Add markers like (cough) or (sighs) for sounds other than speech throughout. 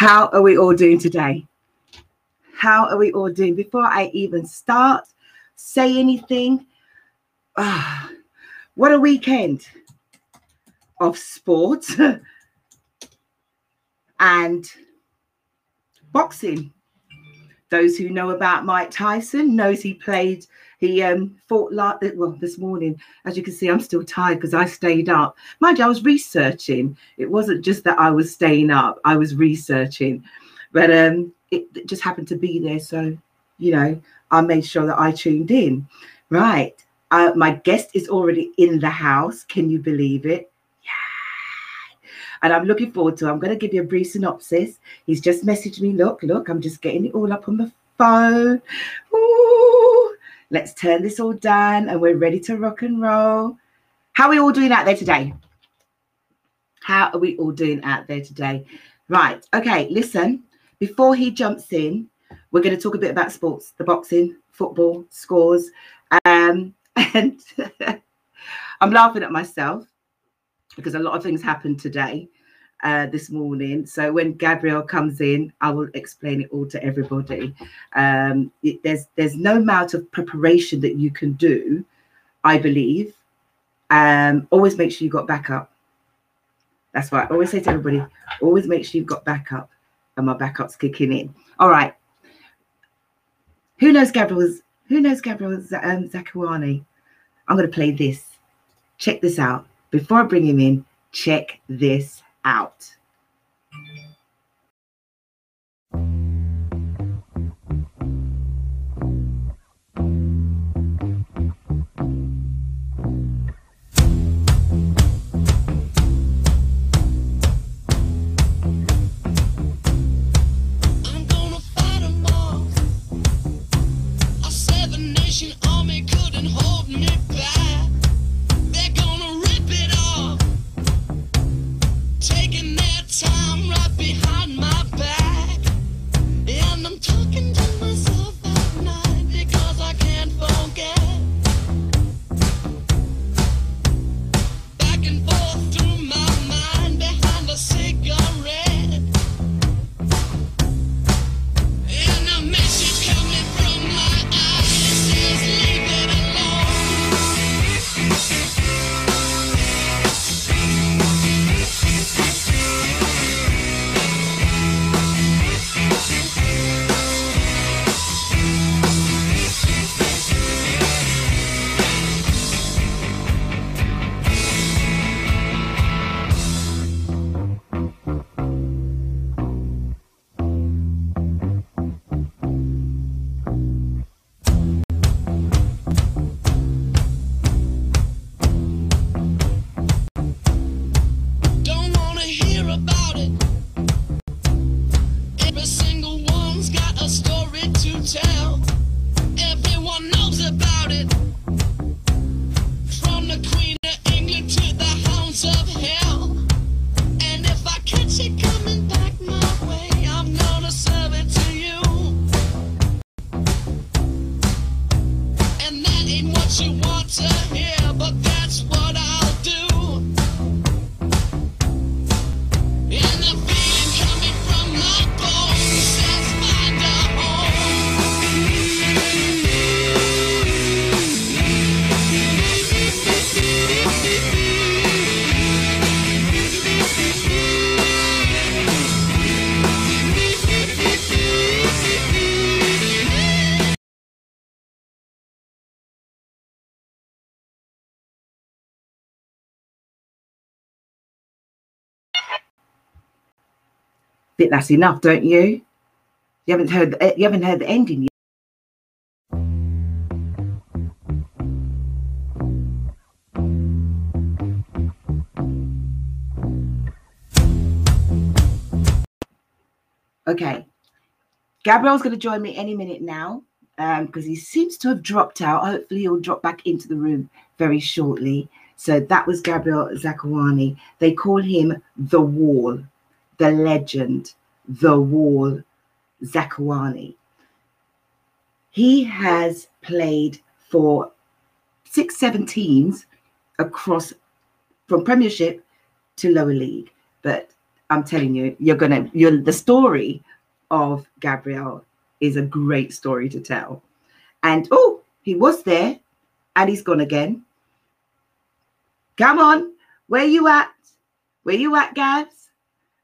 How are we all doing today? How are we all doing? Before I even start, say anything. Ah, (sighs) what a weekend of sport (laughs) and boxing. Those who know about Mike Tyson knows he played, he um, fought like well this morning. As you can see, I'm still tired because I stayed up. Mind you, I was researching. It wasn't just that I was staying up; I was researching. But um, it, it just happened to be there, so you know, I made sure that I tuned in. Right, uh, my guest is already in the house. Can you believe it? Yeah. And I'm looking forward to. It. I'm going to give you a brief synopsis. He's just messaged me. Look, look, I'm just getting it all up on the phone. Ooh, let's turn this all down, and we're ready to rock and roll. How are we all doing out there today? How are we all doing out there today? Right. Okay. Listen. Before he jumps in, we're going to talk a bit about sports, the boxing, football, scores, um, (laughs) and (laughs) I'm laughing at myself because a lot of things happened today, uh, this morning. So when Gabriel comes in, I will explain it all to everybody. Um, it, there's there's no amount of preparation that you can do, I believe. Um, always make sure you've got backup. That's why I always say to everybody, always make sure you've got backup, and my backup's kicking in. All right. Who knows Gabriel's? Who knows Gabriel um, Zakuani? I'm going to play this. Check this out before I bring him in, check this out. Think that's enough, don't you? You haven't heard the, you haven't heard the ending yet. Okay, Gabriel's going to join me any minute now because um, he seems to have dropped out. Hopefully, he'll drop back into the room very shortly. So that was Gabriel Zakuani. They call him the Wall the legend, the wall, Zakuani. He has played for six, seven teams across from Premiership to lower league. But I'm telling you, you're gonna you're the story of Gabriel is a great story to tell. And oh, he was there and he's gone again. Come on, where you at? Where you at, Gabs?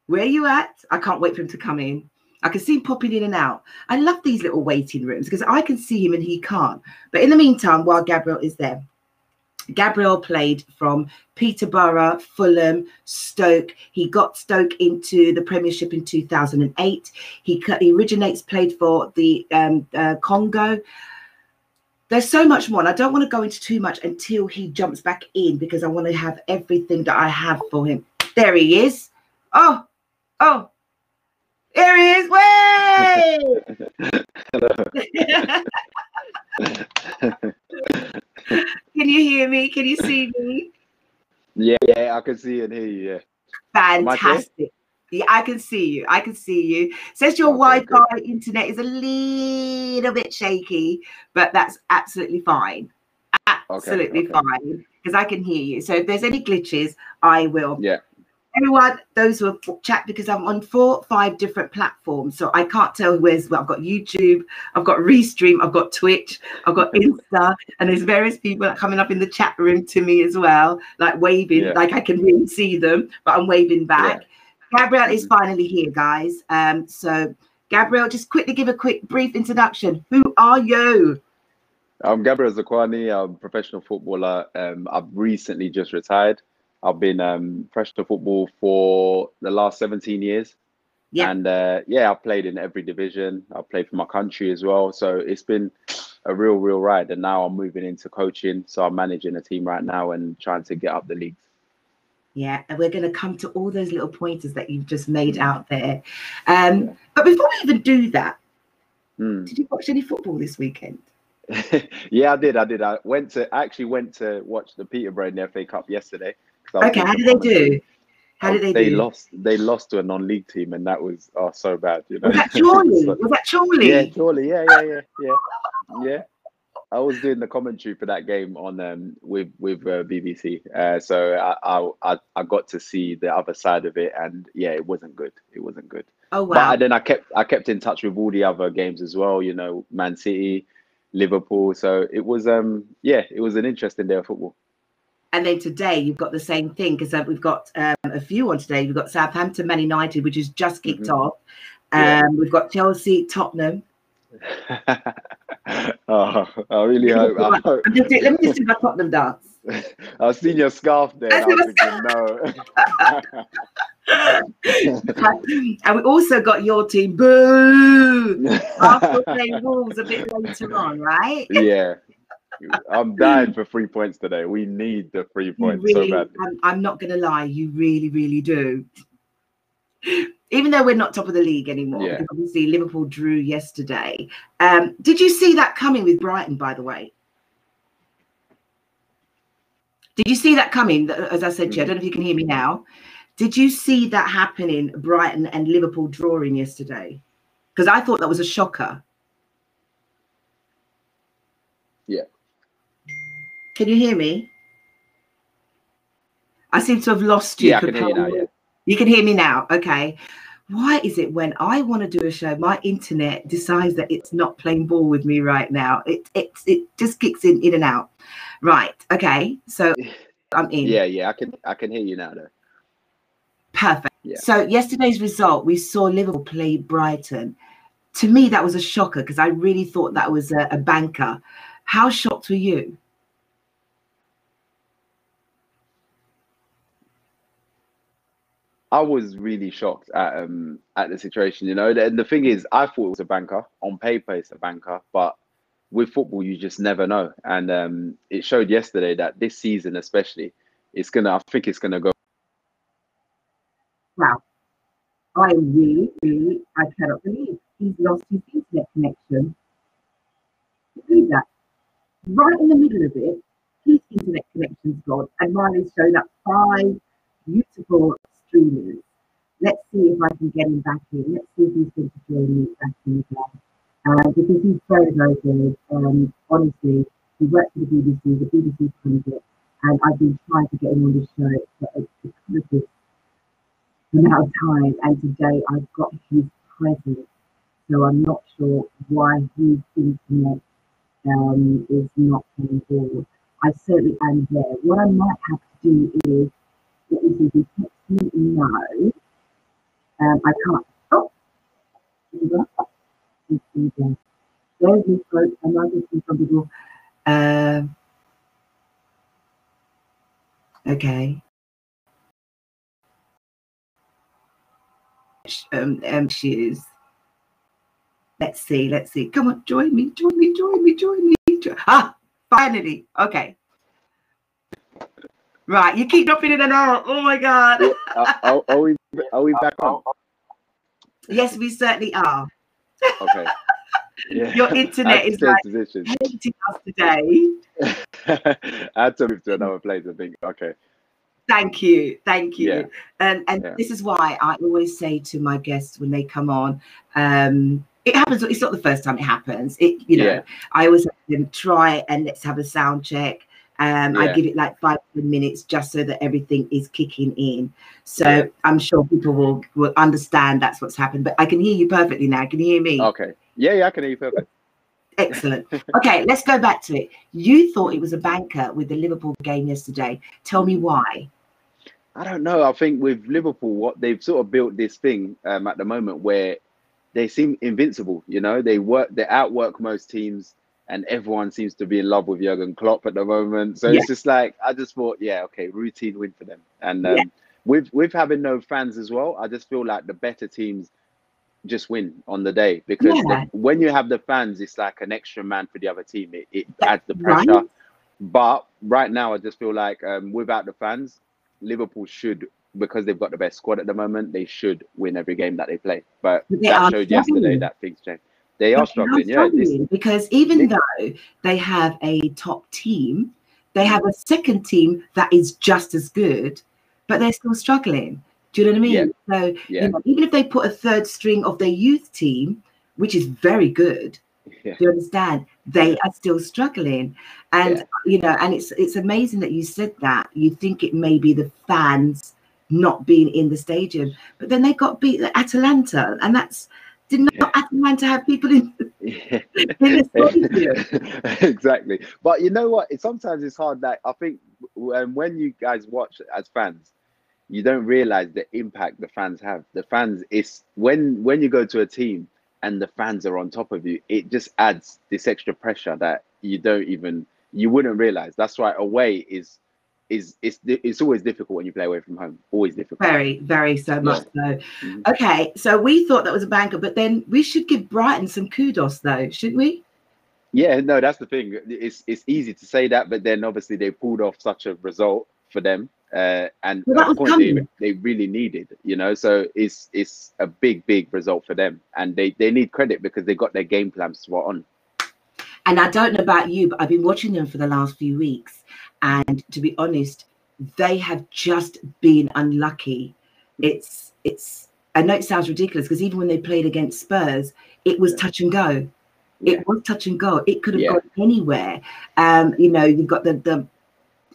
Where are you at? I can't wait for him to come in. I can see him popping in and out. I love these little waiting rooms because I can see him and he can't. But in the meantime, while Gabriel is there, Gabriel played from Peterborough, Fulham, Stoke. He got Stoke into the Premiership in 2008. He, he originates, played for the um, uh, Congo. There's so much more, and I don't want to go into too much until he jumps back in because I want to have everything that I have for him. There he is. Oh, oh, there he is. Way! (laughs) (laughs) (laughs) can you hear me? Can you see me? Yeah, yeah, I can see and hear you. Yeah. Fantastic. Yeah, I can see you. I can see you. Says your okay, Wi-Fi good. internet is a little bit shaky, but that's absolutely fine. Absolutely okay, okay. fine because I can hear you. So if there's any glitches, I will yeah everyone, those who have chat because I'm on four, five different platforms. So I can't tell where's well, I've got YouTube, I've got Restream, I've got Twitch, I've got Insta, and there's various people coming up in the chat room to me as well, like waving, yeah. like I can really see them, but I'm waving back. Yeah. Gabriel is finally here, guys. Um, so Gabriel, just quickly give a quick brief introduction. Who are you? I'm Gabriel Zakuani. I'm a professional footballer. Um, I've recently just retired. I've been um, professional football for the last 17 years. Yeah. And uh, yeah, I've played in every division. I've played for my country as well. So it's been a real, real ride. And now I'm moving into coaching. So I'm managing a team right now and trying to get up the leagues. Yeah, and we're going to come to all those little pointers that you've just made out there. Um, yeah. But before we even do that, mm. did you watch any football this weekend? (laughs) yeah, I did. I did. I went to actually went to watch the Peterborough in the FA Cup yesterday. Okay, how did they do? How did they, they do? lost. They lost to a non-league team, and that was oh so bad. You know. Was that (laughs) Chorley? was that Chorley? Yeah, Chorley. Yeah, yeah, yeah, yeah, yeah. I was doing the commentary for that game on um with with uh, BBC. Uh, so I, I I got to see the other side of it, and yeah, it wasn't good. It wasn't good. Oh wow! But then I kept I kept in touch with all the other games as well. You know, Man City, Liverpool. So it was um yeah, it was an interesting day of football. And then today you've got the same thing because uh, we've got um, a few on today. We've got Southampton, Man United, which has just kicked mm-hmm. off. Um, yeah. We've got Chelsea, Tottenham. (laughs) oh, I really hope. I hope. Just, let me just do my Tottenham dance. (laughs) I've seen your scarf there. I was thinking, no. (laughs) and we also got your team. Boo! After playing Wolves a bit later on, right? Yeah, I'm dying for three points today. We need the three points really, so badly. I'm, I'm not going to lie, you really, really do. Even though we're not top of the league anymore, yeah. obviously Liverpool drew yesterday. Um, did you see that coming with Brighton, by the way? Did you see that coming? As I said to you, I don't know if you can hear me now. Did you see that happening, Brighton and Liverpool drawing yesterday? Because I thought that was a shocker. Yeah. Can you hear me? I seem to have lost you. Yeah, I can hear you now. Yeah. You can hear me now. Okay. Why is it when I want to do a show, my internet decides that it's not playing ball with me right now? It it it just kicks in in and out. Right. Okay. So (laughs) I'm in. Yeah, yeah. I can I can hear you now though. Perfect. Yeah. So yesterday's result, we saw Liverpool play Brighton. To me, that was a shocker because I really thought that was a, a banker. How shocked were you? I was really shocked at um at the situation. You know, and the thing is, I thought it was a banker. On paper, it's a banker, but with football, you just never know. And um, it showed yesterday that this season, especially, it's gonna. I think it's gonna go. Wow, I really, really, I cannot believe he's lost his internet connection. Do that right in the middle of it. His internet connection's gone, and has shown up five beautiful streamers. Let's see if I can get him back in. Let's see if he's going to join me back in again. Uh, because he's very, very good. Um, honestly, he worked for the BBC, the BBC pundit, and I've been trying to get him on the show for a, a amount of time, and today I've got his presence. So I'm not sure why his internet um, is not on board. I certainly am there. What I might have to do is, is if you text me no, um, I can't. Oh, there's. I might just see some people. Uh, okay. Um, um, she is. Let's see, let's see. Come on, join me, join me, join me, join me. Join. Ah, finally. Okay. Right, you keep dropping in and out. Oh my God. are, are, we, are we back on? Yes, we certainly are. Okay. Yeah. (laughs) Your internet is like hating us today. I had to move to another place, I think. Okay. Thank you, thank you. Yeah. And and yeah. this is why I always say to my guests when they come on, um, it happens. It's not the first time it happens. It you know. I always try and let's have a sound check. Um, yeah. I give it like five minutes just so that everything is kicking in. So yeah. I'm sure people will will understand that's what's happened. But I can hear you perfectly now. Can you hear me? Okay. Yeah, yeah, I can hear you perfectly. Excellent. (laughs) Okay, let's go back to it. You thought it was a banker with the Liverpool game yesterday. Tell me why. I don't know. I think with Liverpool, what they've sort of built this thing um, at the moment where they seem invincible. You know, they work, they outwork most teams and everyone seems to be in love with Jurgen Klopp at the moment. So yeah. it's just like I just thought, yeah, okay, routine win for them. And um, yeah. with with having no fans as well, I just feel like the better teams just win on the day because yeah. the, when you have the fans, it's like an extra man for the other team. It, it adds the pressure. Right. But right now, I just feel like um, without the fans, Liverpool should because they've got the best squad at the moment, they should win every game that they play. But that showed yesterday that things change. They are struggling, yeah. Struggling because even though they have a top team, they have a second team that is just as good, but they're still struggling. Do you know what I mean? Yeah. So yeah. You know, even if they put a third string of their youth team, which is very good, yeah. do you understand? They are still struggling, and you know, and it's it's amazing that you said that. You think it may be the fans not being in the stadium, but then they got beat at Atalanta, and that's did not yeah. Have people in, yeah. (laughs) (laughs) in the stadium? (laughs) exactly. But you know what? It, sometimes it's hard. Like I think when, when you guys watch as fans, you don't realize the impact the fans have. The fans is when when you go to a team and the fans are on top of you, it just adds this extra pressure that you don't even you wouldn't realize. That's why away is is it's it's always difficult when you play away from home. Always difficult. Very, very so much yeah. so. Mm-hmm. Okay, so we thought that was a banker, but then we should give Brighton some kudos, though, shouldn't we? Yeah, no, that's the thing. It's it's easy to say that, but then obviously they pulled off such a result for them, uh, and well, point they, they really needed, you know. So it's it's a big, big result for them, and they they need credit because they got their game plan spot on. And I don't know about you, but I've been watching them for the last few weeks, and to be honest, they have just been unlucky. It's it's I know it sounds ridiculous because even when they played against Spurs, it was touch and go. Yeah. It was touch and go. It could have yeah. gone anywhere. Um, you know, you've got the the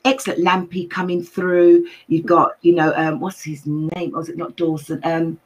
excellent Lamptey coming through. You've got, you know, um, what's his name? Was it not Dawson? Um,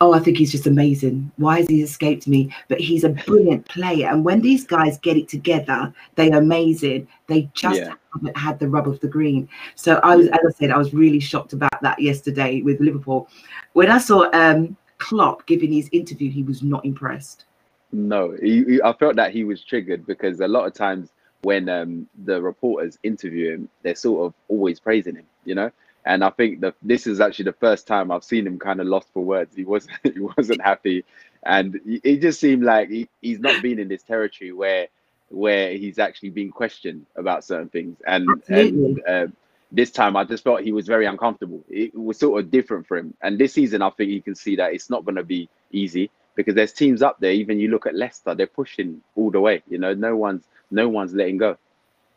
oh, I think he's just amazing. Why has he escaped me? But he's a brilliant player. And when these guys get it together, they are amazing. They just yeah. haven't had the rub of the green. So I was, as I said, I was really shocked about that yesterday with Liverpool. When I saw um, Klopp giving his interview, he was not impressed. No, he, he, I felt that he was triggered because a lot of times when um, the reporters interview him, they're sort of always praising him, you know. And I think that this is actually the first time I've seen him kind of lost for words. He wasn't (laughs) he wasn't happy, and it just seemed like he, he's not been in this territory where where he's actually been questioned about certain things. And and uh, this time I just felt he was very uncomfortable. It was sort of different for him. And this season, I think you can see that it's not going to be easy because there's teams up there. Even you look at Leicester, they're pushing all the way. You know, no one's no one's letting go.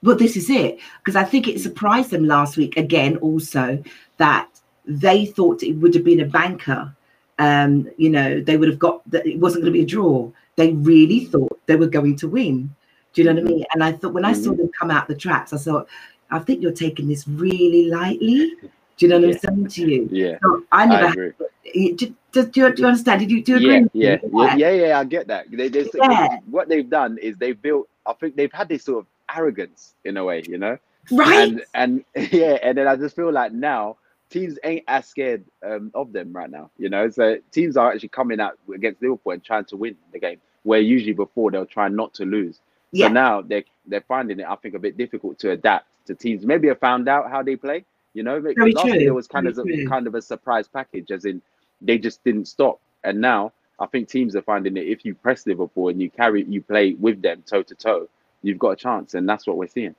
Well, this is it because I think it surprised them last week again. Also, that they thought it would have been a banker. Um, you know, they would have got that it wasn't going to be a draw. They really thought they were going to win. Do you know what I mean? And I thought when I saw mm-hmm. them come out the traps, I thought, I think you're taking this really lightly. Do you know what yeah. I'm saying to you? Yeah. So I never. I agree. Had, do, do, do, you understand? Did you do you agree? Yeah, yeah, yeah, yeah, yeah, I get that. They, they, yeah. What they've done is they've built. I think they've had this sort of arrogance in a way, you know. Right. And and (laughs) yeah, and then I just feel like now teams ain't as scared um, of them right now. You know, so teams are actually coming out against Liverpool and trying to win the game, where usually before they'll try not to lose. Yeah. So now they're they're finding it, I think, a bit difficult to adapt to teams. Maybe have found out how they play. You know, Very last true. year was kind Very of a, kind of a surprise package, as in they just didn't stop. And now I think teams are finding it. If you press Liverpool and you carry, you play with them toe to toe, you've got a chance, and that's what we're seeing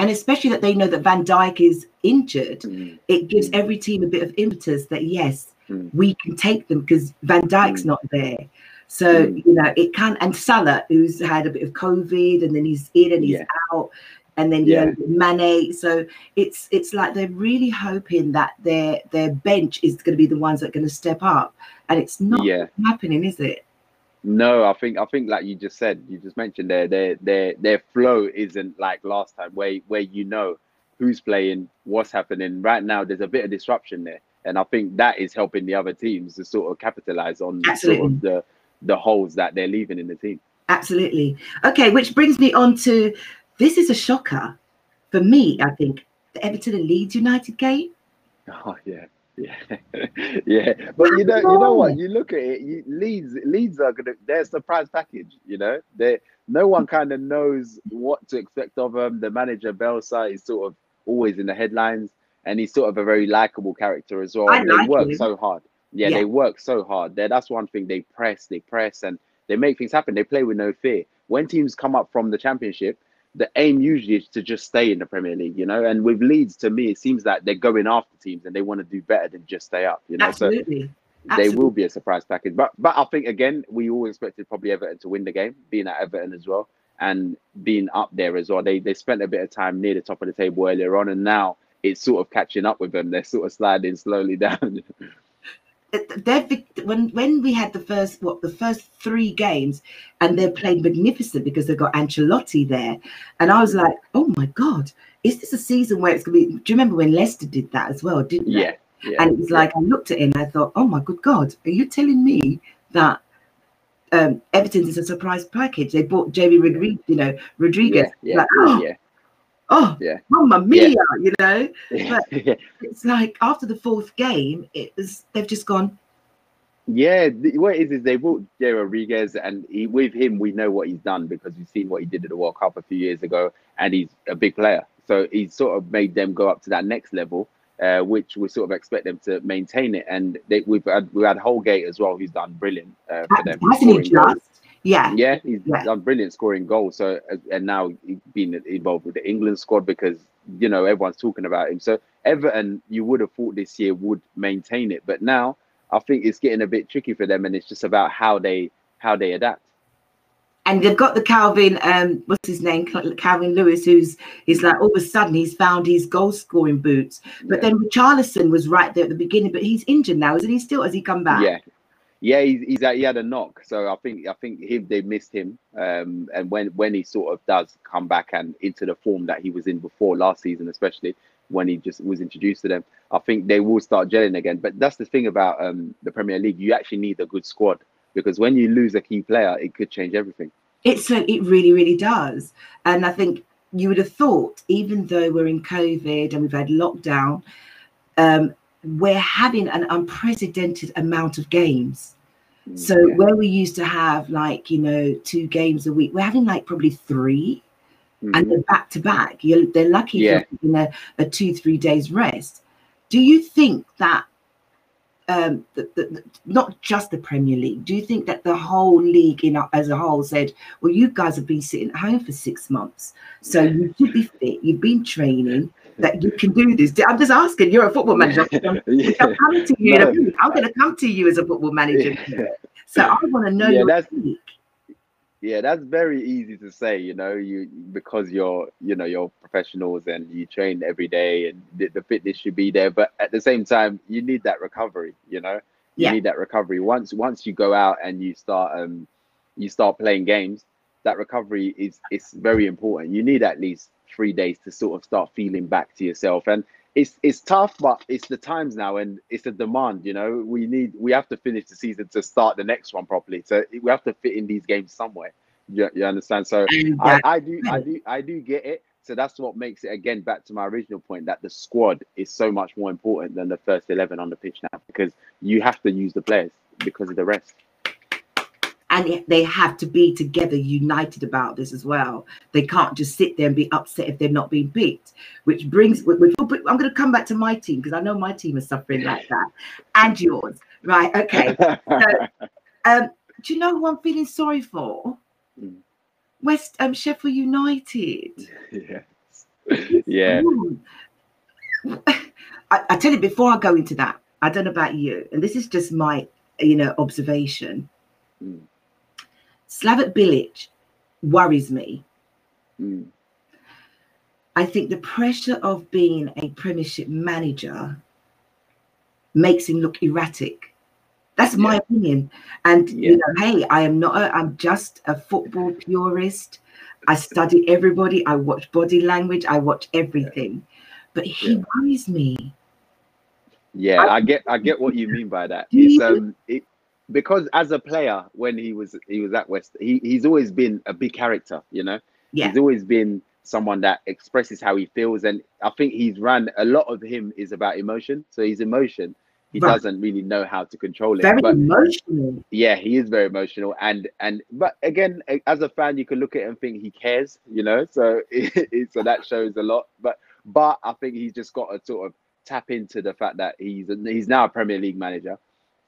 and especially that they know that Van Dijk is injured, mm. it gives every team a bit of impetus that yes, mm. we can take them because Van Dijk's mm. not there. So mm. you know it can, and Salah, who's had a bit of COVID, and then he's in and he's yeah. out, and then yeah. you know Mane. So it's it's like they're really hoping that their their bench is going to be the ones that are going to step up, and it's not yeah. happening, is it? No, I think I think like you just said, you just mentioned their their their their flow isn't like last time where where you know who's playing, what's happening. Right now there's a bit of disruption there. And I think that is helping the other teams to sort of capitalize on sort of the the holes that they're leaving in the team. Absolutely. Okay, which brings me on to this is a shocker for me, I think. The Everton and Leeds United game. (laughs) Oh yeah. Yeah, (laughs) yeah, but you know, you know what? You look at it. You, Leeds, Leeds are gonna. They're a surprise package. You know, they no one kind of knows what to expect of them. The manager Bielsa is sort of always in the headlines, and he's sort of a very likable character as well. I they like work him. so hard. Yeah, yeah, they work so hard. There, that's one thing. They press, they press, and they make things happen. They play with no fear. When teams come up from the championship, the aim usually is to just stay in the Premier League, you know. And with Leeds, to me, it seems like they're going after teams and they want to do better than just stay up, you know. Absolutely. So Absolutely. they will be a surprise package. But but I think again, we all expected probably Everton to win the game, being at Everton as well, and being up there as well. They they spent a bit of time near the top of the table earlier on, and now it's sort of catching up with them. They're sort of sliding slowly (laughs) down they're when when we had the first what the first three games and they played magnificent because they've got Ancelotti there, and I was like, oh my god, is this a season where it's gonna be? Do you remember when Leicester did that as well? Didn't yeah. Yeah, and it was like I looked at it and I thought, oh my good god, are you telling me that um, Everton is a surprise package? They bought Jamie Rodriguez, you know, Rodriguez. Yeah, yeah, like, oh, yeah oh yeah. mamma mia yeah. you know? (laughs) But it's like after the fourth game it was they've just gone. Yeah what it is is they brought Jay Rodriguez and he, with him we know what he's done because we've seen what he did at the World Cup a few years ago and he's a big player. So he's sort of made them go up to that next level uh, which we sort of expect them to maintain it. And they, we've had we had Holgate as well who's done brilliant uh, for them yeah, yeah, he's yeah. done brilliant scoring goals. So and now he's been involved with the England squad because you know everyone's talking about him. So Everton, you would have thought this year would maintain it, but now I think it's getting a bit tricky for them, and it's just about how they how they adapt. And they've got the Calvin, um, what's his name, Calvin Lewis, who's he's like all of a sudden he's found his goal scoring boots. But yeah. then Richarlison was right there at the beginning, but he's injured now, isn't he? Still, has he come back? Yeah, yeah, he's, he's he had a knock, so I think I think him they missed him. Um, and when when he sort of does come back and into the form that he was in before last season, especially when he just was introduced to them, I think they will start gelling again. But that's the thing about um, the Premier League; you actually need a good squad because when you lose a key player, it could change everything. It's it really really does, and I think you would have thought, even though we're in COVID and we've had lockdown, um, we're having an unprecedented amount of games. Mm, so yeah. where we used to have like you know two games a week, we're having like probably 3 mm-hmm. and they're back to back. You're, they're lucky yeah. for a, a two three days rest. Do you think that um, the, the, the, not just the Premier League. Do you think that the whole league, in as a whole, said, "Well, you guys have been sitting at home for six months, so you should be fit. You've been training that you can do this. I'm just asking. You're a football manager. I'm, (laughs) yeah. I'm coming to you. No. I'm going to come to you as a football manager. Yeah. (laughs) So I want to know yeah, that's, Yeah, that's very easy to say. You know, you because you're you know you're professionals and you train every day and the, the fitness should be there. But at the same time, you need that recovery. You know, you yeah. need that recovery. Once once you go out and you start um you start playing games, that recovery is is very important. You need at least three days to sort of start feeling back to yourself. And it's it's tough, but it's the times now, and it's a demand. You know, we need we have to finish the season to start the next one properly. So we have to fit in these games somewhere. You, you understand? So I, I do I do I do get it. So that's what makes it again back to my original point that the squad is so much more important than the first eleven on the pitch now because you have to use the players because of the rest and they have to be together united about this as well. They can't just sit there and be upset if they're not being picked which brings which, i'm going to come back to my team because i know my team is suffering like that. And yours. Right okay. So (laughs) um, do you know who i'm feeling sorry for? Mm. west um, sheffield united. Yeah. yeah I, I tell you before i go into that i don't know about you and this is just my you know observation. Mm. Slaven Bilic worries me. Mm. I think the pressure of being a Premiership manager makes him look erratic. That's my yeah. opinion. And yeah. you know, hey, I am not. A, I'm just a football purist. I study everybody. I watch body language. I watch everything. But he yeah. worries me. Yeah, I, I, get. I get what you mean by that. It's um, it, because as a player when he was he was at West, he, he's always been a big character, you know. Yeah. He's always been someone that expresses how he feels, and I think he's run a lot of him is about emotion. So his emotion, he right. doesn't really know how to control it. Very but, emotional. Yeah, he is very emotional, and and but again, as a fan, you can look at him and think he cares, you know. So (laughs) it, so that shows a lot. But but I think he's just got to sort of tap into the fact that he's he's now a Premier League manager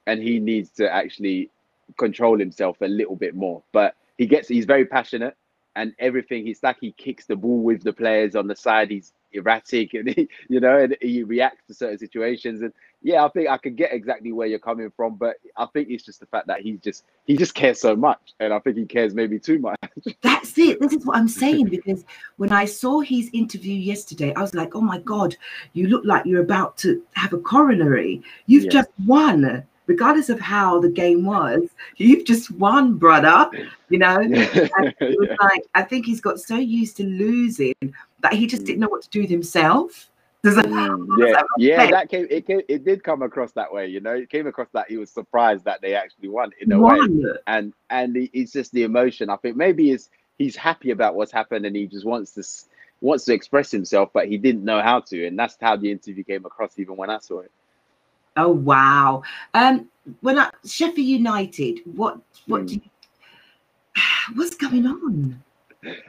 and he needs to actually control himself a little bit more. But he gets he's very passionate and everything. He's like he kicks the ball with the players on the side. He's erratic (laughs) and he, you know, and he reacts to certain situations. And yeah, I think I can get exactly where you're coming from, but I think it's just the fact that he just he just cares so much, and I think he cares maybe too much. (laughs) That's it. This is what I'm saying because when I saw his interview yesterday, I was like, oh my god, you look like you're about to have a coronary. You've yeah. just won regardless of how the game was, (laughs) you've just won, brother. You know, (laughs) it was like I think he's got so used to losing that he just didn't know what to do with himself. Mm, (laughs) yeah, yeah, that came it came it did come across that way, you know. It came across that he was surprised that they actually won in a won. way. And and it's just the emotion. I think maybe he's he's happy about what's happened and he just wants to wants to express himself, but he didn't know how to. And that's how the interview came across even when I saw it. Oh wow! Um, when I, Sheffield United, what what do you, (sighs) what's going on?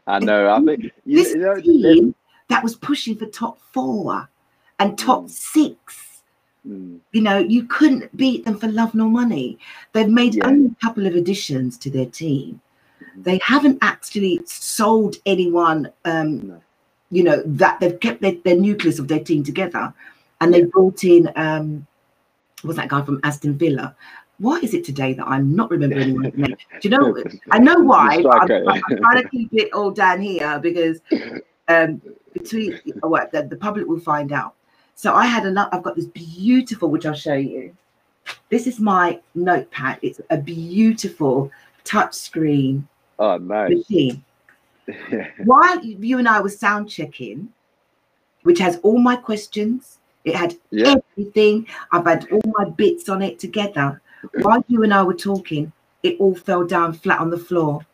I know. I think this you know, team that was pushing for top four and top mm. six. Mm. You know, you couldn't beat them for love nor money. They've made yeah. only a couple of additions to their team. Mm-hmm. They haven't actually sold anyone. Um, no. You know that they've kept their, their, nucleus of their team together, and yeah. they brought in um, was that guy from Aston Villa? Why is it today that I'm not remembering (laughs) anyone's name? Do you know? I know why. I'm, I'm, trying to keep it all down here because um, between what the, the public will find out. So I had enough. I've got this beautiful, which I'll show you. This is my notepad. It's a beautiful touch screen. Oh, nice. Machine. (laughs) While you and I were sound checking, which has all my questions, it had yeah. everything. I've had all my bits on it together. While you and I were talking, it all fell down flat on the floor.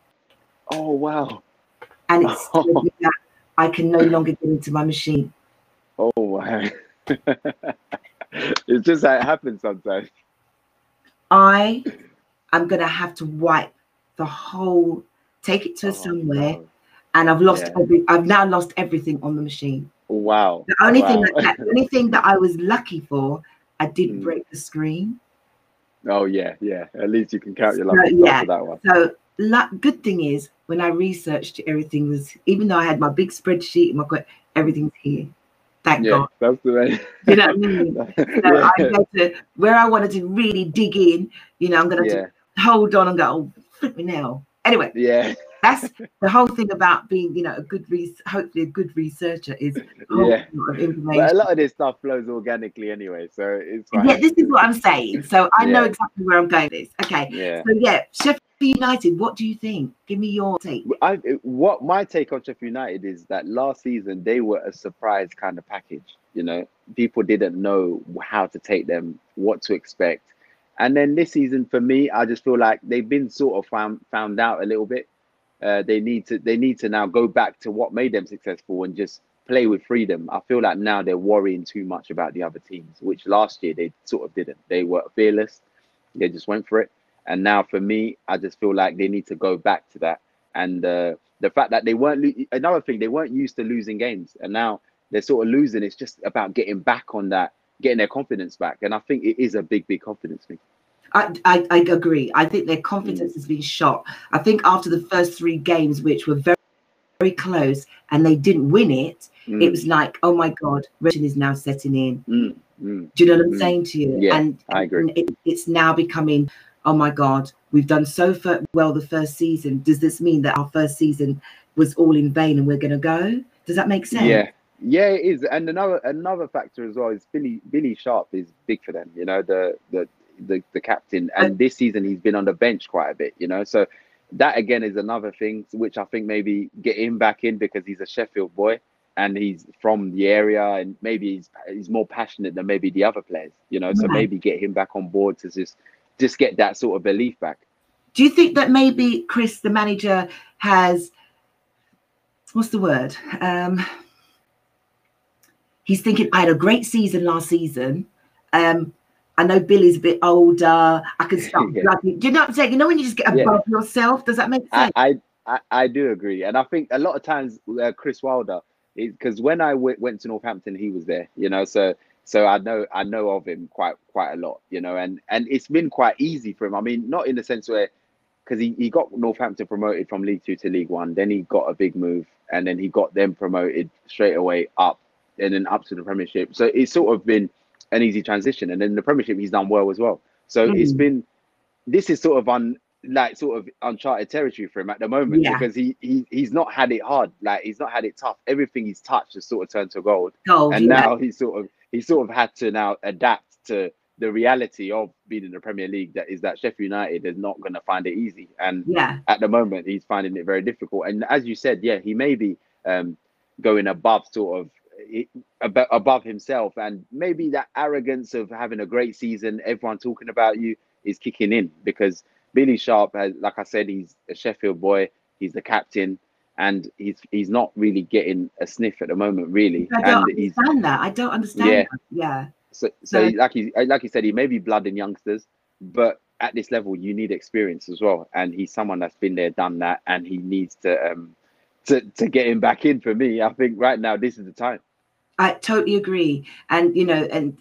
Oh wow! And it's (laughs) oh. I can no longer get into my machine. Oh wow! (laughs) it's just how it happens sometimes. I am gonna have to wipe the whole, take it to oh, somewhere, no. and I've lost yeah. every. I've now lost everything on the machine. Wow. The only wow. thing that, the only thing that I was lucky for, I didn't mm. break the screen. Oh yeah, yeah. At least you can count your lucky so, yeah. for that one. So luck, good thing is when I researched everything was even though I had my big spreadsheet and my everything's here. Thank yeah, God. That's the way. (laughs) You know what I mean? (laughs) so yeah. I go to where I wanted to really dig in, you know, I'm gonna yeah. hold on and go, oh flip me now. Anyway. Yeah that's the whole thing about being, you know, a good re- hopefully a good researcher is yeah. But a lot of this stuff flows organically anyway, so it's fine. Yeah, this is what I'm saying. So I yeah. know exactly where I'm going. This okay. Yeah. So yeah, Sheffield United. What do you think? Give me your take. I what my take on Sheffield United is that last season they were a surprise kind of package. You know, people didn't know how to take them, what to expect. And then this season, for me, I just feel like they've been sort of found found out a little bit. Uh, they need to they need to now go back to what made them successful and just play with freedom. I feel like now they're worrying too much about the other teams, which last year they sort of didn't. They were fearless. They just went for it. And now for me, I just feel like they need to go back to that. And uh, the fact that they weren't lo- another thing, they weren't used to losing games, and now they're sort of losing. It's just about getting back on that, getting their confidence back. And I think it is a big, big confidence thing. I, I, I agree. I think their confidence mm. has been shot. I think after the first three games, which were very, very close, and they didn't win it, mm. it was like, oh my God, Russian is now setting in. Mm. mm. Do you know what I'm mm. saying to you? Yeah, and I agree. And it, it's now becoming, oh my God, we've done so well the first season. Does this mean that our first season was all in vain and we're going to go? Does that make sense? Yeah, yeah, it is. And another another factor as well is Billy Billy Sharp is big for them. You know, the the the, the captain, and this season he's been on the bench quite a bit. You know, so that again is another thing which I think maybe get him back in because he's a Sheffield boy and he's from the area and maybe he's he's more passionate than maybe the other players. You know, so maybe get him back on board to just just get that sort of belief back. Do you think that maybe Chris, the manager, has what's the word? Um, he's thinking, I had a great season last season. Um, I know Billy's a bit older. I can start (laughs) yeah. Do you know what I'm saying? You know when you just get above yeah. yourself. Does that make sense? I, I I do agree, and I think a lot of times uh, Chris Wilder because when I w- went to Northampton, he was there. You know, so so I know I know of him quite quite a lot. You know, and and it's been quite easy for him. I mean, not in the sense where because he, he got Northampton promoted from League Two to League One, then he got a big move, and then he got them promoted straight away up, and then up to the Premiership. So it's sort of been an easy transition. And then the Premiership, he's done well as well. So mm. it's been this is sort of un like sort of uncharted territory for him at the moment yeah. because he, he he's not had it hard, like he's not had it tough. Everything he's touched has sort of turned to gold. gold and yeah. now he's sort of he sort of had to now adapt to the reality of being in the Premier League that is that Sheffield United is not going to find it easy. And yeah. at the moment, he's finding it very difficult. And as you said, yeah, he may be um, going above sort of above himself, and maybe that arrogance of having a great season, everyone talking about you, is kicking in because Billy Sharp has, like I said, he's a Sheffield boy, he's the captain, and he's he's not really getting a sniff at the moment, really. I don't and understand that. I don't understand. Yeah, that. yeah. So, so no. like he like he said, he may be blood in youngsters, but at this level, you need experience as well. And he's someone that's been there, done that, and he needs to um to to get him back in. For me, I think right now this is the time. I totally agree. And, you know, and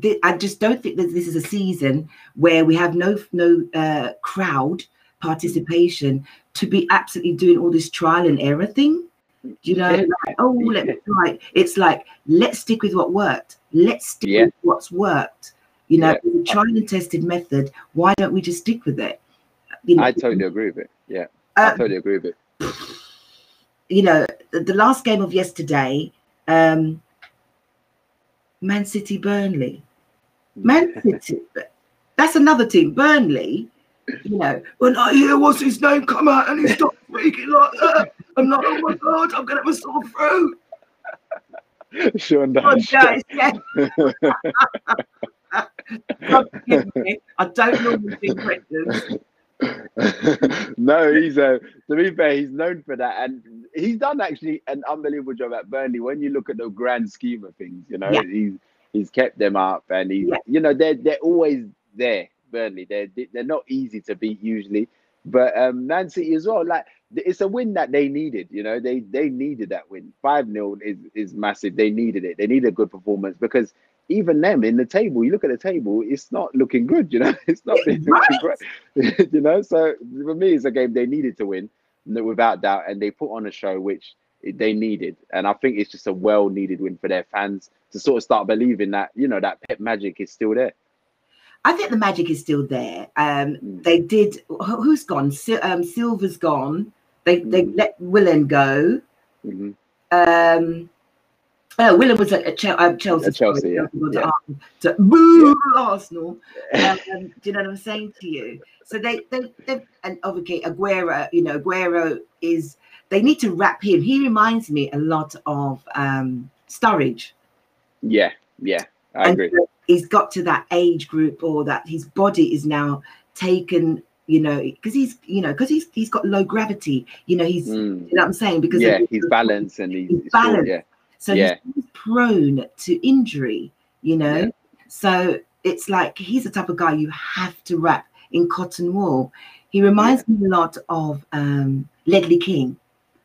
th- I just don't think that this is a season where we have no, no uh, crowd participation to be absolutely doing all this trial and error thing. You know, yeah. like, oh, let me try. It's like, let's stick with what worked. Let's stick yeah. with what's worked. You know, yeah. tried and tested method. Why don't we just stick with it? You know, I totally agree with it. Yeah, I um, totally agree with it. You know, the, the last game of yesterday, um, Man City, Burnley. Man (laughs) City, that's another team. Burnley, you know, when I hear what's his name come out and he (laughs) stopped speaking like that, I'm like, oh my god, I'm gonna have a sore throat. Sean Dyche. Sean Dyche, (laughs) I don't normally do impressions. (laughs) no, he's a. Uh, to be fair, he's known for that, and he's done actually an unbelievable job at Burnley. When you look at the grand scheme of things, you know, yeah. he's he's kept them up, and he's yeah. you know they're they're always there. Burnley, they're they're not easy to beat usually, but um, Man City as well. Like it's a win that they needed. You know, they they needed that win. Five 0 is is massive. They needed it. They needed a good performance because even them in the table, you look at the table, it's not looking good, you know, (laughs) it's not looking great, (laughs) you know. So for me, it's a game they needed to win, without doubt, and they put on a show which they needed, and I think it's just a well-needed win for their fans to sort of start believing that you know that Pep magic is still there. I think the magic is still there. Um, mm. They did. Who's gone? Um, Silva's gone. They mm. they let Willian go. Mm-hmm. Um, uh, Willian was at, Chelsea. At Chelsea, Chelsea yeah. yeah. To, boo yeah. Arsenal. Um, do you know what I'm saying to you? So they, they, they, and obviously Aguero, you know, Aguero is. They need to wrap him. He reminds me a lot of um, Sturridge. Yeah, yeah, I and agree. So he's got to that age group, or that his body is now taken you know, because he's, you know, because he's he's got low gravity. You know, he's, mm. you know what I'm saying? Because yeah, he's balanced and he's, he's balanced. yeah. So yeah. he's prone to injury. You know, yeah. so it's like he's the type of guy you have to wrap in cotton wool. He reminds yeah. me a lot of um, Ledley King.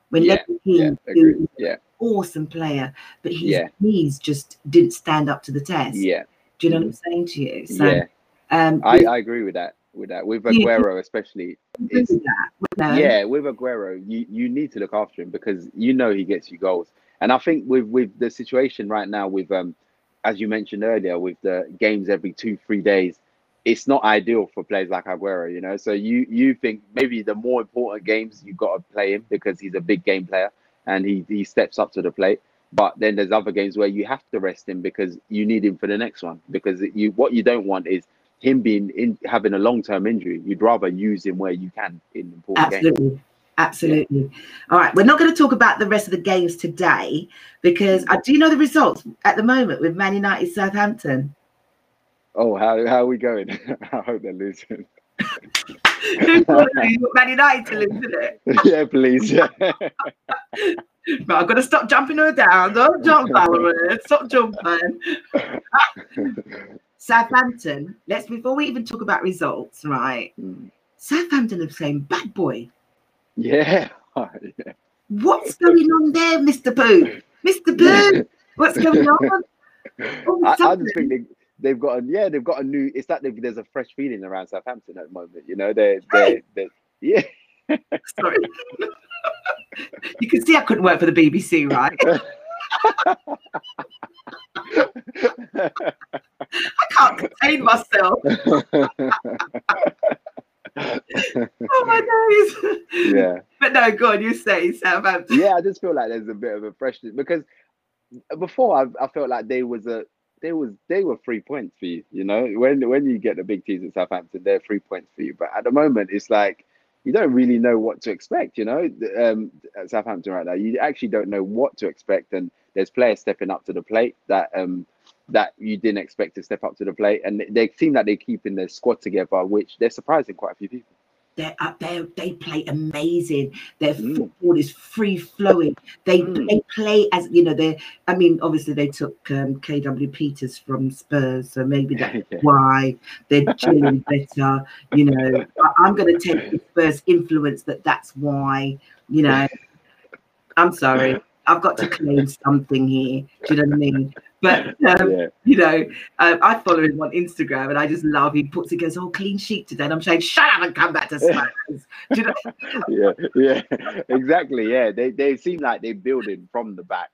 When yeah. Ledley King, yeah, yeah. awesome player, but his yeah. knees just didn't stand up to the test. Yeah. Do you know mm. what I'm saying to you? So, yeah. Um, I, I agree with that with that. With Aguero, especially. That, yeah, with Aguero, you, you need to look after him because you know he gets you goals. And I think with with the situation right now, with um, as you mentioned earlier, with the games every two three days, it's not ideal for players like Aguero. You know, so you you think maybe the more important games you got to play him because he's a big game player and he he steps up to the plate. But then there's other games where you have to rest him because you need him for the next one. Because you what you don't want is him being in having a long term injury. You'd rather use him where you can in important Absolutely. games. Absolutely. Yeah. All right. We're not going to talk about the rest of the games today because I do know the results at the moment with Man United Southampton. Oh, how, how are we going? (laughs) I hope they're losing. (laughs) Man United to lose, isn't it? (laughs) Yeah, please. Yeah. But I've got to stop jumping her down. Don't jump, Valerie. Stop jumping. Southampton, let's before we even talk about results, right? Mm. Southampton are saying bad boy. Yeah. (laughs) yeah. What's going on there, Mr. Boo? Mr. Boo, what's going on? I, I, just think they, they've got a yeah, they've got a new. It's like there's a fresh feeling around Southampton at the moment. You know, they're they're, they're yeah. Sorry. (laughs) you can see I couldn't work for the BBC, right? (laughs) I can't contain myself. Oh my days. (laughs) Yeah. But no, go on, you say Southampton. Yeah, I just feel like there's a bit of a freshness because before I, I felt like they was a they was they were three points for you, you know. When when you get the big teams at Southampton, they're three points for you. But at the moment, it's like you don't really know what to expect, you know. Um, at Southampton right now, you actually don't know what to expect, and there's players stepping up to the plate that um that you didn't expect to step up to the plate, and they seem like they're keeping their squad together, which they're surprising quite a few people. They're up there. They play amazing. Their mm. football is free flowing. They mm. they play as you know. They I mean, obviously they took um, KW Peters from Spurs, so maybe that's (laughs) yeah. why they're chilling better. You know, I, am going to take the Spurs influence that that's why. You know, I'm sorry. I've got to claim something here. Do you know what I mean? But (laughs) um, yeah. you know, uh, I follow him on Instagram, and I just love. He puts he goes, "Oh, clean sheet today," and I'm saying, "Shut up and come back to (laughs) Spurs." you know? yeah, yeah, exactly. Yeah, they they seem like they're building from the back,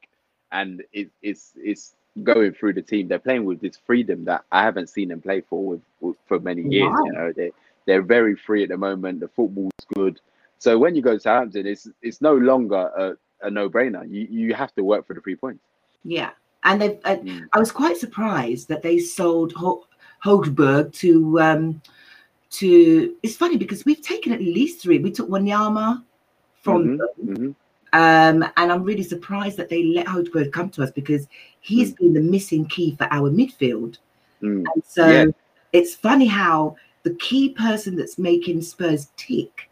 and it, it's it's going through the team. They're playing with this freedom that I haven't seen them play for with, with for many years. Wow. You know, they they're very free at the moment. The football's good. So when you go to Southampton, it's it's no longer a, a no brainer. You you have to work for the three points. Yeah, and they uh, mm. I was quite surprised that they sold Ho- to um, to. It's funny because we've taken at least three. We took Wanyama from mm-hmm, them. Mm-hmm. Um, and I'm really surprised that they let Højbjerg come to us because he's mm. been the missing key for our midfield. Mm. And so yeah. it's funny how the key person that's making Spurs tick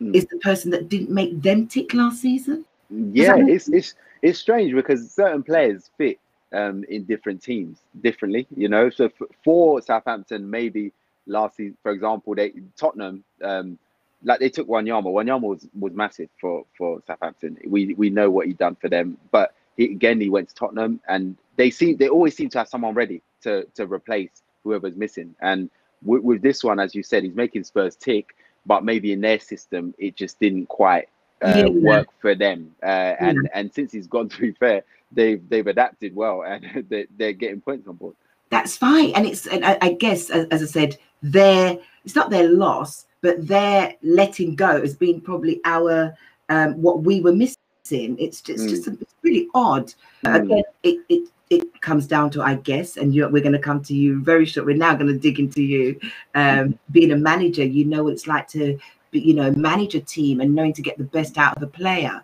mm. is the person that didn't make them tick last season. Yeah, it's it's it's strange because certain players fit um, in different teams differently, you know. So f- for Southampton, maybe last season, for example, they Tottenham, um, like they took Wanyama. Wanyama was was massive for for Southampton. We we know what he done for them, but he, again he went to Tottenham, and they seem they always seem to have someone ready to to replace whoever's missing. And with, with this one, as you said, he's making Spurs tick, but maybe in their system it just didn't quite uh, yeah. work for them. Uh, and yeah. and since he's gone, (laughs) to be fair, they've they've adapted well and (laughs) they're, they're getting points on board. That's fine, and it's and I, I guess as, as, I said, their it's not their loss, but their letting go has been probably our um, what we were missing. It's just mm. just it's really odd. Mm. Again, it, it it comes down to, I guess, and we're going to come to you very short. We're now going to dig into you. Um. Being a manager, you know what it's like to, you know, manage a team and knowing to get the best out of a player.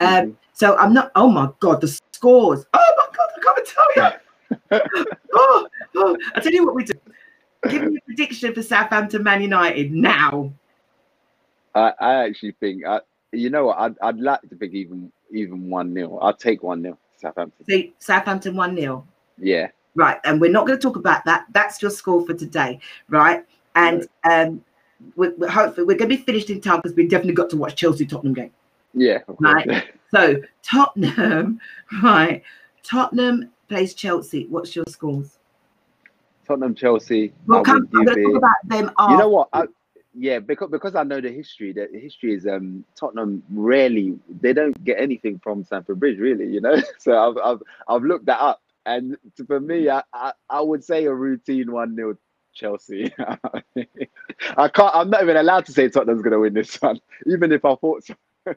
Um, mm-hmm. So I'm not. Oh my god, the scores! Oh my god, I can't tell you. (laughs) oh, oh, I tell you what we do. Give me a prediction for Southampton Man United now. I, I actually think I, you know what I'd, I'd like to think even even one 0 I'll take one 0 Southampton. See, Southampton one 0 Yeah. Right, and we're not going to talk about that. That's your score for today, right? And um, we're, we're hopefully we're going to be finished in time because we definitely got to watch Chelsea Tottenham game. Yeah. Right. so Tottenham, (laughs) right? Tottenham plays Chelsea. What's your scores? Tottenham, Chelsea. We'll come, I'm going to talk about them. After. You know what? I, yeah, because because I know the history. The history is um Tottenham rarely they don't get anything from Stamford Bridge, really. You know, (laughs) so I've I've, I've looked that up, and for me, I, I, I would say a routine one 0 Chelsea. (laughs) I can't. I'm not even allowed to say Tottenham's going to win this one, (laughs) even if I thought so. (laughs)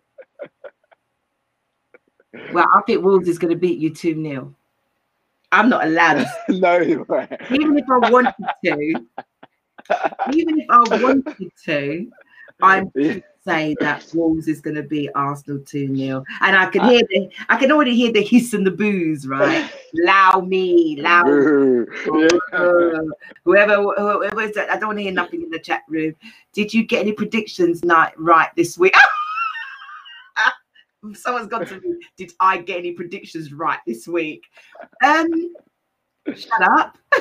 well, I think Wolves is going to beat you two 0 I'm not allowed. no way. Even if I wanted to, even if I wanted to, I'm yeah. Say that Wolves is going to be Arsenal 2 0. And I can hear the, I can already hear the hiss and the boos, right? (laughs) Allow me, allow me. whoever, whoever is that, I don't want to hear nothing in the chat room. Did you get any predictions night right this week? (laughs) Someone's got to me. Did I get any predictions right this week? Um, Shut up. (laughs)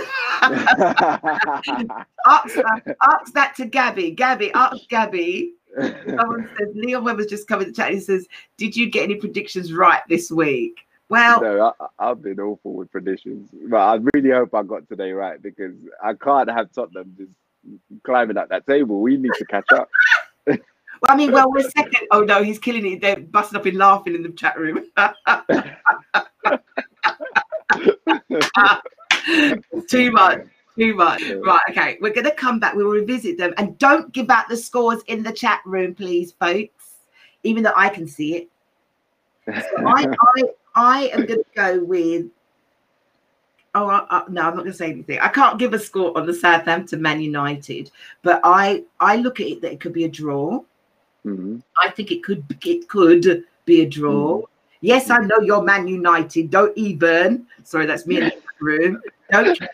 ask, ask that to Gabby. Gabby, ask Gabby. Someone (laughs) says Leon Webber's just come in the chat. He says, "Did you get any predictions right this week?" Well, no, I, have been awful with predictions, but I really hope I got today right because I can't have Tottenham just climbing up that table. We need to catch up. (laughs) well, I mean, well, we're second. (laughs) Oh no, he's killing it. They're busting up in laughing in the chat room. too much. Too much. Right. Okay. We're going to come back. We'll revisit them. And don't give out the scores in the chat room, please, folks, even though I can see it. So I, (laughs) I, I am going to go with. Oh, I, I, no, I'm not going to say anything. I can't give a score on the Southampton Man United, but I, I look at it that it could be a draw. Mm-hmm. I think it could, it could be a draw. Mm-hmm. Yes, I know you're Man United. Don't even. Sorry, that's me in the room. Don't care.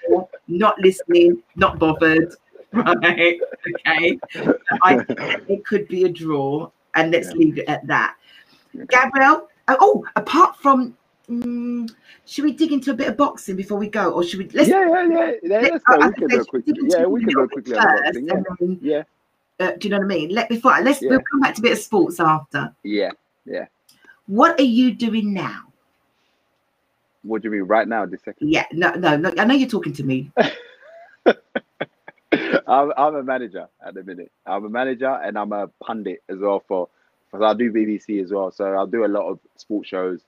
Not listening. Not bothered. (laughs) Right. Okay. I it could be a draw, and let's yeah. leave it at that. Gabriel. Oh, oh apart from. Um, should we dig into a bit of boxing before we go, or should we? Let's, yeah, yeah, yeah. yeah let's go. We can go quickly. Yeah, we can go quickly boxing. Yeah. Then, yeah. Uh, do you know what I mean? Let before let's yeah. we'll come back to a bit of sports after. Yeah, yeah. What are you doing now? What do you mean right now, this second? Yeah, no, no, no. I know you're talking to me. (laughs) I'm, I'm a manager at the minute. I'm a manager and I'm a pundit as well for because I do BBC as well. So I'll do a lot of sports shows.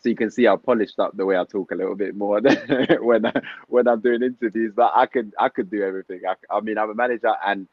So you can see how polished up the way I talk a little bit more (laughs) when I, when I'm doing interviews. But I could I could do everything. I, I mean I'm a manager and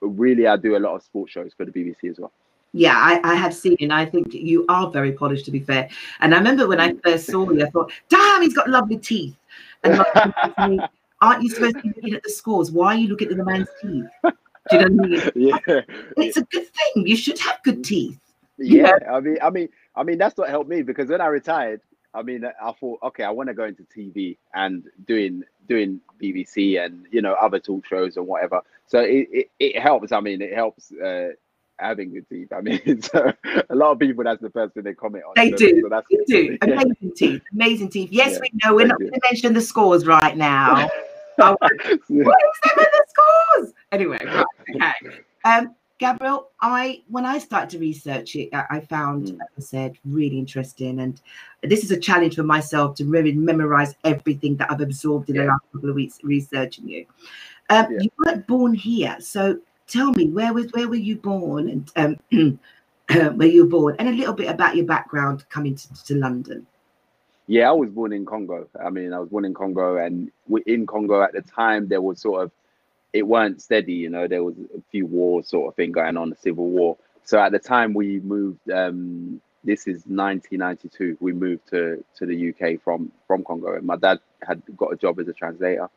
really I do a lot of sports shows for the BBC as well yeah, I, I have seen, and I think you are very polished, to be fair. And I remember when I first saw you, I thought, "Damn, he's got lovely teeth." And like, aren't you supposed to be looking at the scores? Why are you looking at the man's teeth? Do you know what I mean? (laughs) Yeah, it's a good thing. You should have good teeth. Yeah? I mean, I mean, I mean, that's what helped me because when I retired, I mean, I thought, okay, I want to go into TV and doing doing BBC and you know other talk shows and whatever. So it, it, it helps. I mean, it helps. Uh, having good teeth. I mean, (laughs) so a lot of people that's the first thing they comment on. They so, do. So they do. (laughs) Amazing yeah. teeth. Amazing teeth. Yes, yeah. we know. We're not going to mention the scores right now. (laughs) oh, what is them in the scores? Anyway, right, okay. Um, Gabriel, I when I started to research it, I found, mm. as I said, really interesting. And this is a challenge for myself to really memorize everything that I've absorbed in yeah. the last couple of weeks researching you. Um, yeah. You weren't born here, so tell me where was where were you born and um, (clears throat) where you were born and a little bit about your background coming to, to London. Yeah, I was born in Congo. I mean, I was born in Congo, and in Congo at the time there was sort of it weren't steady. You know, there was a few wars sort of thing going on, the civil war. So at the time we moved. Um, this is 1992. We moved to to the UK from from Congo, and my dad had got a job as a translator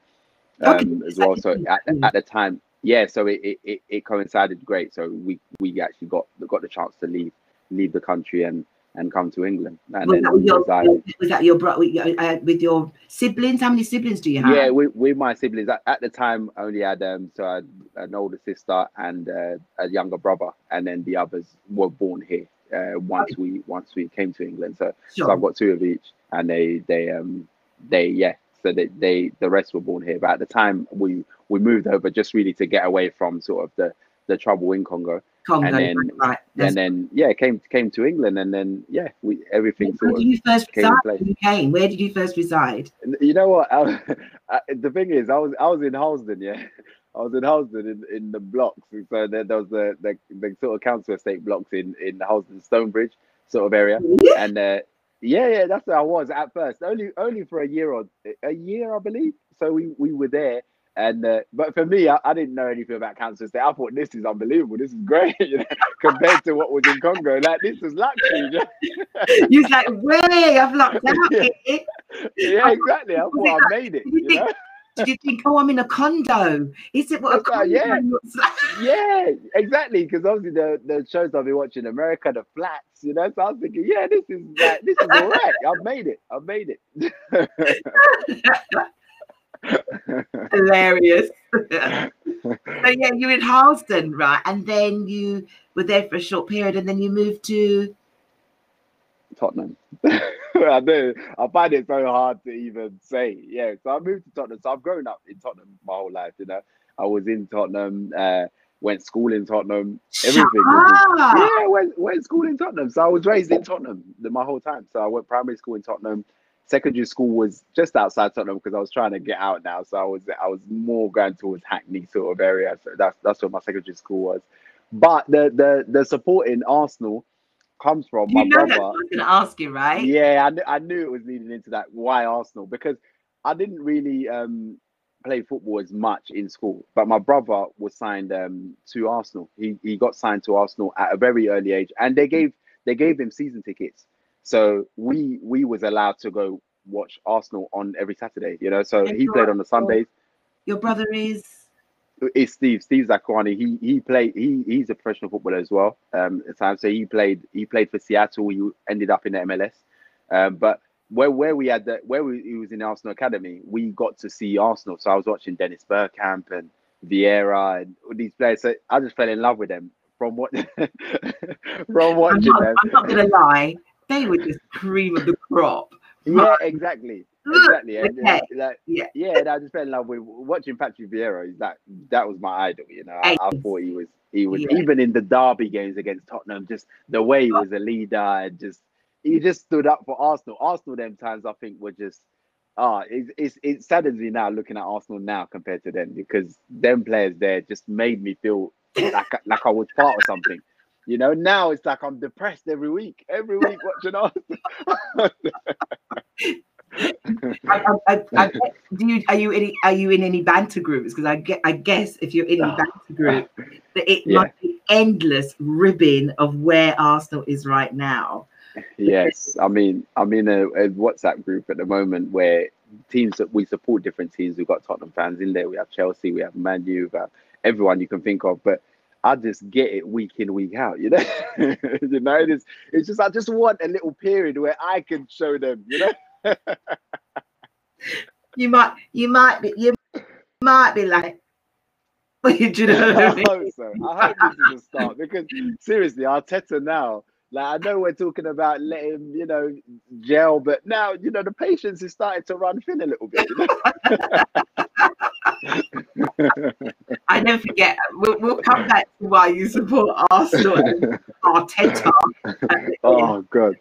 um, okay. as well. So (laughs) at, at the time, yeah, so it, it, it coincided great. So we we actually got got the chance to leave leave the country and and come to England. And was, then that your, was that your brother uh, with your siblings? How many siblings do you have? Yeah, with, with my siblings at, at the time, I only had um, so I had an older sister and uh, a younger brother, and then the others were born here uh, once okay. we once we came to England. So, sure. so I've got two of each, and they they um they yeah. So they, they the rest were born here, but at the time we we moved over just really to get away from sort of the the trouble in Congo. Congo, and then, right. and then yeah, came came to England, and then yeah, we everything Where did you first reside? You came, where did you first reside? You know what? I, (laughs) I, the thing is, I was I was in Harlesden, yeah. (laughs) I was in Harlesden in, in the blocks. So there, there was the, the, the sort of council estate blocks in in Harlesden Stonebridge sort of area, and uh, yeah, yeah, that's where I was at first. Only only for a year or a year, I believe. So we we were there, and uh, but for me, I, I, didn't know anything about cancer state. I thought this is unbelievable. This is great, (laughs) you know, compared to what was in Congo. Like this is luxury. You know? (laughs) You're like, way I've lucked (laughs) out yeah. yeah, exactly. I thought I made it. You know? Did you think, oh, I'm in a condo? Is it what a condo yeah. looks like? (laughs) Yeah, exactly. Because obviously the, the shows I've been watching, America, the flats, you know. So I was thinking, yeah, this is like, this is all right. I've made it. I've made it. (laughs) (laughs) Hilarious. so yeah, you're in Harlesden, right? And then you were there for a short period, and then you moved to Tottenham. (laughs) I do. I find it so hard to even say. Yeah. So I moved to Tottenham. So I've grown up in Tottenham my whole life. You know, I was in Tottenham. Uh, went school in Tottenham. Everything. Yeah, went went school in Tottenham. So I was raised in Tottenham the, my whole time. So I went primary school in Tottenham secondary school was just outside Tottenham because I was trying to get out now. So I was I was more going towards Hackney sort of area. So that's that's where my secondary school was. But the the the support in Arsenal comes from you my brother. I was going to ask you, right? Yeah, I, kn- I knew it was leading into that. Why Arsenal? Because I didn't really um, play football as much in school, but my brother was signed um, to Arsenal. He he got signed to Arsenal at a very early age, and they gave they gave him season tickets. So we we was allowed to go watch Arsenal on every Saturday. You know, so and he played on the Sundays. Your brother is. It's Steve. Steve Zakuani. He he played. He he's a professional footballer as well. Um, at times, so he played. He played for Seattle. He ended up in the MLS. Um, but where where we had the where we, he was in Arsenal Academy, we got to see Arsenal. So I was watching Dennis Bergkamp and Vieira and all these players. So I just fell in love with them from what (laughs) from watching I'm not, them. I'm not gonna lie they were just cream of the crop. Yeah, exactly. Exactly. Okay. And, like, yeah. yeah, and I just fell in love with watching Patrick Vieira. That that was my idol. You know, I, I thought he was he was yeah. even in the derby games against Tottenham. Just the way he was a leader, and just he just stood up for Arsenal. Arsenal, them times I think were just ah, uh, it, it's it saddens me now looking at Arsenal now compared to them because them players there just made me feel like like I was part of something. You know, now it's like I'm depressed every week, every week watching Arsenal. (laughs) I, I, I, do you are you in are you in any banter groups? Because I get I guess if you're in a ah. banter group, that it yeah. must be endless ribbing of where Arsenal is right now. Yes, I mean I'm in a, a WhatsApp group at the moment where teams that we support different teams. We've got Tottenham fans in there. We have Chelsea. We have Man U. We have everyone you can think of. But I just get it week in, week out, you know. (laughs) you know, it's it's just I just want a little period where I can show them, you know. You might you might be you might be like (laughs) you know I, mean? hope so. I hope this is a start because seriously, Arteta now, like I know we're talking about letting you know gel, but now you know the patience is starting to run thin a little bit. You know? (laughs) I never forget. We'll, we'll come back to why you support Arsenal and (laughs) Arteta. oh God.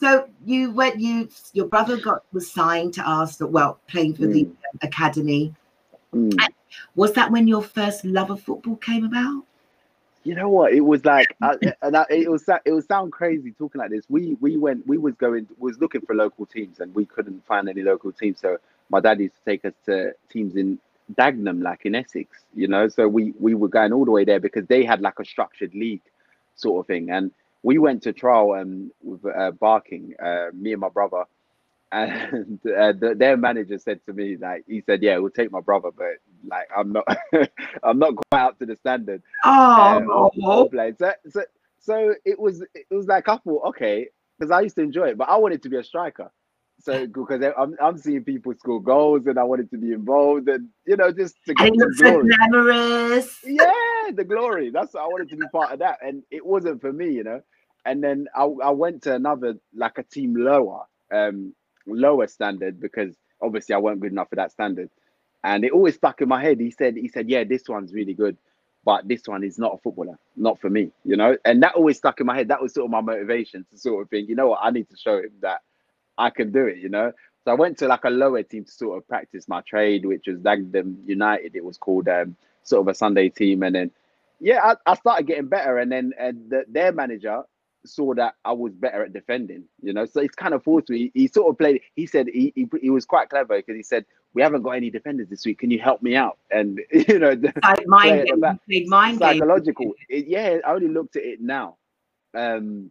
So you went. You your brother got was signed to Arsenal. Well, playing for mm. the academy. Mm. Was that when your first love of football came about? You know what? It was like, I, and I, it was it was sound crazy talking like this. We we went, we was going, was looking for local teams, and we couldn't find any local teams. So my dad used to take us to teams in Dagenham, like in Essex, you know. So we we were going all the way there because they had like a structured league sort of thing, and we went to trial um, with uh, Barking, uh, me and my brother, and (laughs) uh, the, their manager said to me like he said, "Yeah, we'll take my brother, but like I'm not, (laughs) I'm not quite up to the standard." Oh, uh, So, so so it was it was like I thought, okay, because I used to enjoy it, but I wanted to be a striker. So because I'm, I'm seeing people score goals and I wanted to be involved and you know just to get the glory. glamorous. Yeah, the glory. That's I wanted to be part of that, and it wasn't for me, you know. And then I, I went to another like a team lower, um, lower standard because obviously I weren't good enough for that standard, and it always stuck in my head. He said he said yeah this one's really good, but this one is not a footballer, not for me, you know. And that always stuck in my head. That was sort of my motivation to sort of think, you know what, I need to show him that I can do it, you know. So I went to like a lower team to sort of practice my trade, which was Dagenham United. It was called um, sort of a Sunday team, and then yeah, I, I started getting better, and then and the, their manager saw that I was better at defending, you know. So it's kind of forced me. He, he sort of played. He said he, he, he was quite clever because he said we haven't got any defenders this week. Can you help me out? And (laughs) you know, mind game, mind psychological. It, yeah, I only looked at it now. Um,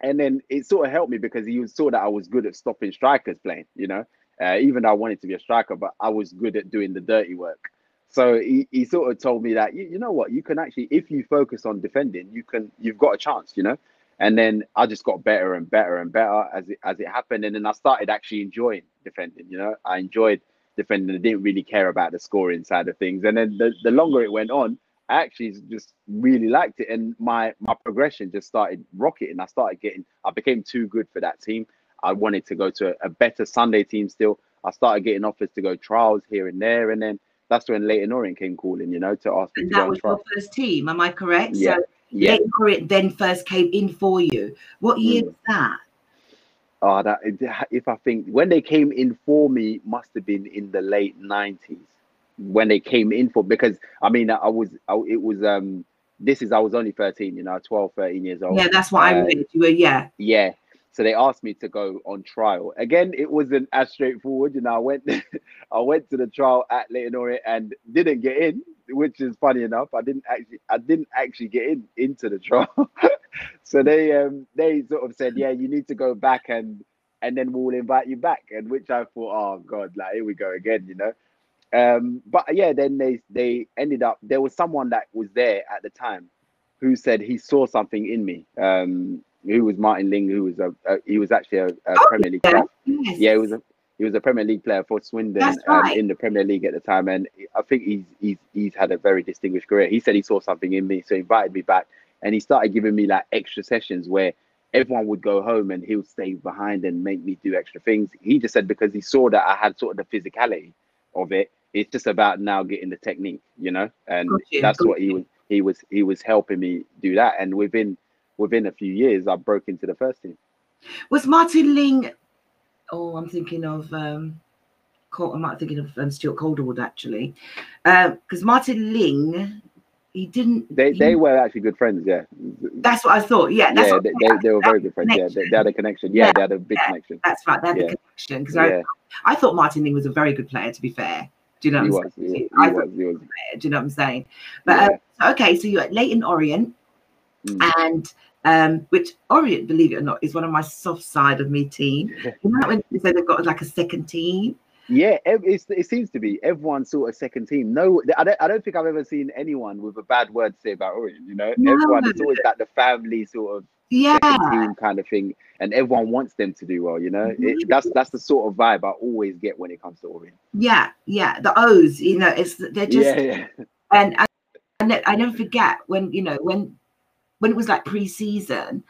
and then it sort of helped me because he saw that I was good at stopping strikers playing, you know, uh, even though I wanted to be a striker, but I was good at doing the dirty work. So he, he sort of told me that you, you know what, you can actually, if you focus on defending, you can, you've got a chance, you know. And then I just got better and better and better as it as it happened, and then I started actually enjoying defending. You know, I enjoyed defending. I didn't really care about the scoring side of things. And then the, the longer it went on, I actually just really liked it, and my my progression just started rocketing. I started getting, I became too good for that team. I wanted to go to a, a better Sunday team still. I started getting offers to go trials here and there, and then that's when Leyton Orient came calling, you know, to ask me and to that go was your first team, am I correct? Yeah. So yeah. Orient then first came in for you. What year Mm. was that? Oh, that if I think when they came in for me must have been in the late nineties when they came in for because I mean I was I, it was um this is I was only 13 you know 12 13 years old. Yeah, that's what I Uh. You were yeah. yeah. So they asked me to go on trial. Again it wasn't as straightforward you know I went (laughs) I went to the trial at Leyton and didn't get in which is funny enough. I didn't actually I didn't actually get in into the trial. (laughs) So they um they sort of said yeah you need to go back and and then we'll invite you back. And which I thought oh god like here we go again you know um but yeah then they they ended up there was someone that was there at the time who said he saw something in me. Um who was Martin Ling who was a, a he was actually a, a Oh, Premier League Yeah. player. Yes. yeah he was a he was a Premier League player for Swindon That's um, in the Premier League at the time. And I think he's he's he's had a very distinguished career. He said he saw something in me so he invited me back. And he started giving me like extra sessions where everyone would go home and he would stay behind and make me do extra things. He just said because he saw that I had sort of the physicality of it it's just about now getting the technique you know and Got you, that's what he was he was he was helping me do that and within within a few years I broke into the first team Was Martin Ling? Oh, I'm thinking of um, I'm not thinking of um, Stuart Calderwood actually, because Martin Ling, he didn't. they he- they were actually good friends yeah That's what I thought. Yeah, yeah, they, they, they were very good friends. Yeah, connection. they, they had a connection. Yeah, Yeah, they had a big yeah. connection. that's right. They had Yeah. the connection because Yeah, I, I thought Martin Ling was a very good player. To be fair, do you know what. I'm saying? was. He was. He was. do you know what I'm saying? But uh, so, okay, so you're at Leyton Orient, Mm. and um, which Orient, believe it or not, is one of my soft side of me team. (laughs) You know when you say they've got like a second team? Yeah, it's, it seems to be everyone's sort of second team. No, I don't. I don't think I've ever seen anyone with a bad word to say about Orient. You know, No. everyone. It's always like the family sort of Yeah, second team kind of thing, and everyone wants them to do well. You know, it, that's that's the sort of vibe I always get when it comes to Orient. yeah, yeah. The O's, you know, it's they're just yeah, yeah, and I, ne- I never forget when you know when when it was like pre-season,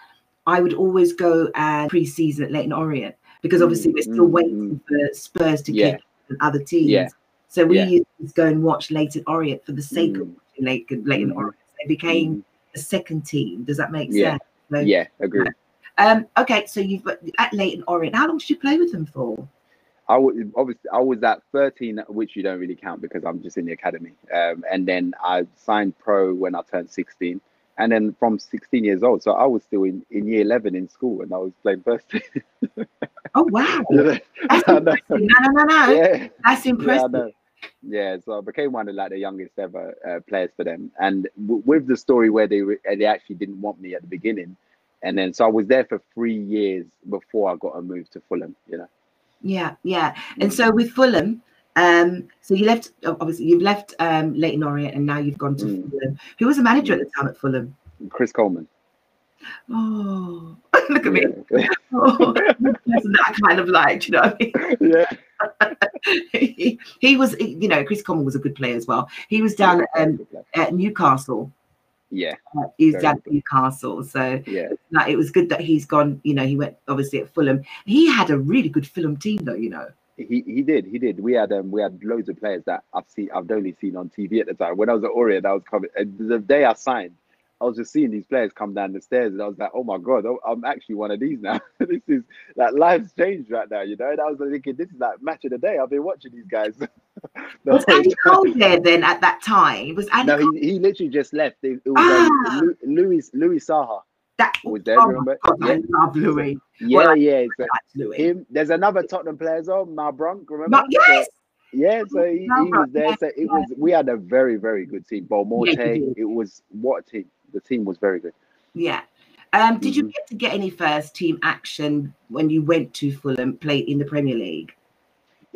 I would always go and pre-season at Leyton Orient because obviously we're still Mm, waiting for Spurs to Yeah. kick and other teams. Yeah. So we Yeah. used to go and watch Leyton Orient for the sake of Mm. watching Leyton, Leyton Mm. Orient. They became Mm. a second team. Does that make Yeah. sense? So, yeah. Agree. Um, okay, so you've got at Leyton Orient. How long did you play with them for? I was obviously I was at 13, which you don't really count because I'm just in the academy. Um, and then I signed pro when I turned 16, and then from 16 years old, so I was still in, in year 11 in school, and I was playing first. (laughs) Oh wow, (laughs) that's (laughs) impressive. No, no, no, no. yeah, That's impressive. know. Yeah, so I became one of like the youngest ever uh, players for them, and w- with the story where they re- they actually didn't want me at the beginning, and then so I was there for three years before I got a move to Fulham. You know. Yeah, yeah. And so with Fulham, um, so you left obviously you've left um Leyton Orient and now you've gone to Mm. Fulham. Who was the manager at the time at Fulham? Chris Coleman. Oh, (laughs) look at me. (laughs) oh, person that kind of liked, you know what I mean? Yeah. he, (laughs) he, was, you know, Chris Coleman was a good player as well. He was down um, at Newcastle. Yeah. Uh, he was down at Newcastle. So yeah, like, it was good that he's gone, you know, he went obviously at Fulham. He had a really good Fulham team though, you know. He he did, he did. We had um we had loads of players that I've seen I've only seen on TV at the time. When I was at Orient, I was coming the day I signed, I was just seeing these players come down the stairs, and I was like, "Oh my god, oh, I'm actually one of these now. (laughs) this is like life's changed right now, you know." And I was thinking, "This is like match of the day. I've been watching these guys." (laughs) was Andy Cole there then at that time? Was Andy? No, he, he literally just left. It, it was ah. um, Louis Louis Saha. That was there. Oh remember? God, yeah. I love Louis. Yeah, well, yeah. So Louis. Him. There's another Tottenham player as well, Malbranque. Remember? yes. So, yeah, so he, he was there. So it was. We had a very, very good team. Boa Morte. Yeah, it was what team the team was very good. Yeah. Um, did mm-hmm. you get to get any first team action when you went to Fulham play in the Premier League?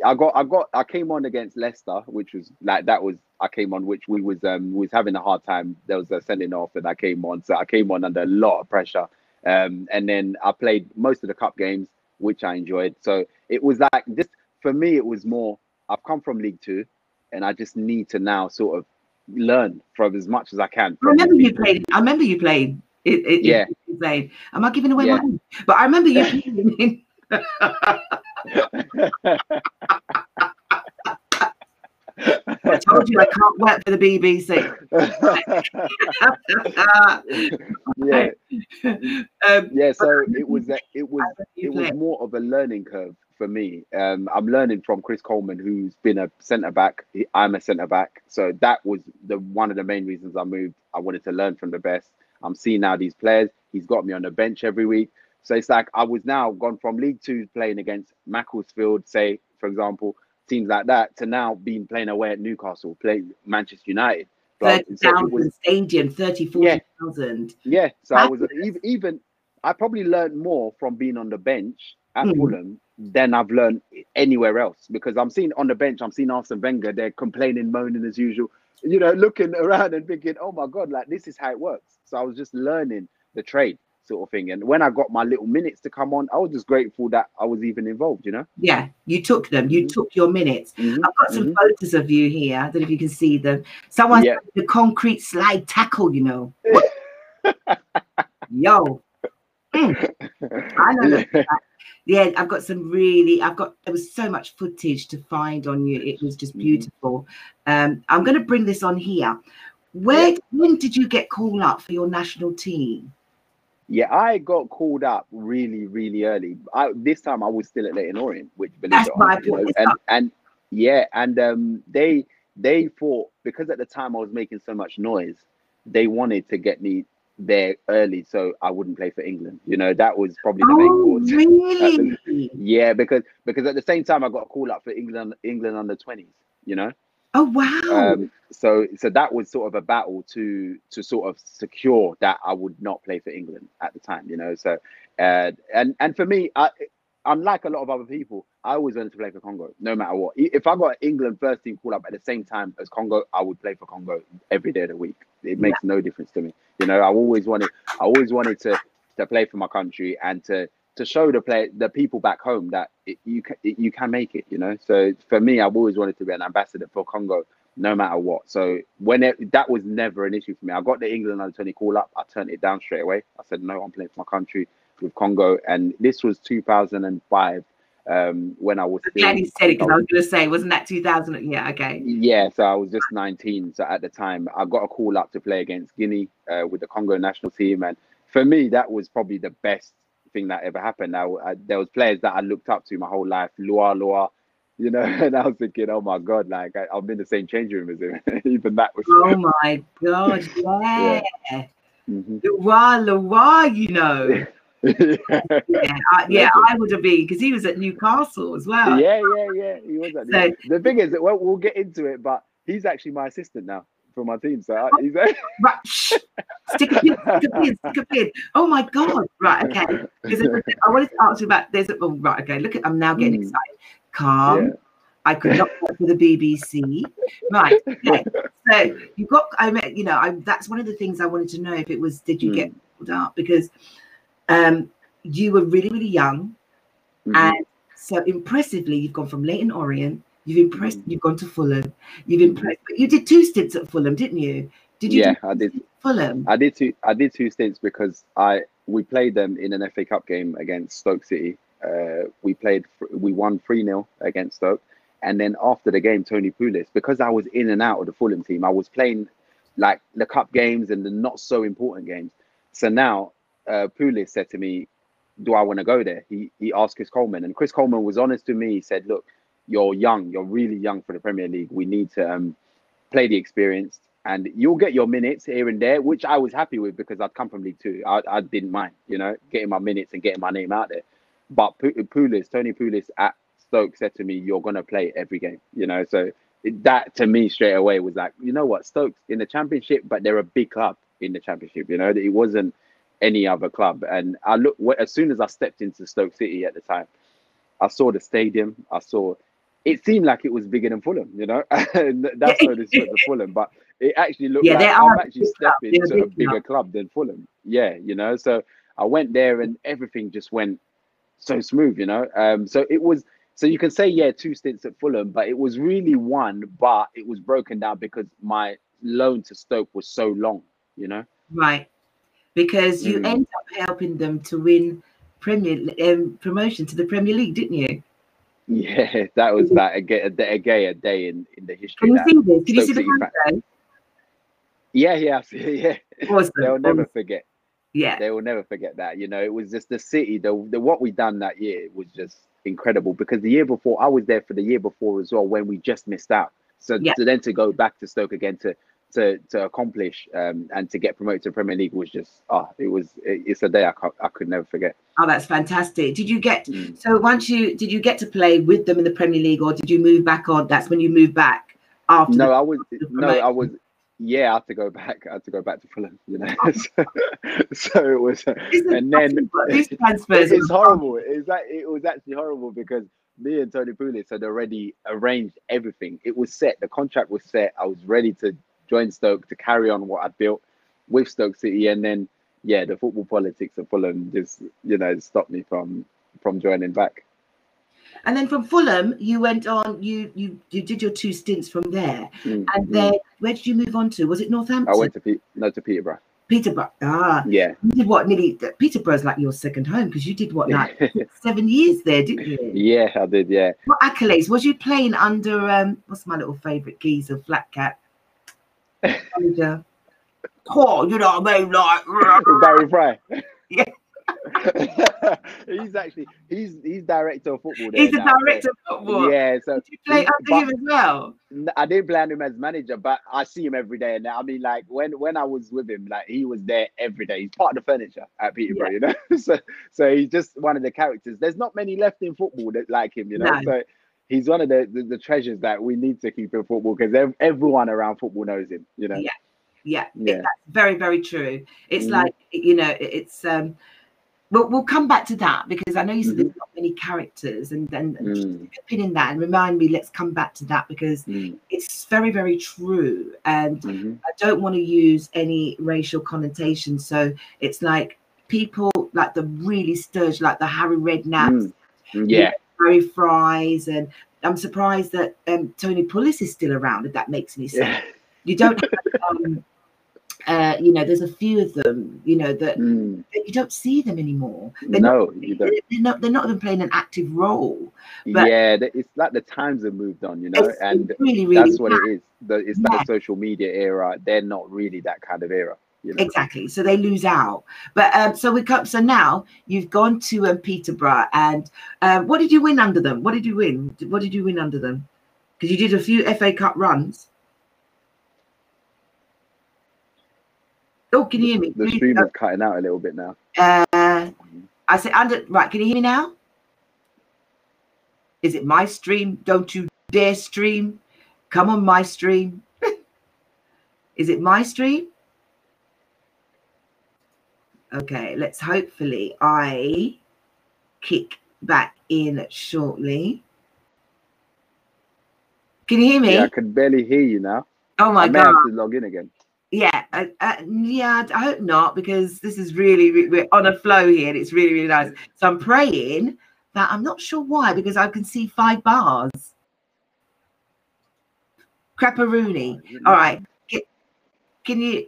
I got, I got, I came on against Leicester, which was like that was I came on, which we was um was having a hard time. There was a sending off, and I came on, so I came on under a lot of pressure. Um, and then I played most of the cup games, which I enjoyed. So it was like this for me, it was more. I've come from League Two, and I just need to now sort of learn from as much as I can. I remember you played. I remember you played. It, it, yeah. It, Am I giving away yeah. my name? But I remember you (laughs) playing. (laughs) I told you I can't work for the BBC. (laughs) yeah, (laughs) um, yeah. So it was it was it was more of a learning curve for me. Um, I'm learning from Chris Coleman, who's been a centre back. I'm a centre back, so that was the one of the main reasons I moved. I wanted to learn from the best. I'm seeing now these players. He's got me on the bench every week, so it's like I was now gone from League Two playing against Macclesfield, say for example, teams like that, to now being playing away at Newcastle, playing Manchester United. 30,000 so stadium, 30, 40,000. Yeah. yeah, so I was even, even I probably learned more from being on the bench at mm. Fulham than I've learned anywhere else because I'm seeing on the bench, I'm seeing Arsene Wenger, they're complaining, moaning as usual, you know, looking around and thinking, oh my God, like this is how it works. So I was just learning the trade sort of thing. And when I got my little minutes to come on, I was just grateful that I was even involved, you know? Yeah, you took them, you mm-hmm. took your minutes. Mm-hmm. I've got some mm-hmm. photos of you here. I don't know if you can see them. Someone yeah. the concrete slide tackle, you know. (laughs) Yo. Mm. I know yeah (laughs) yeah, I've got some really, I've got, there was so much footage to find on you. It was just mm-hmm. beautiful. Um, I'm going to bring this on here. Where, yeah. when did you get called up for your national team? Yeah, I got called up really, really early. I, this time I was still at Leyton Orient, which believe it or not, and, and yeah, and um, they they thought because at the time I was making so much noise, they wanted to get me there early so I wouldn't play for England. You know, that was probably the oh, main cause. (laughs) Really? yeah, because because at the same time I got a call up for England England under 20s, you know. Oh wow. Um, so so that was sort of a battle to to sort of secure that I would not play for England at the time, you know. So uh, and and for me, I unlike a lot of other people, I always wanted to play for Congo, no matter what. If I got England first team call up at the same time as Congo, I would play for Congo every day of the week. It makes yeah. no difference to me. You know, I always wanted, I always wanted to to play for my country and to to show the play the people back home that it, you can it, you can make it. You know, so for me, I've always wanted to be an ambassador for Congo, no matter what. So when it, that was never an issue for me. I got the England under twenty call up, I turned it down straight away. I said no, I'm playing for my country with Congo, and this was 2005 um, when I was. Still, he said it because I was going to say, wasn't that 2000? Yeah, okay. Yeah, so I was just 19. So at the time, I got a call up to play against Guinea uh, with the Congo national team, and for me, that was probably the best thing that ever happened. Now I, there was players that I looked up to my whole life, LuaLua, you know, (laughs) and I was thinking, oh my god, like I, am in the same change room as him. (laughs) Even that was. Oh my god, (laughs) yeah. yeah. Mm-hmm. LuaLua, you know. yeah, I, yeah, I would have been because he was at Newcastle as well. Yeah, yeah, yeah. He was at. So, the thing is that well, we'll get into it, but he's actually my assistant now for my team. So he's right, stick a pin, stick a pin, stick a pin. Oh my god! Right, okay. I wanted to ask you about. There's a oh, right. Okay, look at. I'm now getting mm. excited. Calm. Yeah. I could not work for the BBC. Right. Okay. So you got. I mean, you know, I, that's one of the things I wanted to know. If it was, did you mm. get out? because um, you were really, really young. Mm-hmm. And so impressively, you've gone from Leyton Orient, you've impressed, mm-hmm. you've gone to Fulham, you've mm-hmm. impressed, but you did two stints at Fulham, didn't you? Did you? Yeah, I did. Fulham. I did two. I did two stints because I we played them in an FA Cup game against Stoke City. Uh, we played. We won three 0 against Stoke, and then after the game, Tony Pulis, because I was in and out of the Fulham team, I was playing like the cup games and the not so important games. So now uh, Pulis said to me, "Do I want to go there?" He he asked Chris Coleman, and Chris Coleman was honest to me. He said, "Look, you're young. You're really young for the Premier League. We need to um, play the experience, and you'll get your minutes here and there, which I was happy with because I'd come from League Two. I, I didn't mind, you know, getting my minutes and getting my name out there. But Pulis, Tony Pulis at Stoke said to me, "You're gonna play every game," you know. So that to me straight away was like, you know what, Stokes in the Championship, but they're a big club in the Championship. You know, it wasn't any other club. And I look as soon as I stepped into Stoke City at the time, I saw the stadium. I saw it seemed like it was bigger than Fulham, you know. (laughs) and that's why this was the Fulham, but it actually looked yeah, like I'm actually stepping to a bigger club. club than Fulham. Yeah, you know. So I went there and everything just went so smooth, you know. Um, so it was so you can say, yeah, two stints at Fulham, but it was really one, but it was broken down because my loan to Stoke was so long, you know? Right. Because you mm. end up helping them to win Premier um, promotion to the Premier League, didn't you? Yeah, that was that again a day, a day in, in the history. Can you see this? Can you see the Yeah, yeah, (laughs) yeah. Awesome. They'll never forget. Yeah, they will never forget that. You know, it was just the city. The, the what we done that year was just incredible because the year before I was there for the year before as well when we just missed out. So, yeah. so then to go back to Stoke again to to to accomplish um, and to get promoted to Premier League was just oh it was it, it's a day I I could never forget. Oh, that's fantastic. Did you get mm. so once you did you get to play with them in the Premier League or did you move back on? That's when you moved back after. No, I was no, I was yeah, I had to go back. I had to go back to Fulham, you know. (laughs) so, so, it was, and then these (laughs) transfers. It's horrible. It's like it was actually horrible because me and Tony Pulis had already arranged everything. It was set. The contract was set. I was ready to join Stoke to carry on what I'd built with Stoke City, and then yeah, the football politics of Fulham just you know stopped me from from joining back. And then from Fulham, you went on. You you you did your two stints from there, mm, and mm. then where did you move on to? Was it Northampton? I went to Pe- no to Peterborough. Peterborough. Ah, yeah. You did what? Nearly Peterborough's like your second home because you did what like (laughs) seven years there, didn't you? Yeah, I did. Yeah. What accolades was you playing under? Um, what's my little favorite geezer, flat oh, you know what I mean, like (laughs) Barry Fry. Yeah. (laughs) he's actually he's he's director of football. he's a director of football. Yeah, so Did you play under him as well. I didn't play under him as manager, but I see him every day. And I mean, like when when I was with him, like he was there every day. He's part of the furniture at Peterborough, yeah. you know. (laughs) so so he's just one of the characters. There's not many left in football that like him, you know. No. So he's one of the, the, the treasures that we need to keep in football because everyone around football knows him, you know. Yeah. Yeah, yeah. It, that's very, very true. It's mm-hmm. like you know, it's um We'll, we'll come back to that because I know you said mm-hmm. there's not many characters, and then mm. pin in that and remind me. Let's come back to that because mm. it's very, very true, and mm-hmm. I don't want to use any racial connotation. So it's like people like the really sturge, like the Harry Redknapp, mm. yeah, Harry Fries, and I'm surprised that um, Tony Pulis is still around. If that makes any sense, yeah. you don't have um, uh, you know, there's a few of them, you know, that, mm. that you don't see them anymore. They're no, not, you don't. They're not. They're not even playing an active role. But yeah, it's like the times have moved on, you know, and really, really that's what it is. The, it's yeah. the social media era. They're not really that kind of era. You know? Exactly. So they lose out. But um, so we come. So now you've gone to um, Peterborough, and um, what did you win under them? What did you win? What did you win under them? Because you did a few FA Cup runs. Oh, can you hear me? The Please, stream is cutting out a little bit now. Uh, I said under right. Can you hear me now? Is it my stream? Don't you dare stream. Come on, my stream. (laughs) is it my stream? Okay, let's hopefully I kick back in shortly. Can you hear me? Yeah, I can barely hear you now. Oh my I god! Have to log in again. Yeah, uh, uh, yeah. I hope not because this is really we're on a flow here and it's really really nice. So I'm praying that I'm not sure why because I can see five bars. Crapperoonie. All right. Can, can you?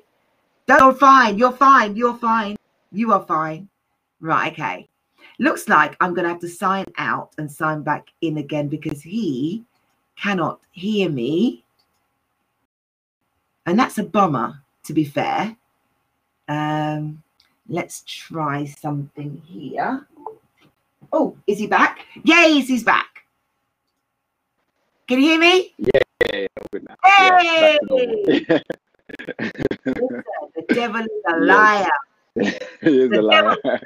You're fine. You're fine. You're fine. You are fine. Right. Okay. Looks like I'm going to have to sign out and sign back in again because he cannot hear me. And that's a bummer, to be fair. Um, let's try something here. Oh, is he back? Yes, he's back. Can you hear me? Yeah, yeah, yeah. Good now. Hey! Yeah, (laughs) the devil is a liar. (laughs) is a.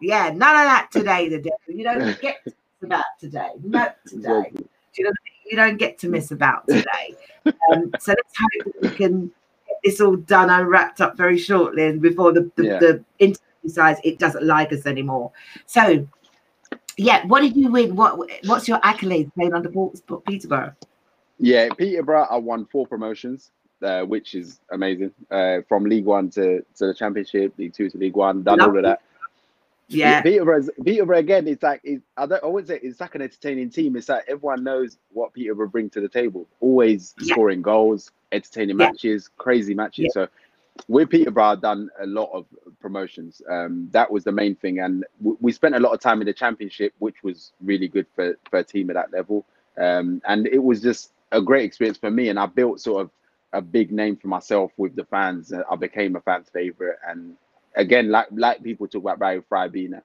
Yeah, none of that today, the devil. You don't (laughs) get to about today. Not today. You don't, you don't get to miss about today. Um, so let's hope we can get this all done and wrapped up very shortly and before the, the, yeah. the interview decides it doesn't like us anymore. So yeah, what did you win? What what's your accolades playing under Peterborough? Yeah, Peterborough, I won four promotions, uh, which is amazing. Uh, from League One to, to the Championship, League Two to League One, done all of that. Yeah, Peterborough, Peterborough again. It's like it's, I don't. Say it's like an entertaining team. It's like everyone knows what Peterborough bring to the table. Always yeah. scoring goals, entertaining yeah. matches, crazy matches. Yeah. So with Peterborough, I've done a lot of promotions. Um, that was the main thing, and w- we spent a lot of time in the championship, which was really good for, for a team at that level. Um, and it was just a great experience for me, and I built sort of a big name for myself with the fans. And I became a fan's favorite, and again, like like people talk about Barry Fry being at,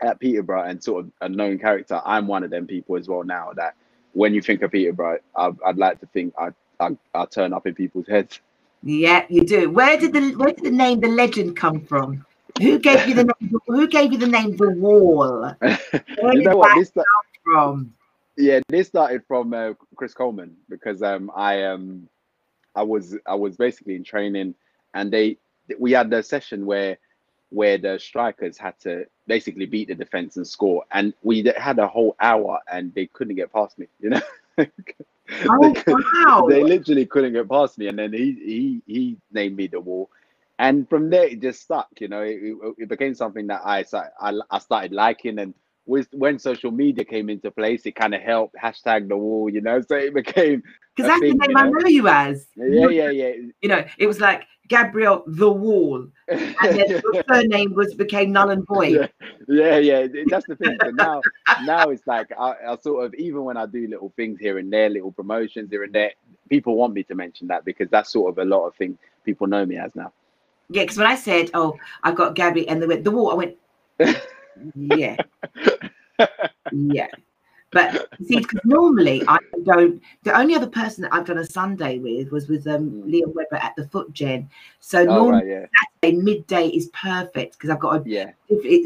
at Peterborough and sort of a known character, I'm one of them people as well now. That when you think of Peterborough, I'd, I'd like to think I I I turn up in people's heads. Yeah, you do. Where did the where did the name the legend come from? Who gave you the name? (laughs) Who gave you the name the Wall? (laughs) You know what? This come from? Yeah, this started from uh, Chris Coleman because um I um I was I was basically in training and they we had a session where where the strikers had to basically beat the defense and score, and we had a whole hour and they couldn't get past me. You know. (laughs) oh, they, wow. they literally couldn't get past me, and then he he he named me the wall, and from there it just stuck. You know, it, it, it became something that I, I I started liking, and with when social media came into place, it kind of helped hashtag the wall. You know, so it became because that's thing, the name I know you as. Yeah, yeah, yeah. You know, it was like Gabriel the Wall, and then (laughs) your surname was became null and void. Yeah, yeah, yeah. that's the thing. So now, now it's like I, I, sort of even when I do little things here and there, little promotions here and there, people want me to mention that because that's sort of a lot of things people know me as now. Yeah, because when I said, "Oh, I've got Gabby," and they went the wall, I went, (laughs) "Yeah, yeah." But see, because normally I don't. The only other person that I've done a Sunday with was with um, mm. Liam Webber at the Foot Gen. So oh, normally right, yeah. Saturday midday is perfect because I've got a, yeah.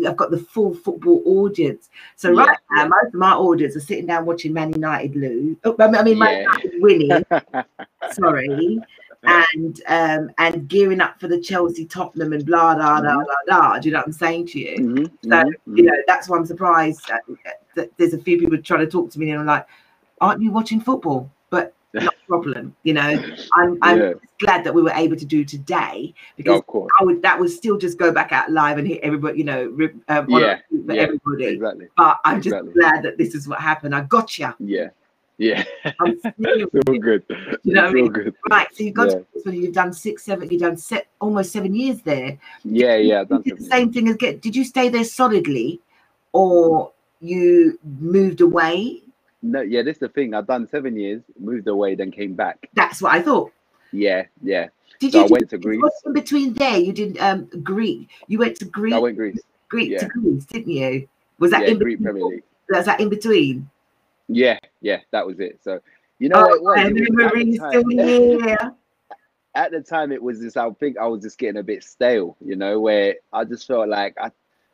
I've got the full football audience. So yeah, right now, most of my audience are sitting down watching Man United lose. Oh, I mean, Man United winning. (laughs) Sorry. And um and gearing up for the Chelsea Tottenham and blah blah blah mm-hmm. blah blah. Do you know what I'm saying to you? Mm-hmm. So mm-hmm. you know that's why I'm surprised that there's a few people trying to talk to me and I'm like, aren't you watching football? But (laughs) not a problem, you know. I'm I'm yeah. glad that we were able to do today because I would that would still just go back out live and hit everybody, you know, um, yeah, for yeah, everybody. Exactly. But I'm just exactly. glad that this is what happened. I got you. Yeah. Yeah, I'm (laughs) still good. You know, mean? good. right? So you've got yeah. to, you've done six, seven, you've done set, almost seven years there. Yeah, yeah. Done the same thing as get. Did you stay there solidly, or you moved away? No, yeah, this is the thing. I've done seven years, moved away, then came back. That's what I thought. Yeah, yeah. Did so you? I went to Greece. in between there? You did um Greek. You went to Greece. I went Greece. Greek yeah. to Greece, didn't you? Was that yeah, in Greek Premier League? Was that in between? Yeah, yeah, that was it. So you know oh, what? It was, still here. (laughs) at the time, it was just I think I was just getting a bit stale. You know, where I just felt like I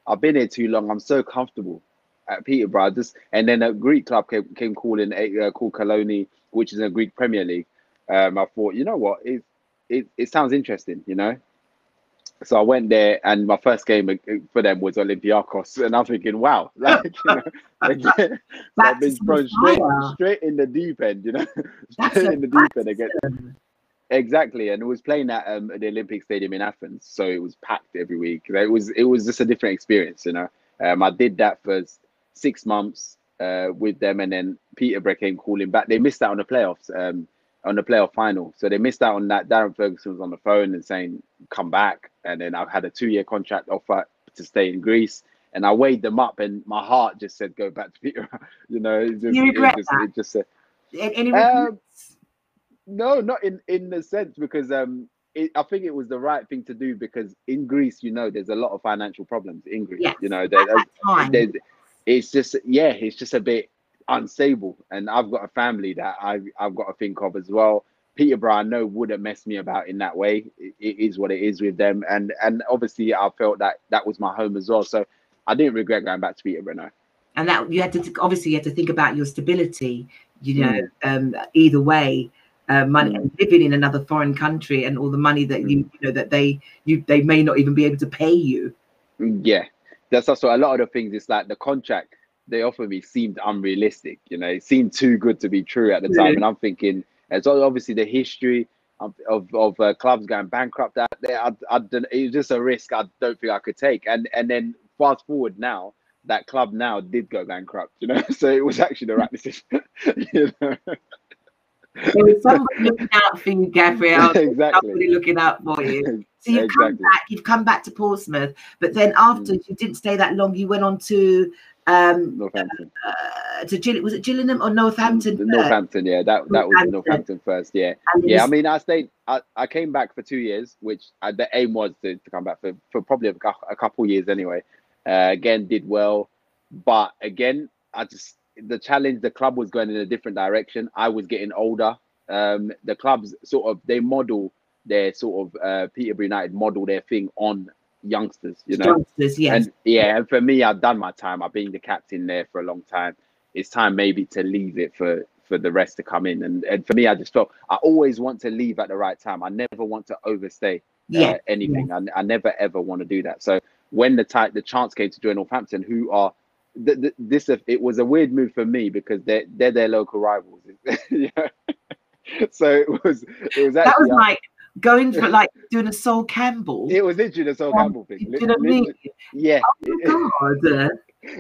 I've been here too long. I'm so comfortable at Peterborough. Just and then a Greek club came, came calling uh, called Kalloni, which is a Greek Premier League. Um, I thought, you know what, it, it it sounds interesting, you know. So I went there, and my first game for them was Olympiacos, and I'm thinking, wow, (laughs) like, you know, again, (laughs) I've been thrown straight, straight in the deep end, you know, (laughs) straight in the deep end again. Exactly, and it was playing at um, the Olympic Stadium in Athens, so it was packed every week. It was it was just a different experience, you know. Um, I did that for six months uh, with them, and then Peterborough came calling back. They missed out on the playoffs, um, on the playoff final, so they missed out on that. Darren Ferguson was on the phone and saying, "Come back," and then I had a two-year contract offer to stay in Greece, and I weighed them up, and my heart just said, "Go back to (laughs) Peterborough." you know, it just, you regret it just, that? It just said, any regrets? no, not in in the sense because um, it, I think it was the right thing to do because in Greece, you know, there's a lot of financial problems in Greece. Yes, you know, there, that time. there's, it's just yeah, it's just a bit unstable, and I've got a family that I I've got to think of as well. Peterborough, I know wouldn't mess me about in that way. It, it is what it is with them, and and obviously I felt that that was my home as well. So I didn't regret going back to Peterborough. No. and that you had to obviously you had to think about your stability you know Mm. um either way uh, money Mm. living in another foreign country and all the money that you you know that they you they may not even be able to pay you Yeah, that's also a lot of the things. It's like the contract they offer me seemed unrealistic. You know, it seemed too good to be true at the time, and I'm thinking, it's all- obviously the history of of, of uh, clubs going bankrupt. Out there, I, I don't, it was just a risk I don't think I could take. And and then fast forward now, that club now did go bankrupt. You know, (laughs) so it was actually the right decision. (laughs) you know? there was somebody looking out for you gabriel (laughs) exactly. somebody looking out for you so you've come back you've come back to portsmouth but then after you didn't stay that long you went on to um Northampton. uh, to Gill- was it gillingham or northampton The? Northampton, yeah, that that was Northampton. First, yeah. Yeah, I mean, I stayed. I, I came back for two years, which I, the aim was to, to come back for, for probably a, a couple years anyway. Uh, again, did well, but again, I just the challenge. The club was going in a different direction. I was getting older. Um, the clubs sort of they model their sort of uh, Peterborough United model their thing on youngsters. You know, youngsters yes and yeah, and for me, I've done my time. I've been the captain there for a long time. It's time maybe to leave it for for the rest to come in. And and for me, I just felt I always want to leave at the right time. I never want to overstay uh, yeah anything. I, I never ever want to do that. So when the type the chance came to join Northampton, who are th- th- this it was a weird move for me because they're they're their local rivals. (laughs) yeah. (laughs) So it was it was actually that was uh, like going for (laughs) like doing a Sol Campbell. it was literally the Sol Um, Campbell thing. Do you know what I mean? yeah. Oh, (laughs) God.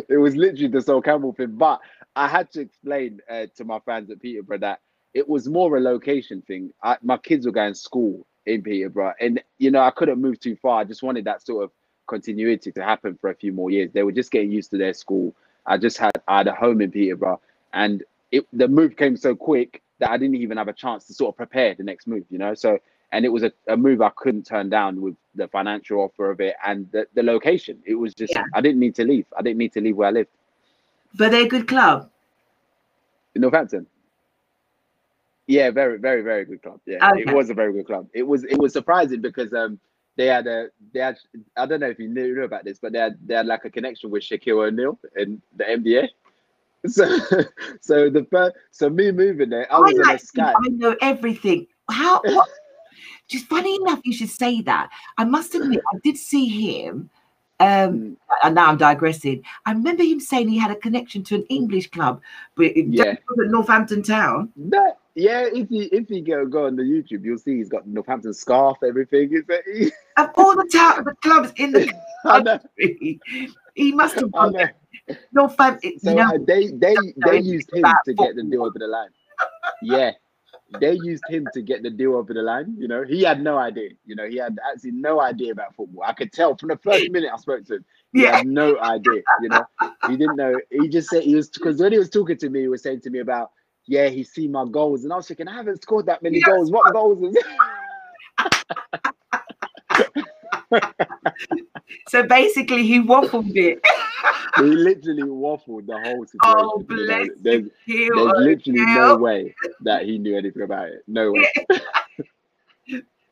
it was literally the Sol Campbell thing. But I had to explain uh, to my fans at Peterborough that it was more a location thing. I, my kids were going to school in Peterborough, and you know I couldn't move too far. I just wanted that sort of continuity to happen for a few more years. They were just getting used to their school. I just had I had a home in Peterborough, and it the move came so quick that I didn't even have a chance to sort of prepare the next move. You know, so and it was a, a move I couldn't turn down with the financial offer of it and the, the location. It was just Yeah. I didn't need to leave. I didn't need to leave where I lived But they're a good club. in Northampton. Yeah, very, very, very good club. Yeah, Okay. it was a very good club. It was it was surprising because um they had a they had I don't know if you knew, knew about this, but they had they had like a connection with Shaquille O'Neal in the NBA. (laughs) So so the first so me moving there, I was a like to Sky. I know everything. How? What? Just funny enough, you should say that. I must admit, I did see him. Um, and now I'm digressing. I remember him saying he had a connection to an English club, but Yeah. Northampton Town. That, yeah, if you if you go go on the YouTube, you'll see he's got Northampton scarf, everything. He, Of all the town, the clubs in the (laughs) country, he must have know. Northampton. So know, uh, they they they used him to get the deal football. over the line. Yeah, they used him to get the deal over the line. You know, he had no idea. You know, he had actually no idea about football. I could tell from the first minute I spoke to him. He yeah, had no idea. You know, he didn't know. He just said he was because when he was talking to me, he was saying to me about yeah, he's seen my goals, and I was thinking I haven't scored that many Yes. goals. What goals is it? (laughs) so basically he waffled it. he literally waffled the whole situation. Oh, you bless There's, He'll- there's oh, literally no way that he knew anything about it. No way. (laughs)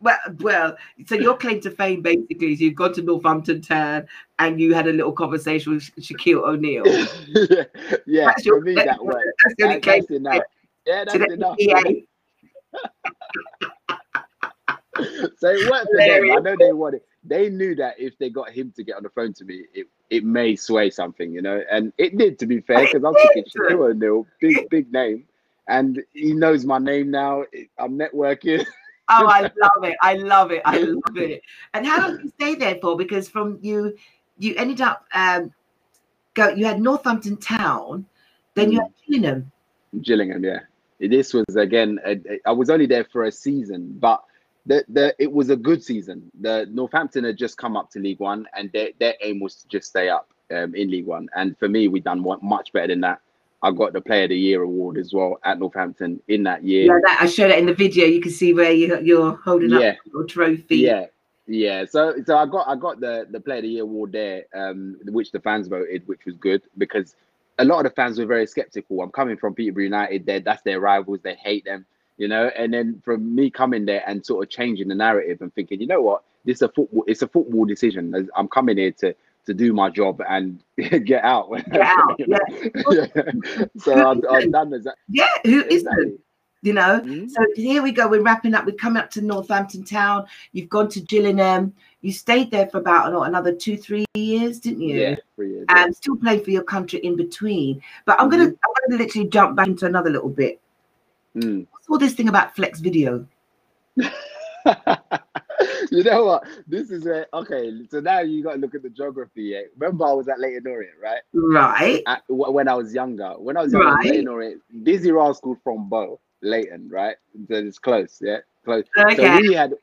Well, well, so your claim to fame basically is you've gone to Northampton Town and you had a little conversation with Shaquille O'Neal. (laughs) yeah, yeah. That's for your- me, that's that worked. That's the only That, claim enough. Yeah, that's the enough. So it worked for them. I know they wanted. They knew that if they got him to get on the phone to me, it, it may sway something, you know. And it did, to be fair, because I'm thinking. (laughs) Shaquille O'Neal, big big name, and he knows my name now. I'm networking. (laughs) oh, I love it. I love it. I love it. And how long did you stay there for? Because from you, you ended up um, go. You had Northampton Town, then you had mm. Gillingham. Gillingham, yeah. This was again. A, I was only there for a season, but the, the it was a good season. The Northampton had just come up to League One, and their their aim was to just stay up um, in League One. And for me, we done much better than that. I got the Player of the Year award as well at Northampton in that year. Yeah, that, I showed it in the video. You can see where you, you're holding yeah. up your trophy. Yeah, yeah. So so I got I got the the Player of the Year award there, um, which the fans voted, which was good because a lot of the fans were very skeptical. I'm coming from Peterborough United. They that's their rivals. They hate them, you know. And then from me coming there and sort of changing the narrative and thinking, you know what, this is a football. It's a football decision. I'm coming here to to do my job and (laughs) get out. Get out. yeah. (laughs) yeah. So I've, I've, done that. Yeah, who isn't? You know, mm-hmm. so here we go. We're wrapping up. We're coming up to Northampton Town. You've gone to Gillingham. You stayed there for about know, another two, three years, didn't you? Yeah, three years. And yeah. still played for your country in between. But I'm mm-hmm. gonna, I'm gonna literally jump back into another little bit. Mm. What's all this thing about flex video? (laughs) you know what? This is a okay. So now you got to look at the geography. Remember, I was at Leyton Orient, right? Right. At, when I was younger, when I was younger, right. Leyton Orient, Dizzee Rascal from Bow, Leyton, right? So it's close, yeah, close. Okay. So we had,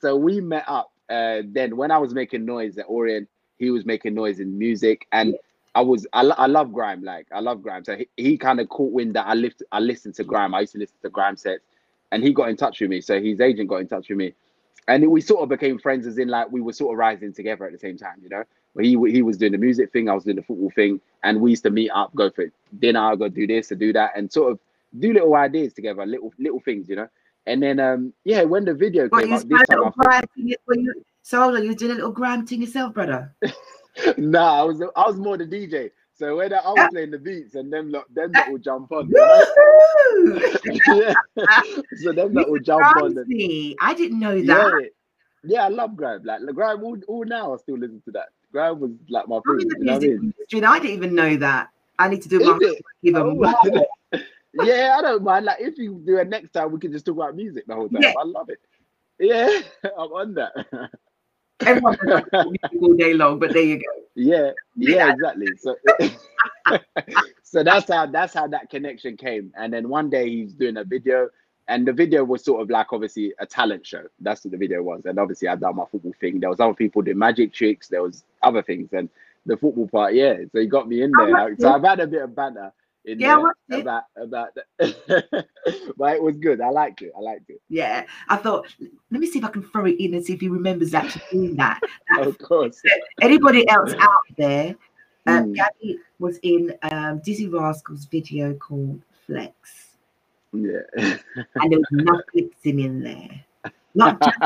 so we met up. Uh, then when I was making noise at Orient, he was making noise in music, and I was I, I love grime, like I love grime. So he, he kind of caught wind that I lived I listened to grime. I used to listen to grime sets, and he got in touch with me. So his agent got in touch with me and we sort of became friends as in like we were sort of rising together at the same time you know he he was doing the music thing i was doing the football thing and we used to meet up go for dinner go do this and do that and sort of do little ideas together little little things you know and then um yeah when the video came you this time thought, you, so you did a little gram thing yourself brother (laughs) (laughs) nah, i was i was more the dj so when I was playing the beats and them lot, them that will jump on. (laughs) yeah. so them that will jump on. And, I didn't know that. Yeah, yeah I love grime. Like grime, all, all now I still listen to that. Grime was like my favorite. You know I mean? I didn't even know that. I need to do my even oh, more. (laughs) yeah, I don't mind. Like if you do it next time, we can just talk about music the whole time. Yeah. I love it. Yeah, I'm on that. Everyone (laughs) all day long, but there you go. Yeah, yeah, exactly. So, (laughs) (laughs) so that's how that's how that connection came. And then one day he's doing a video, and the video was sort of like obviously a talent show. That's what the video was. And obviously I done my football thing. There was other people doing magic tricks. There was other things, and the football part, yeah. So he got me in there. So I've had a bit of banter in yeah, there about about that. (laughs) but it was good. I liked it. I liked it. Yeah, I thought let me see if I can throw it in and see if he remembers actually doing that. (laughs) of course. Anybody else (laughs) out there? Um, mm. Gabby was in um, Dizzee Rascal's video called Flex. Yeah. and there was no flexing in there. Not just,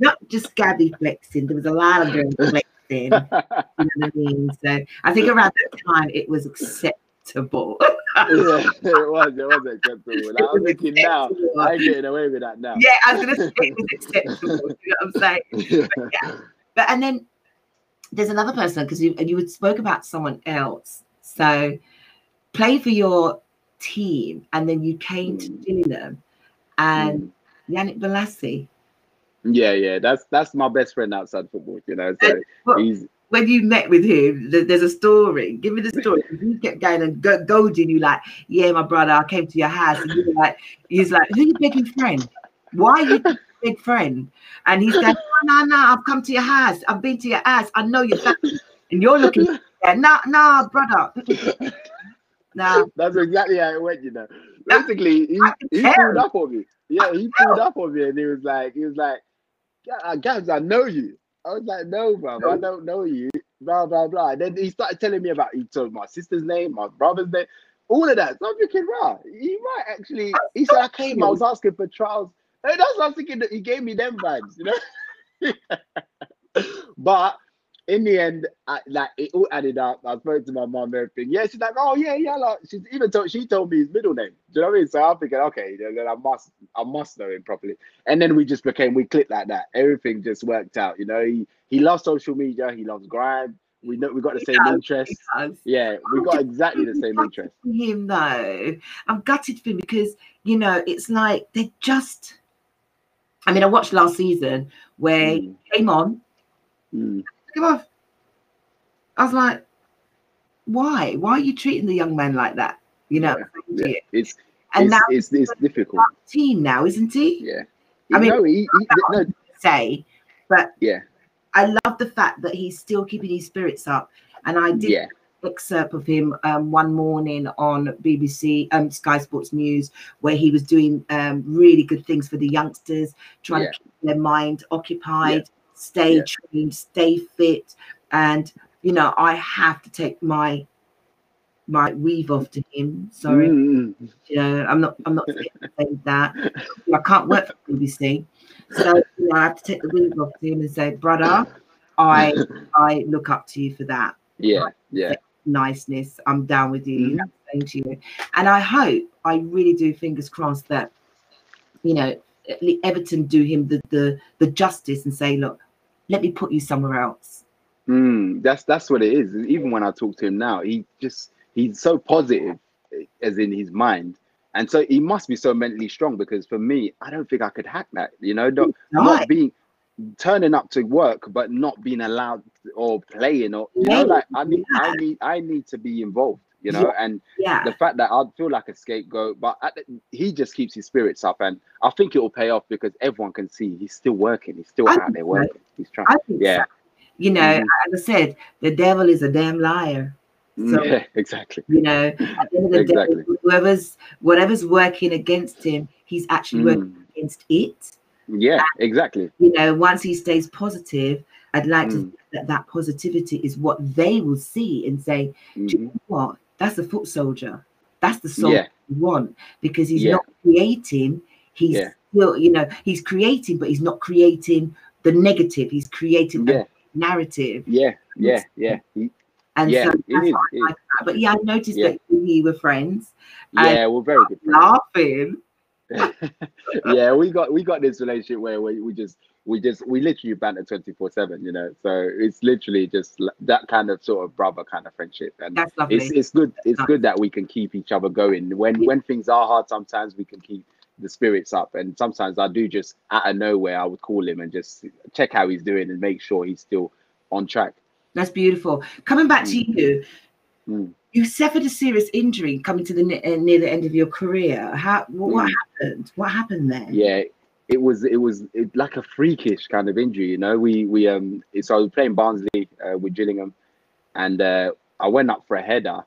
not just Gabby flexing. There was a lot of them flexing. You know what I mean? So I think around that time it was acceptable. Yeah, it was. It was acceptable. Like, I'm thinking now, I ain't getting away with that now. Yeah, I was gonna say it was acceptable. you know what I'm saying? (laughs) But, yeah. but and then there's another person because you you spoke about someone else. So play for your team, and then you came to Gillingham, and mm. Yannick Bolasie. Yeah, yeah, that's that's my best friend outside football. You know, so he's when you met with him, there's a story. Give me the story. He kept going and go, goading you like, "Yeah, my brother, I came to your house," and you like, "He's like, who you big friend? Why are you big friend?" And he's going, "No, no, no, I've come to your house. I've been to your house. I know your family." And you're looking, yeah, "No, no, brother." (laughs) No, that's exactly how it went. You know, basically, he, he pulled up on me. Yeah, he pulled up on me, and he was like, he was like, "Gabs, I know you." I was like, no, bro. I don't know you. Blah blah blah. And then he started telling me about he told my sister's name, my brother's name, all of that. So I'm thinking, right, he might actually. He said I came. I was asking for trials. And that's what I was thinking. That he gave me them vibes, you know. (laughs) but in the end, I, like it all added up. I spoke to my mom, everything. Yeah, she's like, oh yeah, yeah. Like she's even told she told me his middle name. Do you know what I mean? So I'm thinking, okay, then I must I must know him properly. And then we just became we clicked like that. Everything just worked out. You know, he he loves social media. He loves grime. We know we got the he same does, interest. Yeah, we got exactly the same interest. Him though, I'm gutted for him because you know it's like they just I mean, I watched last season where mm. he came on, mm. Come off. I was like, why? Why are you treating the young men like that? You know, yeah. Yeah. it's and it's, now it's, it's difficult. Team now, isn't he? Yeah. I mean, no, he, he, no. say, but yeah, I love the fact that he's still keeping his spirits up. And I did yeah. excerpt of him um, one morning on BBC, um, Sky Sports News, where he was doing um, really good things for the youngsters, trying yeah. to keep their mind occupied, yeah. stay trained, stay fit, and you know, I have to take my my weave off to him. Sorry, mm. you know, I'm not I'm not saying (laughs) that. I can't work for BBC, so you know, I have to take the weave off to him and say, brother, I I look up to you for that. Yeah, yeah. Niceness. I'm down with you. Mm-hmm. to you. And I hope, I really do, fingers crossed, that you know, Everton do him the the the justice and say, look, let me put you somewhere else. Mm, that's that's what it is. Even when I talk to him now, he just he's so positive, as in his mind, and so he must be so mentally strong. Because for me, I don't think I could hack that. You know, not, not being turning up to work but not being allowed or playing or you know like i need yeah. i need i need to be involved you know yeah. and yeah. the fact that i feel like a scapegoat but the, he just keeps his spirits up and i think it will pay off because everyone can see he's still working he's still I out there working so. he's trying yeah so. you know mm-hmm. as i said the devil is a damn liar so, (laughs) yeah, exactly. You know, at the end of the exactly. day, whoever's whatever's working against him, he's actually mm. working against it. Yeah, and, exactly. You know, once he stays positive, I'd like mm. to that that positivity is what they will see and say, mm-hmm. you know what? That's the foot soldier. That's the soul yeah. you want because he's yeah. not creating. He's yeah. still, you know, he's creating, but he's not creating the negative. He's creating yeah. narrative. Yeah, yeah, yeah. and yeah, so that's like But yeah, I noticed that we were friends. Yeah, we're very good. Friends. Laughing (laughs) yeah, we got we got this relationship where we, we just we just we literally banter 24 7 you know so it's literally just that kind of sort of brother kind of friendship and it's, it's good it's good that we can keep each other going when when things are hard sometimes we can keep the spirits up and sometimes i do just out of nowhere i would call him and just check how he's doing and make sure he's still on track that's beautiful coming back mm. to you mm you suffered a serious injury coming to the uh, near the end of your career. How what mm. happened? What happened there? Yeah, it was it was it, like a freakish kind of injury. You know, we we um so I was playing Barnsley uh, with Gillingham, and uh, I went up for a header,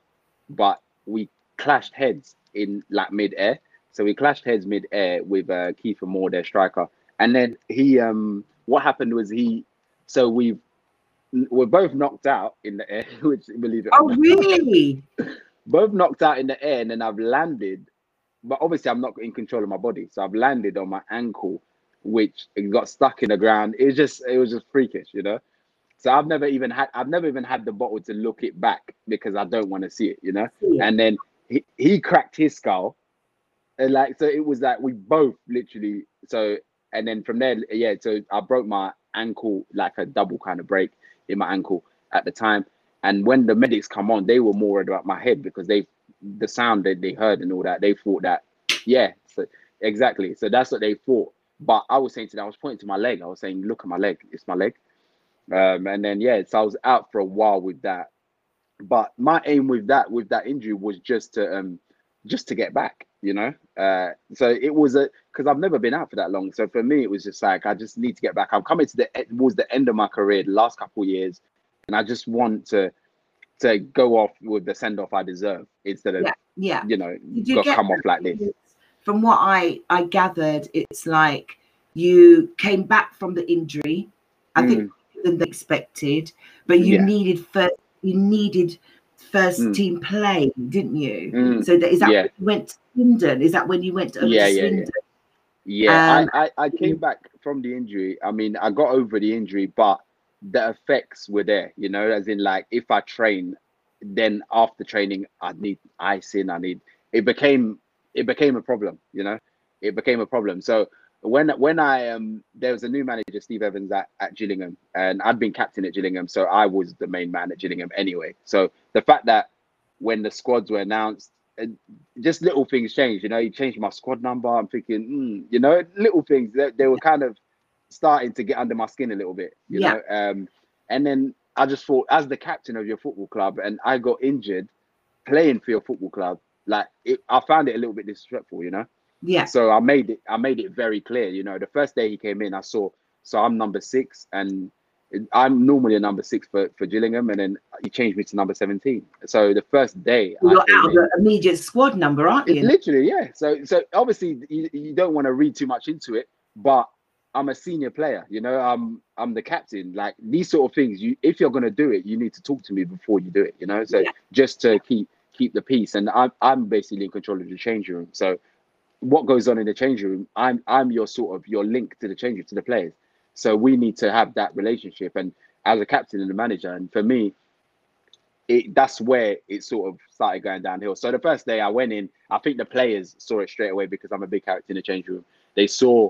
but we clashed heads in like mid air. So we clashed heads mid air with uh, Kiefer Moore, their striker, and then he um what happened was he so we we're both knocked out in the air, (laughs) which believe it. Oh, really? (laughs) both knocked out in the air, and then I've landed, but obviously I'm not in control of my body, so I've landed on my ankle, which got stuck in the ground. It was just, it was just freakish, you know. So I've never even had, I've never even had the bottle to look it back because I don't want to see it, you know. Yeah. And then he, he cracked his skull, and like so it was like we both literally so, and then from there, yeah. So I broke my ankle like a double kind of break in my ankle at the time. And when the medics come on, they were more worried about my head because they the sound that they heard and all that, they thought that, yeah, so exactly. So that's what they thought. But I was saying to them, I was pointing to my leg. I was saying, look at my leg, it's my leg. Um, and then yeah, so I was out for a while with that. But my aim with that, with that injury was just to um just to get back, you know. Uh so it was a because I've never been out for that long. So for me, it was just like I just need to get back. I'm coming to the towards the end of my career, the last couple years, and I just want to to go off with the send off I deserve instead of yeah, yeah. you know you come off like this. From what I I gathered, it's like you came back from the injury. I mm. think than expected, but you yeah. needed first you needed first mm. team play, didn't you? Mm. So that is that yeah. when you went to Swindon? Is that when you went to yeah, yeah, yeah, yeah, um, I, I, I came back from the injury. I mean, I got over the injury, but the effects were there, you know, as in like if I train, then after training, I need icing, I need it became it became a problem, you know, it became a problem. So when when I um there was a new manager, Steve Evans at, at Gillingham, and I'd been captain at Gillingham, so I was the main man at Gillingham anyway. So the fact that when the squads were announced, just little things changed, You know, he changed my squad number. I'm thinking, mm, you know, little things that they, they, were kind of starting to get under my skin a little bit. You yeah. know, um, and then I just thought, as the captain of your football club, and I got injured playing for your football club, like it, I found it a little bit disrespectful. You know. Yeah. So I made it. I made it very clear. You know, the first day he came in, I saw. So I'm number six, and I'm normally a number six for, for Gillingham, and then he changed me to number 17. So the first day, you're out of the immediate squad number, aren't you? Literally, yeah. So so obviously you, you don't want to read too much into it, but I'm a senior player, you know. I'm I'm the captain. Like these sort of things, you if you're gonna do it, you need to talk to me before you do it, you know. So yeah. just to keep keep the peace, and I'm I'm basically in control of the change room. So what goes on in the change room, I'm I'm your sort of your link to the change room to the players. So we need to have that relationship. And as a captain and a manager, and for me, it that's where it sort of started going downhill. So the first day I went in, I think the players saw it straight away because I'm a big character in the change room. They saw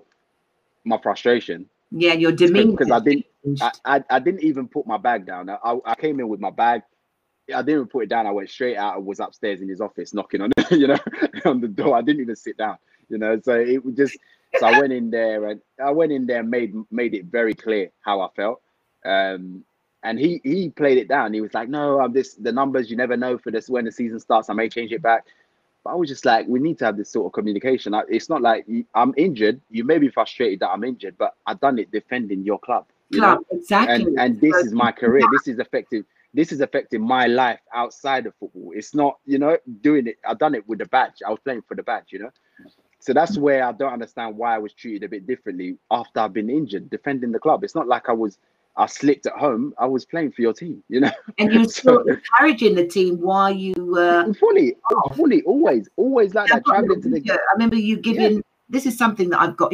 my frustration. Yeah, your demeanor. Because I didn't, I, I, I, didn't even put my bag down. I, I came in with my bag. I didn't even put it down. I went straight out I was upstairs in his office knocking on, (laughs) you know, on the door. I didn't even sit down, you know. So it was just so I went in there and I went in there and made made it very clear how I felt. Um, and he he played it down. He was like, "No, I'm this. The numbers you never know for this when the season starts. I may change it back." I was just like, "We need to have this sort of communication. it's not like I'm injured. You may be frustrated that I'm injured, but I've done it defending your club. You club, know? exactly. And and this is my career. This is affecting. This is affecting my life outside of football. It's not, you know, doing it. I've done it with the badge. I was playing for the badge, you know. So that's where I don't understand why I was treated a bit differently after I've been injured defending the club. It's not like I was I slipped at home. I was playing for your team, you know. And you (laughs) were still encouraging the team while you were fully, oh. fully, always, always like that. Traveling to the. I remember you giving. Yeah. This is something that I've got.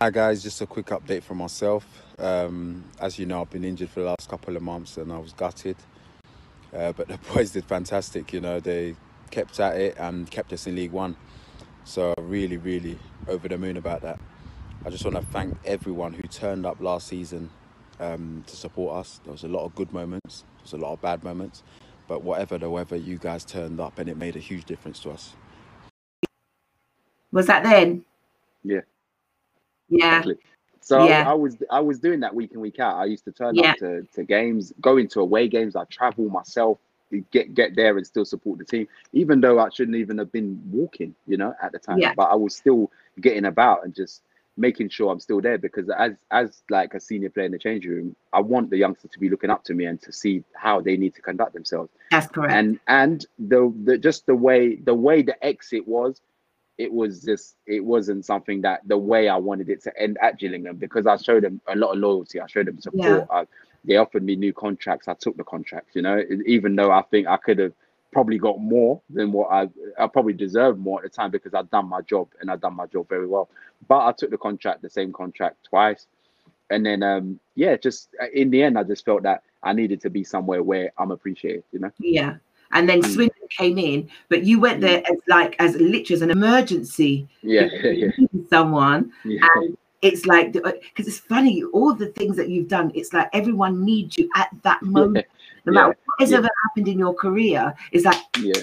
Hi guys, just a quick update from myself. Um, as you know, I've been injured for the last couple of months, and I was gutted. Uh, but (laughs) the boys did fantastic. You know, they kept at it and kept us in League One. So really, really over the moon about that. I just want to thank everyone who turned up last season um, to support us. There was a lot of good moments, there was a lot of bad moments, but whatever the weather, you guys turned up and it made a huge difference to us. Was that then? Yeah. Yeah. Exactly. So yeah. I, I, was I was doing that week in week out. I used to turn yeah. up to, to games, go into away games. I travel myself get get there and still support the team, even though I shouldn't even have been walking, you know, at the time. Yeah. But I was still getting about and just making sure I'm still there because as as like a senior player in the change room, I want the youngsters to be looking up to me and to see how they need to conduct themselves. That's correct. And and the the just the way the way the exit was, it was just it wasn't something that the way I wanted it to end at Gillingham because I showed them a lot of loyalty. I showed them support. Yeah. I, they offered me new contracts. I took the contracts, you know, even though I think I could have probably got more than what I I probably deserved more at the time because I'd done my job and I'd done my job very well. But I took the contract, the same contract twice. And then um yeah, just uh, in the end I just felt that I needed to be somewhere where I'm appreciated, you know. Yeah. And then mm. Swindon came in, but you went there mm. as like as literally as an emergency. Yeah, (laughs) yeah, yeah. Someone yeah. and it's like because uh, it's funny all the things that you've done it's like everyone needs you at that (laughs) moment no matter yeah. what has yeah. ever happened in your career it's like yeah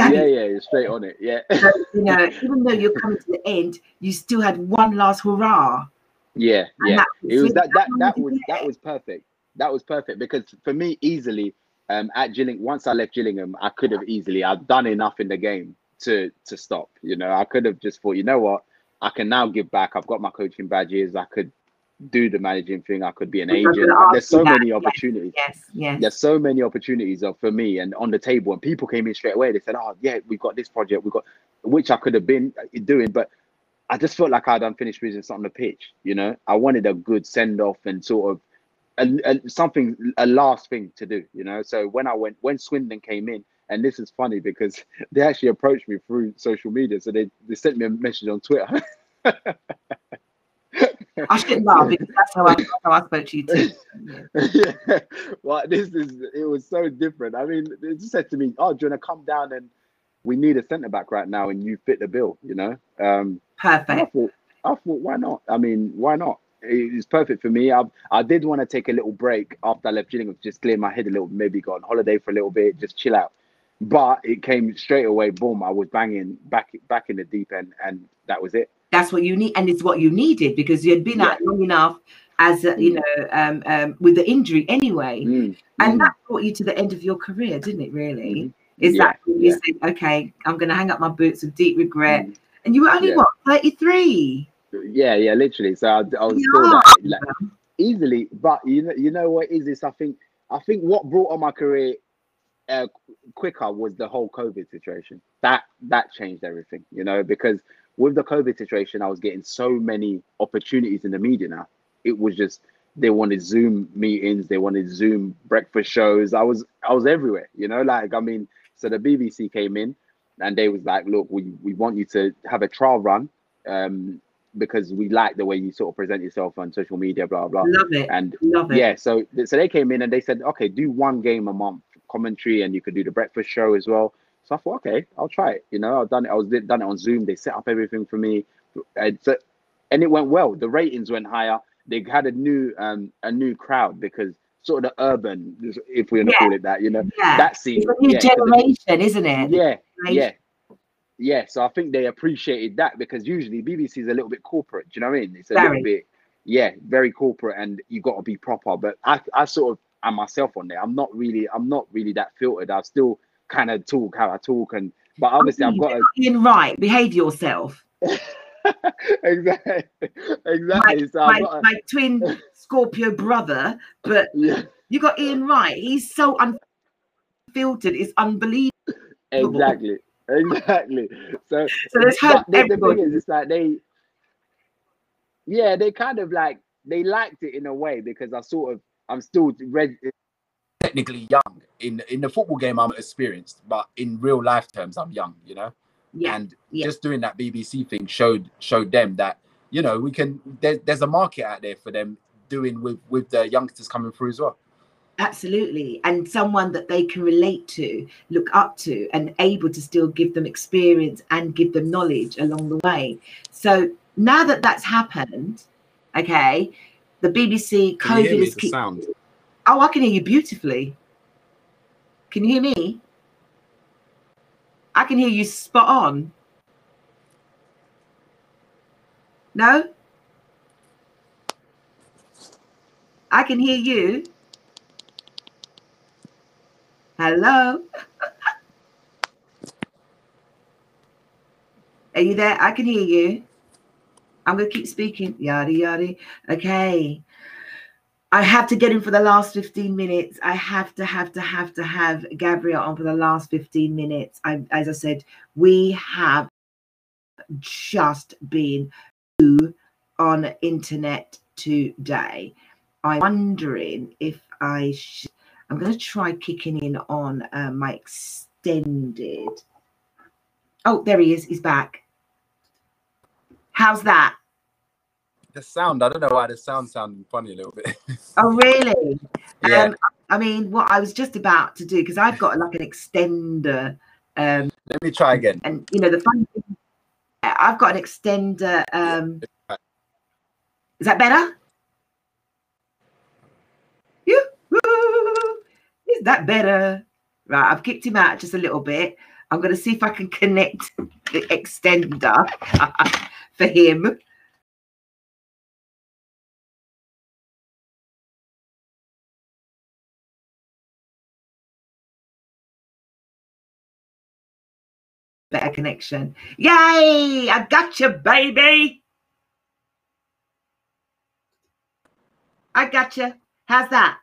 Gabby. yeah yeah you're straight on it yeah. So, you (laughs) know even though you're coming to the end you still had one last hurrah. Yeah and yeah. it was that that, that was that was perfect. That was perfect because for me easily um at Gillingham once I left Gillingham I could have easily I've done enough in the game to to stop you know. I could have just thought you know what? I can now give back. I've got my coaching badges. I could do the managing thing. I could be an agent. There's so many opportunities. Yes, yes. There's so many opportunities for me and on the table. And people came in straight away. They said, "Oh, yeah, we've got this project. We've got," which I could have been uh, doing, but I just felt like I'd unfinished business on the pitch. You know, I wanted a good send off and sort of a, a, something, a last thing to do. You know, so when I went, when Swindon came in, and this is funny because (laughs) they actually approached me through social media. So they, they sent me a message on Twitter. (laughs) I shouldn't laugh because that's how I, how I spoke to you too. Yeah. (laughs) yeah. Well, this is it was so different. I mean, they just said to me, "Oh, do you want to come down and we need a centre back right now, and you fit the bill." You know. Um, perfect. I thought, I thought, why not? I mean, why not? It's perfect for me. I I did want to take a little break after I left Gillingham, just clear my head a little, maybe go on holiday for a little bit, just chill out. but it came straight away. Boom! I was banging back back in the deep end, and that was it. That's what you need, and it's what you needed because you had been yeah. out long enough as a, you mm. know um, um, with the injury anyway, mm. and mm. that brought you to the end of your career, didn't it? Really, mm. is yeah. that you yeah. said, "Okay, I'm going to hang up my boots with deep regret," mm. and you were only what 33? Yeah, yeah, literally. So I, I was still that, like, easily, but you know, you know what is this? I think I think what brought on my career uh, quicker was the whole COVID situation. That that changed everything, you know, because with the COVID situation, I was getting so many opportunities in the media now. It was just they wanted Zoom meetings, they wanted Zoom breakfast shows. I was I was everywhere, you know, like I mean, so the BBC came in and they was like, look, we, we want you to have a trial run. Um, because we like the way you sort of present yourself on social media, blah blah. Love it. And love it. Yeah, so so they came in and they said, okay, do one game a month commentary, and you could do the breakfast show as well. So I thought, okay, I'll try it. You know, I've done it. I was done it on Zoom. They set up everything for me, and so and it went well. The ratings went higher. They had a new um a new crowd because sort of the urban, if we're gonna yeah. call it that, you know, yeah. that scene. It's a new yeah, generation, isn't it? Yeah, yeah, yeah, so I think they appreciated that because usually BBC is a little bit corporate. Do you know what I mean? It's a very. little bit, yeah, very corporate, and you got to be proper. But I, I sort of am myself on there. I'm not really, I'm not really that filtered. I still kind of talk how I talk, and but obviously I've got to right. Behave yourself. (laughs) exactly, exactly. My, so my, a... my, twin (laughs) Scorpio brother, but yeah. you got Ian Wright. He's so unfiltered. It's unbelievable. Exactly exactly. So, so there's hope. The, the thing is, it's like they, yeah, they kind of like they liked it in a way because I sort of I'm still ready. Technically young in in the football game, I'm experienced, but in real life terms, I'm young. You know, yeah. And yeah. just doing that BBC thing showed showed them that you know we can. There, there's a market out there for them doing with with the youngsters coming through as well absolutely and someone that they can relate to look up to and able to still give them experience and give them knowledge along the way so now that that's happened okay the bbc covid is keep- sound oh i can hear you beautifully can you hear me i can hear you spot on no i can hear you Hello. (laughs) Are you there? I can hear you. I'm going to keep speaking. Yada, yada. Okay. I have to get in for the last 15 minutes. I have to, have to, have to have Gabriel on for the last 15 minutes. I, as I said, we have just been on internet today. I'm wondering if I I'm going to try kicking in on uh, my extended. Oh, there he is. He's back. How's that? The sound. I don't know why the sound sounded funny a little bit. (laughs) oh, really? Yeah. Um, I mean, what I was just about to do because I've got like an extender. Um, Let me try again. And you know the funny thing, I've got an extender. Um, is that better? You. Is that better? Right, I've kicked him out just a little bit. I'm going to see if I can connect the extender (laughs) for him. Connection. Yay! I got you, baby. I got you. How's that?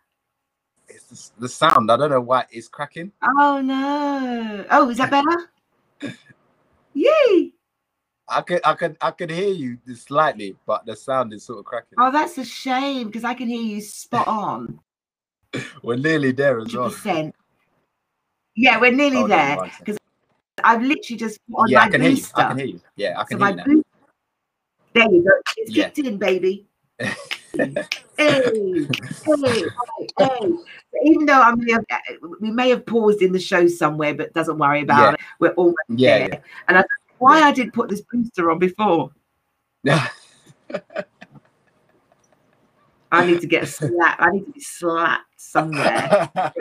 it's the, sound. I don't know why it's cracking. Oh no! Oh, is that better? (laughs) Yay! I could, I could, I could hear you slightly, but the sound is sort of cracking. Oh, that's a shame because I can hear you spot on. (laughs) we're nearly there as 100%. well. Yeah, we're nearly Hold there because I've literally just put on yeah, my I can booster. Hear you. I can hear you. Yeah, I can so hear you. Now. There you go. It's yeah. kicked in, baby. (laughs) hey, hey, hey, hey. Even though I mean, we may have paused in the show somewhere, but doesn't worry about yeah. it. We're almost yeah, there. Yeah. And I why I didn't put this booster on before. (laughs) I need to get a slap. I need to be slapped somewhere. (laughs) right.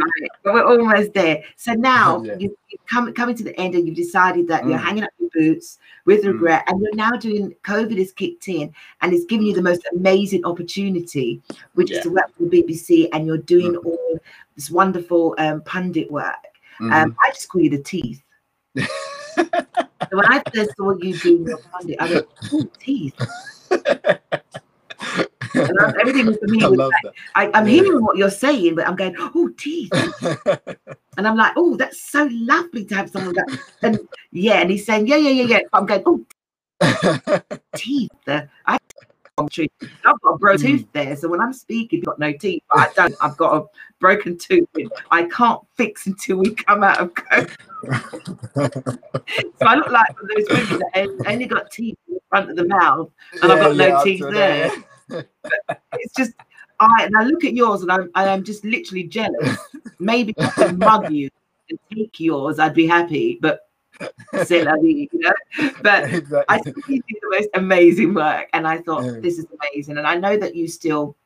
But we're almost there. So now yeah. you, you come coming to the end and you've decided that mm. you're hanging up your boots with mm. regret, mm. and you're now doing COVID has kicked in and it's given you the most amazing opportunity, which yeah. is to work for the BBC, and you're doing mm. all this wonderful um, pundit work. Um, mm-hmm. I just call you the teeth. (laughs) so when I first saw you doing your pundit, I went, oh, teeth. (laughs) everything for me (laughs) was like, I, am yeah. hearing what you're saying, but I'm going, oh, teeth. (laughs) and I'm like, oh, that's so lovely to have someone that. And yeah, and he's saying, yeah, yeah, yeah, yeah. I'm going, oh, (laughs) teeth. I I've got a broken tooth there, so when I'm speaking, I've got no teeth. But I don't. I've got a broken tooth. I can't fix until we come out of COVID. so I look like those women that only got teeth in the front of the mouth, and yeah, I've got no yeah, teeth there it's just I and I look at yours and I'm I am just literally jealous. Maybe I mug you and take yours, I'd be happy, but say la vie, you know. But (laughs) exactly. I think you do the most amazing work, and I thought yeah. this is amazing. And I know that you still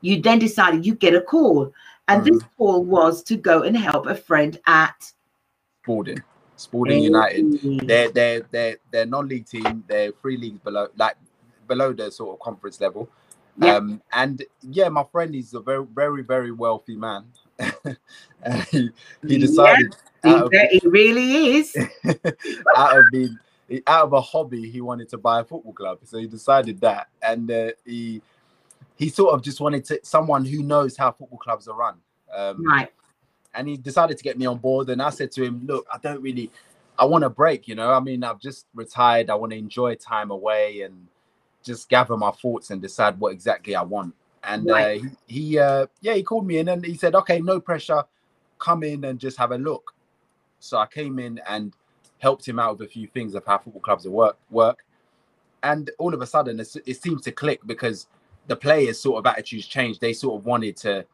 you then decided you get a call, and mm. this call was to go and help a friend at Spalding. Spalding hey. United. They're they're they're they're non-league team. They're three leagues below. Like below the sort of conference level. Yeah. Um, and yeah, my friend is a very, very, very wealthy man. (laughs) he, he, decided. Yeah, he, he really is. (laughs) out of being out of a hobby, he wanted to buy a football club, so he decided that, and uh, he he sort of just wanted to someone who knows how football clubs are run. Um, right. And he decided to get me on board, and I said to him, "Look, I don't really, I want a break. You know, I mean, I've just retired. I want to enjoy time away and." Just gather my thoughts and decide what exactly I want. And right. uh, he, he uh, yeah, he called me in and he said, okay, no pressure, come in and just have a look. So I came in and helped him out with a few things of how football clubs work work. And all of a sudden, it, it seems to click because the players' sort of attitudes changed. They sort of wanted to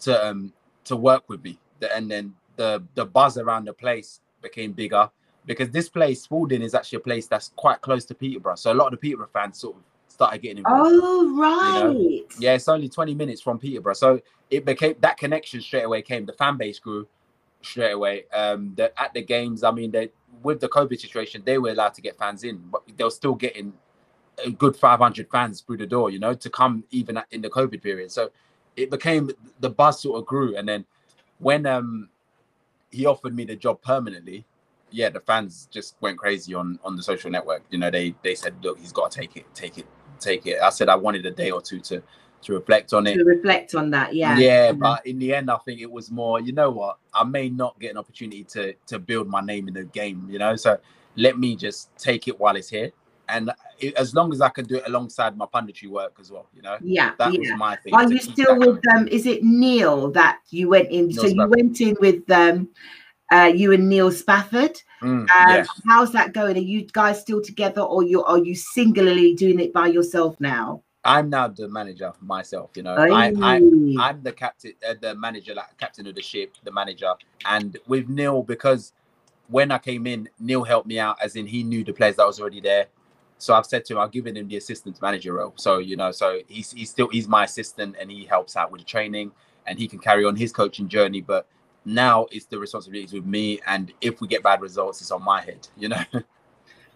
to um to work with me, and then the the buzz around the place became bigger because this place, Spalding, is actually a place that's quite close to Peterborough. So a lot of the Peterborough fans sort of started getting involved. Oh right. You know? Yeah, it's only 20 minutes from Peterborough. So it became that connection straight away came. The fan base grew straight away. Um the, at the games, I mean they with the COVID situation, they were allowed to get fans in, but they were still getting a good 500 fans through the door, you know, to come even in the COVID period. So it became the buzz sort of grew. And then when um he offered me the job permanently, yeah, the fans just went crazy on on the social network. You know, they they said, look, he's got to take it, take it, take it. I said I wanted a day or two to to reflect on it. To reflect on that, yeah. Yeah, mm-hmm. but in the end, I think it was more. You know what? I may not get an opportunity to to build my name in the game. You know, so let me just take it while it's here. And it, as long as I can do it alongside my punditry work as well, you know, yeah, that yeah. was my thing. Are you still with um? Is it Neil that you went in? Neil so you went in with um, uh, you and Neil Spafford. Mm, um, yes. How's that going? Are you guys still together, or you are you singularly doing it by yourself now? I'm now the manager myself. You know, I, I'm I'm the captain, uh, the manager, like captain of the ship, the manager. And with Neil, because when I came in, Neil helped me out, as in he knew the players that was already there. So I've said to him, I've given him the assistant manager role. So you know, so he's he's still he's my assistant, and he helps out with the training, and he can carry on his coaching journey. But now it's the responsibilities with me, and if we get bad results, it's on my head, you know. (laughs)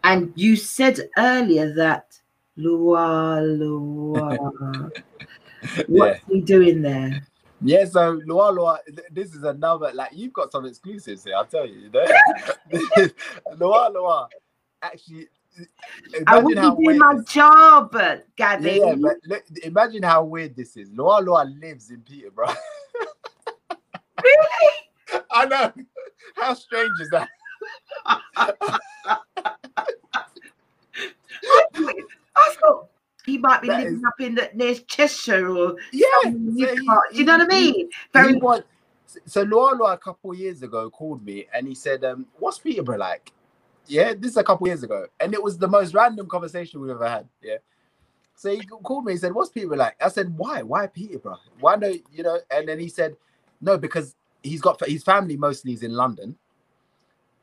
and you said earlier that LuaLua, (laughs) what's yeah. he doing there? Yeah, so LuaLua, this is another like you've got some exclusives here. I'll tell you. you know? (laughs) LuaLua, actually. I to do my job, Gabby. Yeah, but look, imagine how weird this is. LuaLua lives in Peterborough. Really? (laughs) I know. How strange is that? I thought he might be that living is... up in the near Cheshire or yeah. So he, Do you know what I mean? Very was, so Loa a couple years ago called me and he said, um, "What's Peterborough like?" Yeah, this is a couple years ago, and it was the most random conversation we've ever had. Yeah. So he called me. He said, "What's Peterborough like?" I said, "Why? Why Peterborough? Why no? You know?" And then he said, "No, because he's got his family mostly is in London,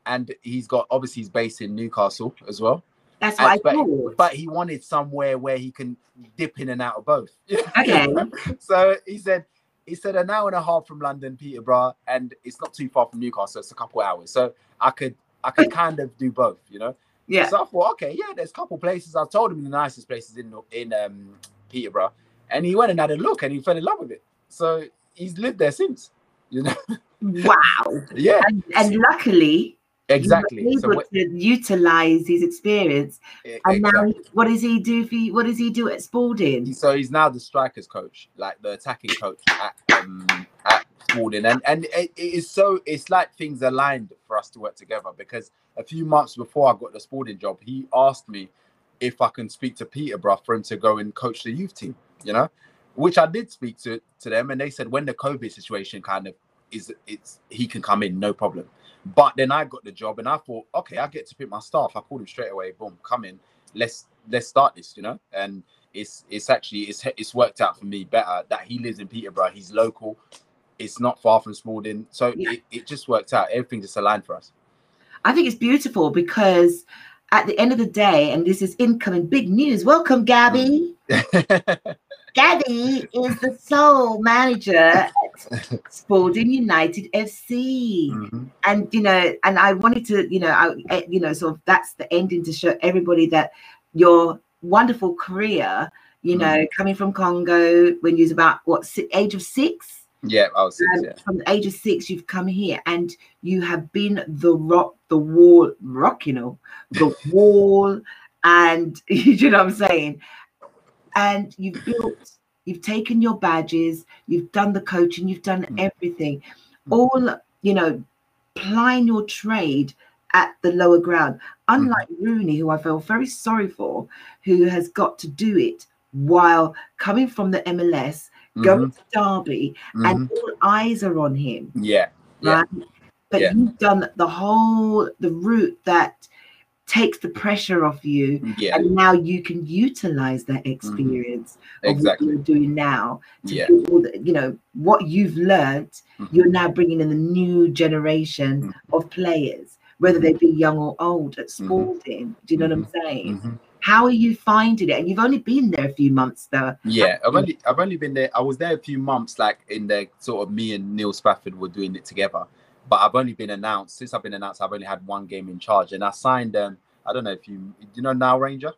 and he's got obviously he's based in Newcastle as well. That's what And- I but, thought. but he wanted somewhere where he can dip in and out of both. Okay. (laughs) so he said he said an hour and a half from London, Peterborough, and it's not too far from Newcastle. It's a couple hours, so I could I could kind of do both, you know. yeah. So I thought, okay, yeah, there's a couple places. I told him the nicest places in in um, Peterborough, and he went and had a look, and he fell in love with it. So he's lived there since, you know. (laughs) Wow. yeah, And, and luckily, exactly. you So what, able to utilize his experience. And now, exactly. he- what does he do for you? What does he do at Spalding? so he's now the strikers coach, like the attacking coach at um, at Spalding, and and it, it is so it's like things aligned for us to work together because a few months before I got the Spalding job, he asked me if I can speak to Peterborough for him to go and coach the youth team, you know, which I did speak to to them, and they said when the COVID situation kind of is it's he can come in no problem. But then I got the job and I thought, okay, I get to pick my staff. I called him straight away, boom, come in, let's let's start this, you know, and it's it's actually it's it's worked out for me better that he lives in Peterborough. He's local. It's not far from Spalding, so Yeah. it, it just worked out. Everything just aligned for us. I think it's beautiful because at the end of the day, and this is incoming big news. Welcome, Gabby. (laughs) Gabby is the sole manager at Spalding United FC. Mhm. and you know and i wanted to you know I, eh, you know sort of that's the ending to show everybody that your wonderful career you know Mm. coming from congo when you was about what age of six Yeah, I was six, um, yeah. from the age of six you've come here and you have been the rock the wall rock you know the (laughs) wall and (laughs) you know what i'm saying? And you've built you've taken your badges you've done the coaching you've done Mm. everything. All you know plying your trade at the lower ground. Unlike rooney who i feel very sorry for who has got to do it while coming from the mls going Mhm, to derby mhm. and all eyes are on him yeah, yeah, right but Yeah. you've done the whole the route that takes the pressure off you yeah, and now you can utilize that experience of Mm-hmm. exactly. what you're doing now to Yeah. all the, you know what you've learned Mhm. you're now bringing in the new generation Mm-hmm. of players whether they be young or old at Spalding. Do you know what I'm saying? Mhm. How are you finding it? And you've only been there a few months though. Yeah, I've only I've only been there. I was there a few months, like in the sort of me and Neil Spafford were doing it together. But I've only been announced since I've been announced. I've only had one game in charge, and I signed. Um, I don't know if you you know Nile Ranger.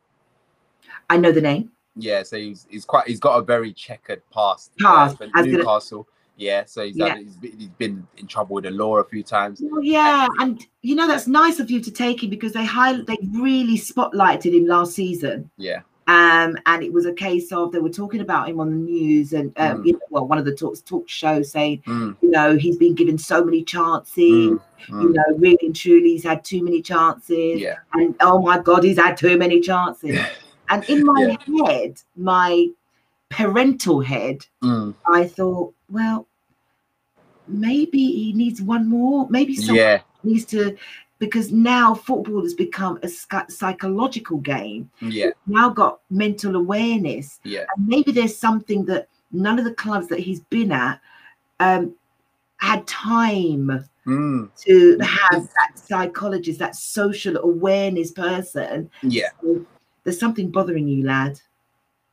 I know the name. Yeah, so he's he's quite he's got a very checkered past. Past, gonna- Newcastle. Yeah, so he's, Yeah. Had, he's, he's been in trouble with the law a few times. Well, yeah, and you know that's nice of you to take him because they high they really spotlighted him last season. Yeah, Um, and it was a case of they were talking about him on the news and um, Mm. you know, well, one of the talks talk shows saying, Mm, you know, he's been given so many chances. mm, You mm. know, really and truly, he's had too many chances. yeah, And oh my God, he's had too many chances. (laughs) and in my head, my parental head, mm, I thought, well, maybe he needs one more. Maybe someone yeah, needs to, because now football has become a psychological game. yeah, Now got mental awareness, yeah, and maybe there's something that none of the clubs that he's been at um, had time mm, to have that psychologist, that social awareness person. yeah. So there's something bothering you, lad.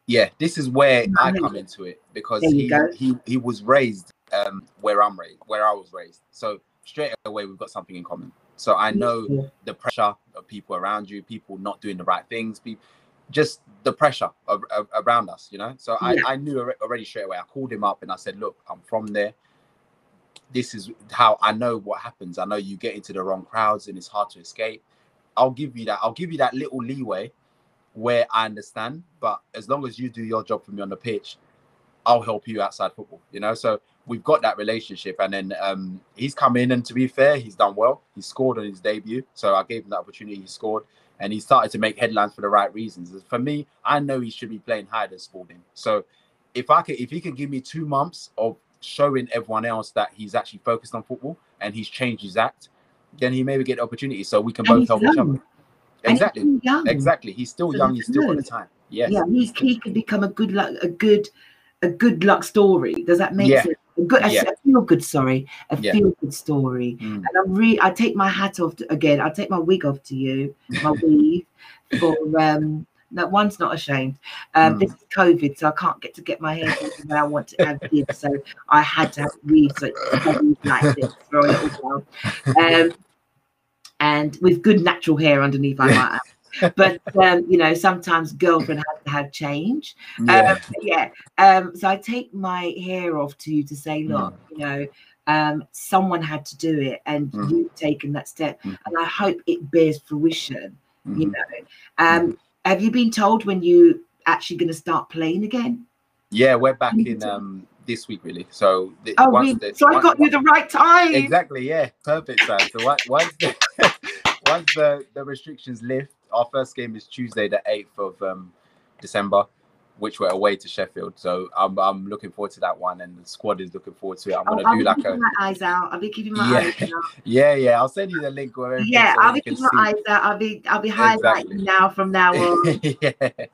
yeah this is where i come into it because he, go. he he was raised um where i'm raised where i was raised. So straight away we've got something in common. So i know the pressure of people around you people not doing the right things people just the pressure of, of- around us you know? So I, Yeah. I knew already straight away. I called him up and i said look i'm from there. This is how i know what happens. I know you get into the wrong crowds and it's hard to escape. I'll give you that i'll give you that little leeway where i understand but as long as you do your job for me on the pitch i'll help you outside football you know? So we've got that relationship and then um he's come in and to be fair he's done well. He scored on his debut so i gave him that opportunity he scored and he started to make headlines for the right reasons. For me i know he should be playing higher than Spalding so if i could if he could give me two months of showing everyone else that he's actually focused on football and he's changed his act then he maybe get the opportunity so we can And both he's help each other. And he's exactly. young. exactly. He's still So young he's still got the time. Yes. Yeah, he, he could become a good luck, a good, a good luck story. Does that make Yeah. sense? A good, a, Yeah. a feel good. Sorry, a Yeah. feel good story. Mm. And I'm really, I take my hat off to, again. I take my wig off to you, my (laughs) weave, for um no one's not ashamed. Um, Mm. This is COVID, so I can't get to get my hair done when I want to have kids. So I had to have weave so like this for a little while. (laughs) Um, and with good natural hair underneath, I might add. But um, you know, sometimes girlfriend has to have change. Yeah. Um, yeah. Um, so I take my hair off to you to say, look, you know, um, someone had to do it, and Mm. you've taken that step, Mhm. and I hope it bears fruition. You Mhm. know, um, have you been told when you actually going to start playing again? Yeah, we're back in um this week really. So the, Oh, once really? the- so I once- got you the right time. Exactly, yeah, perfect. Sam. So once once the, (laughs) once the, the restrictions lift, our first game is Tuesday, the eighth of um, December, which we're away to Sheffield. So I'm I'm looking forward to that one, and the squad is looking forward to it. I'm gonna I'll do be like keeping a my eyes out. I'll be keeping my Yeah. eyes out. (laughs) yeah, yeah. I'll send you the link where Yeah, so I'll be keeping my eyes out. I'll be I'll be highlighting Exactly. now from now on. (laughs) yeah.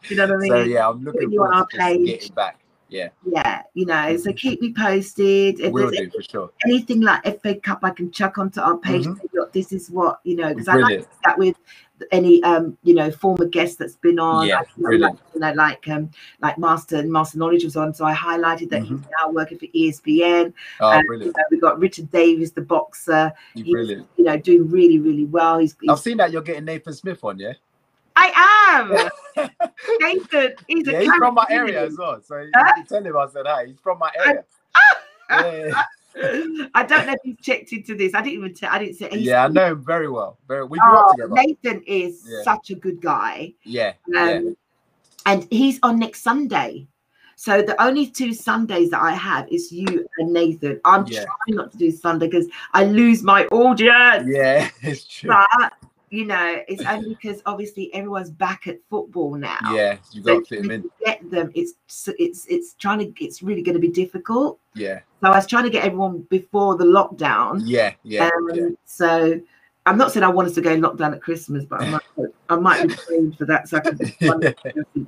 You know what I mean? So yeah, I'm looking Putting you on forward our to page. getting back. Yeah, Yeah, you know. So keep me posted. If will there's do for sure. anything like FA Cup, I can chuck onto our page. Mhm. Say, this is what you know because I like that with any um you know former guest that's been on. Yeah, I, I brilliant. like, you know, like um like Master Master Knowledge was on, so I highlighted that he's now working for ESPN. Oh, you brilliant. know, we've got Richard Davis, the boxer. He's brilliant. you know doing really really well. He's, he's I've seen that you're getting Nathan Smith on, yeah? I am (laughs) Nathan. He's a yeah, he's from my area as well. So you can tell him I said hi. He's from my area. (laughs) yeah. I don't know if you've checked into this. I didn't even. T- I didn't say. yeah, I know him very well. Very. We grew Oh, up together. Nathan is Yeah. such a good guy. Yeah, Um, yeah. And he's on next Sunday. So the only two Sundays that I have is you and Nathan. I'm Yeah. trying not to do Sunday because I lose my audience. Yeah, (laughs) it's true. But you know, it's only because obviously everyone's back at football now. Yeah, you So got to fit get them. It's it's it's trying to. It's really going to be difficult. Yeah, So I was trying to get everyone before the lockdown. yeah, yeah, um, yeah. So I'm not saying I want us to go lockdown at Christmas, but I might, I might be (laughs) trained for that so I can (laughs) one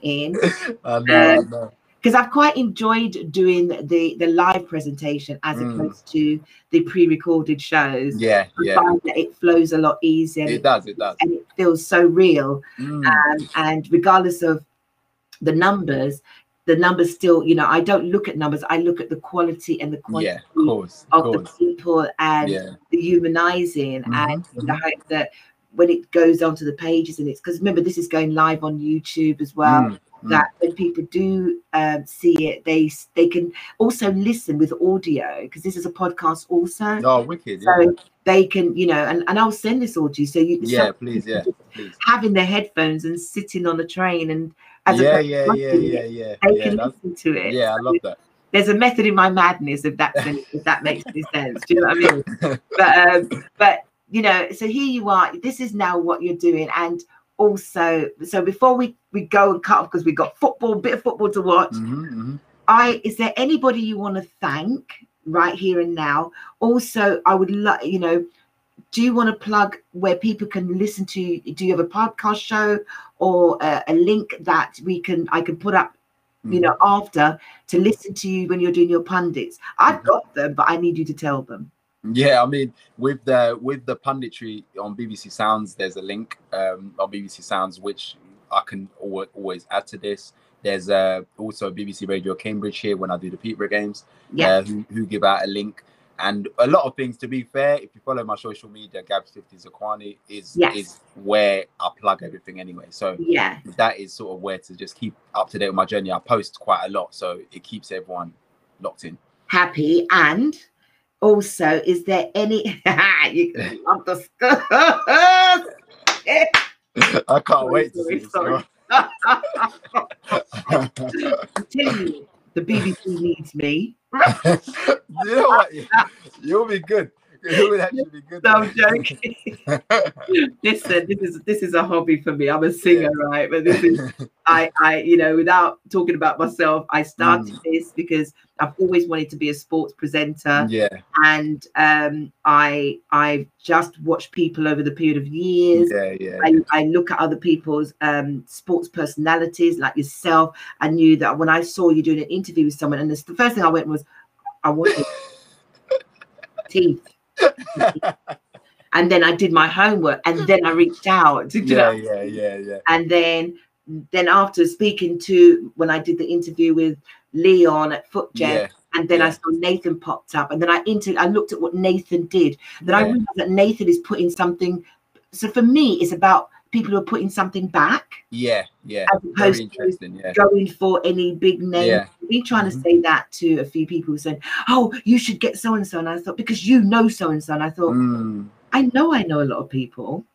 in. I know, I um, know. Because I've quite enjoyed doing the the live presentation as Mm. opposed to the pre-recorded shows. Yeah, I yeah. find that it flows a lot easier. It does, it does. And it feels so real. Mm, Um, and regardless of the numbers, the numbers still, you know, I don't look at numbers. I look at the quality and the quantity yeah, of course, of of the people and Yeah, the humanizing Mhm, and in the hope that when it goes onto the pages and it's because remember this is going live on YouTube as well mm. That when people do um, see it they they can also listen with audio because this is a podcast also Oh, wicked. Yeah, they can you know and, and I'll send this all to you so you yeah, please, yeah, please. having their headphones and sitting on the train and as Yeah, to yeah, yeah, yeah, it, yeah. they Yeah, can listen to it yeah, I love that. there's a method in my madness if that's any, if that makes any sense do you know what I mean (laughs) but um, but you know, so here you are. This is now what you're doing, and also, so before we we go and cut off because we got football, bit of football to watch. Mhm, mhm. I is there anybody you want to thank right here and now? Also, I would like you know, do you want to plug where people can listen to? Do you have a podcast show or a, a link that we can I can put up? You know, after to listen to you when you're doing your pundits. I've Mhm. got them, but I need you to tell them. Yeah, I mean, with the with the punditry on BBC Sounds, there's a link um, on BBC Sounds which I can always add to this. There's uh, also BBC Radio Cambridge here when I do the Peterborough games, Yeah. uh, who, who give out a link and a lot of things. To be fair, if you follow my social media, Gabs Fifty Zakuani is Yes. is where I plug everything anyway. So Yeah. that is sort of where to just keep up to date with my journey. I post quite a lot, so it keeps everyone locked in. happy and also is there any (laughs) you I'm disgust- (laughs) (laughs) I can't wait to sorry, see sorry. You the BBC needs me you know what? You'll be good. You would actually be good. no, I'm joking (laughs) listen this is this is a hobby for me I'm a singer right but this is (laughs) I I you know without talking about myself I started Mm. this because I've always wanted to be a sports presenter yeah, and um I I've just watched people over the period of years yeah, yeah. I, I look at other people's um, sports personalities like yourself. I knew that when I saw you doing an interview with someone, and this, the first thing I went was, I want (laughs) teeth. And then I did my homework, and then I reached out. Yeah, (laughs) yeah, yeah, yeah. And then, then after speaking to when I did the interview with Leon at Footjet, Yeah, and then I saw Nathan popped up, and then I inter- I looked at what Nathan did. Then I realized that Nathan is putting something. So for me, it's about people who are putting something back yeah, yeah. as Very opposed to. Yeah, going for any big name. Yeah. Trying to Mhm. say that to a few people who said, "Oh, you should get so and so," and I thought because you know so and so, and I thought Mm, I know I know a lot of people,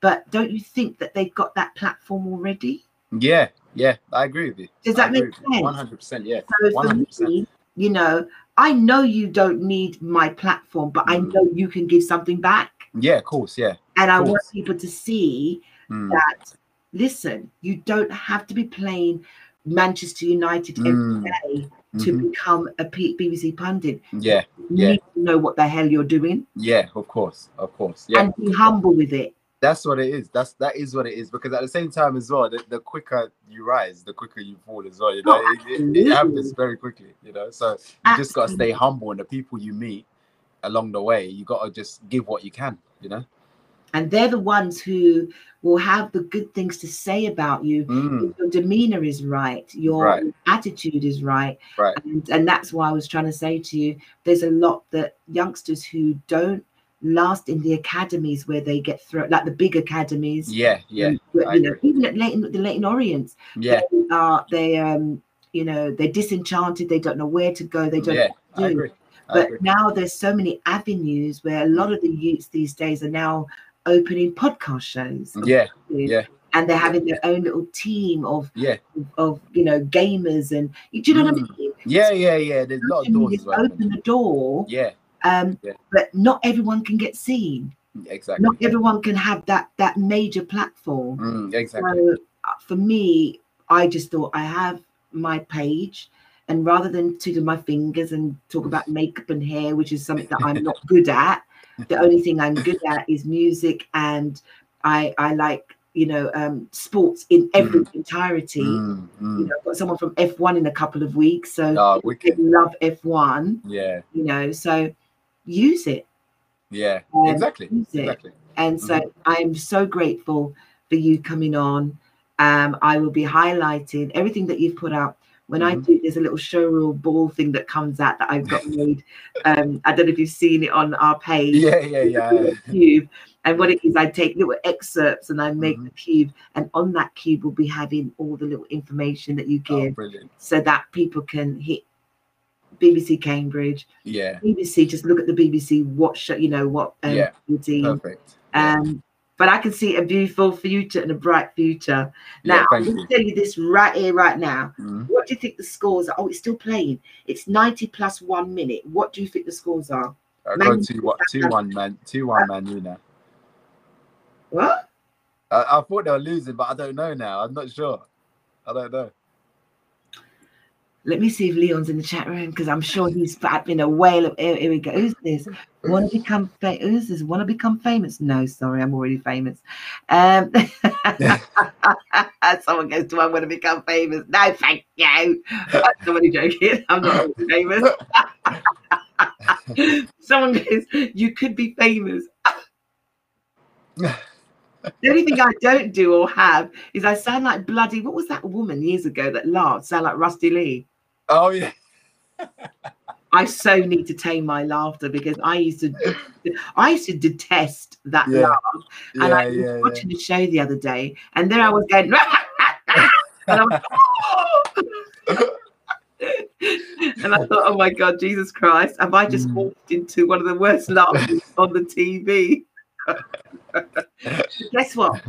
but don't you think that they've got that platform already? yeah, yeah. I agree with you. Does that make sense? One hundred percent. Yeah, So hundred percent. me, you know, I know you don't need my platform, but I Mm. know you can give something back. Yeah, of course. Yeah. And I Of want people to see Mm, that listen, you don't have to be playing Manchester United every Mm. day to mhm. become a P- BBC pundit. Yeah, You Yeah. need to know what the hell you're doing yeah. Of course, of course. Yeah. and be humble with it. That's what it is. That's that is what it is. Because at the same time as well, the, the quicker you rise, the quicker you fall as well. You know, Oh, it, it, it happens very quickly. You know, so you just got to stay humble, and the people you meet along the way, you got to just give what you can. You know. And they're the ones who will have the good things to say about you. Mm, Your demeanor is right, your Right. attitude is right. right. And, and that's why I was trying to say to you there's a lot that youngsters who don't last in the academies where they get thrown, like the big academies. Yeah. Yeah. you know, even at Leyton, the Leyton Orients, Yeah. they are they um you know they're disenchanted. They don't know where to go. They don't. Yeah. know what to I do. But now there's so many avenues where a lot of the youths these days are now opening podcast shows. Yeah. Yeah. And they're having their own little team of Yeah. of you know gamers and do you know what I Mm. mean? Yeah. Yeah. Yeah. There's a lot of doors as well. open the door, Yeah. um, Yeah. but not everyone can get seen. Exactly. Not everyone can have that that major platform. Mm, exactly. So uh, for me, I just thought I have my page, and rather than twiddle my fingers and talk about makeup and hair, which is something that I'm (laughs) not good at, the only thing I'm good at is music, and I I like you know um, sports in every entirety. Mm, You mm. know, I've got someone from F1 in a couple of weeks, so Oh, they wicked. love F1. Yeah. You know, so use it. Yeah. Um, Exactly. Exactly. And so I'm so grateful for you coming on. Um, I will be highlighting everything that you've put out. When I Mhm. do, there's a little showreel ball thing that comes out that I've got made. Um, I don't know if you've seen it on our page. Yeah. Yeah. Yeah. cube. And what it is, I take little excerpts and I make Mhm. the cube, and on that cube will be having all the little information that you Oh, give, brilliant. so that people can hit BBC Cambridge, Yeah. BBC. Just look at the BBC. What show? You know what? Um, Yeah. Perfect. Um, but I can see a beautiful future and a bright future. Now, thank I'm going to tell you this right here, right now. Mhm. What do you think the scores are? Oh, it's still playing. It's 90 plus one minute. What do you think the scores are? I Man go U two one, two one man, two one man. You now. What? I, I thought they were losing, but I don't know now. I'm not sure. I don't know. Let me see if Leon's in the chat room because I'm sure he's been a whale of. Here, here we go. Who's this? Want to become famous? Who's this? Want to become famous? No, sorry, I'm already famous. Um, (laughs) someone goes, "Do I want to become famous?" No, thank you. (laughs) Only joking. I'm not famous. (laughs) someone goes, "You could be famous." The only thing I don't do or have is I sound like bloody. What was that woman years ago that laughed? Sound like Rusty Lee. Oh yeah. I so need to tame my laughter because I used to, I used to detest that Yeah. laugh. And Yeah, I was yeah, watching a show the other day, and there I was going, (laughs) and I was, and I thought, oh my god, Jesus Christ, have I just Mm. walked into one of the worst laughs on the TV? (laughs) Guess what?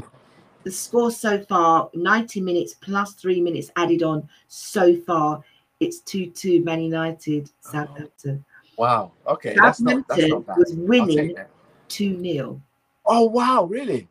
The score so far, 90 minutes plus three minutes added on so far, it's 2 2 Man United, oh. Southampton. Wow. Okay. That's not. That's Southampton not was winning 2 0. Oh wow! Really?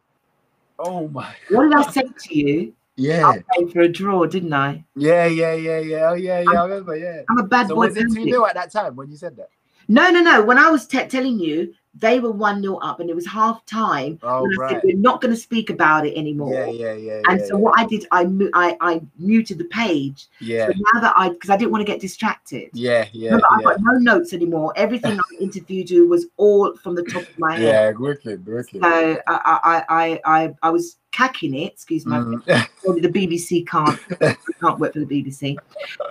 Oh my. What did I say to you? Yeah. I came for a draw, didn't I? Yeah. Yeah. Yeah. Yeah. Oh yeah. Yeah. I remember. Yeah. I'm a bad So boy. was it two pundit. 0 at that time when you said that? No, no, no. When I was te- telling you they were one 0 up, and it was half time. Oh, I right. said, we're not going to speak about it anymore. Yeah, yeah, yeah. And yeah, so yeah. what I did, I mu- I, I muted the page. Yeah, So now that I, because I didn't want to get distracted. yeah, yeah, Remember, I've got no notes anymore. Everything I interviewed you was all from the top of my head. Yeah, wicked, wicked. So I, I, I, I, I was cacking it. Excuse my Mm. the BBC can't can't work for the BBC.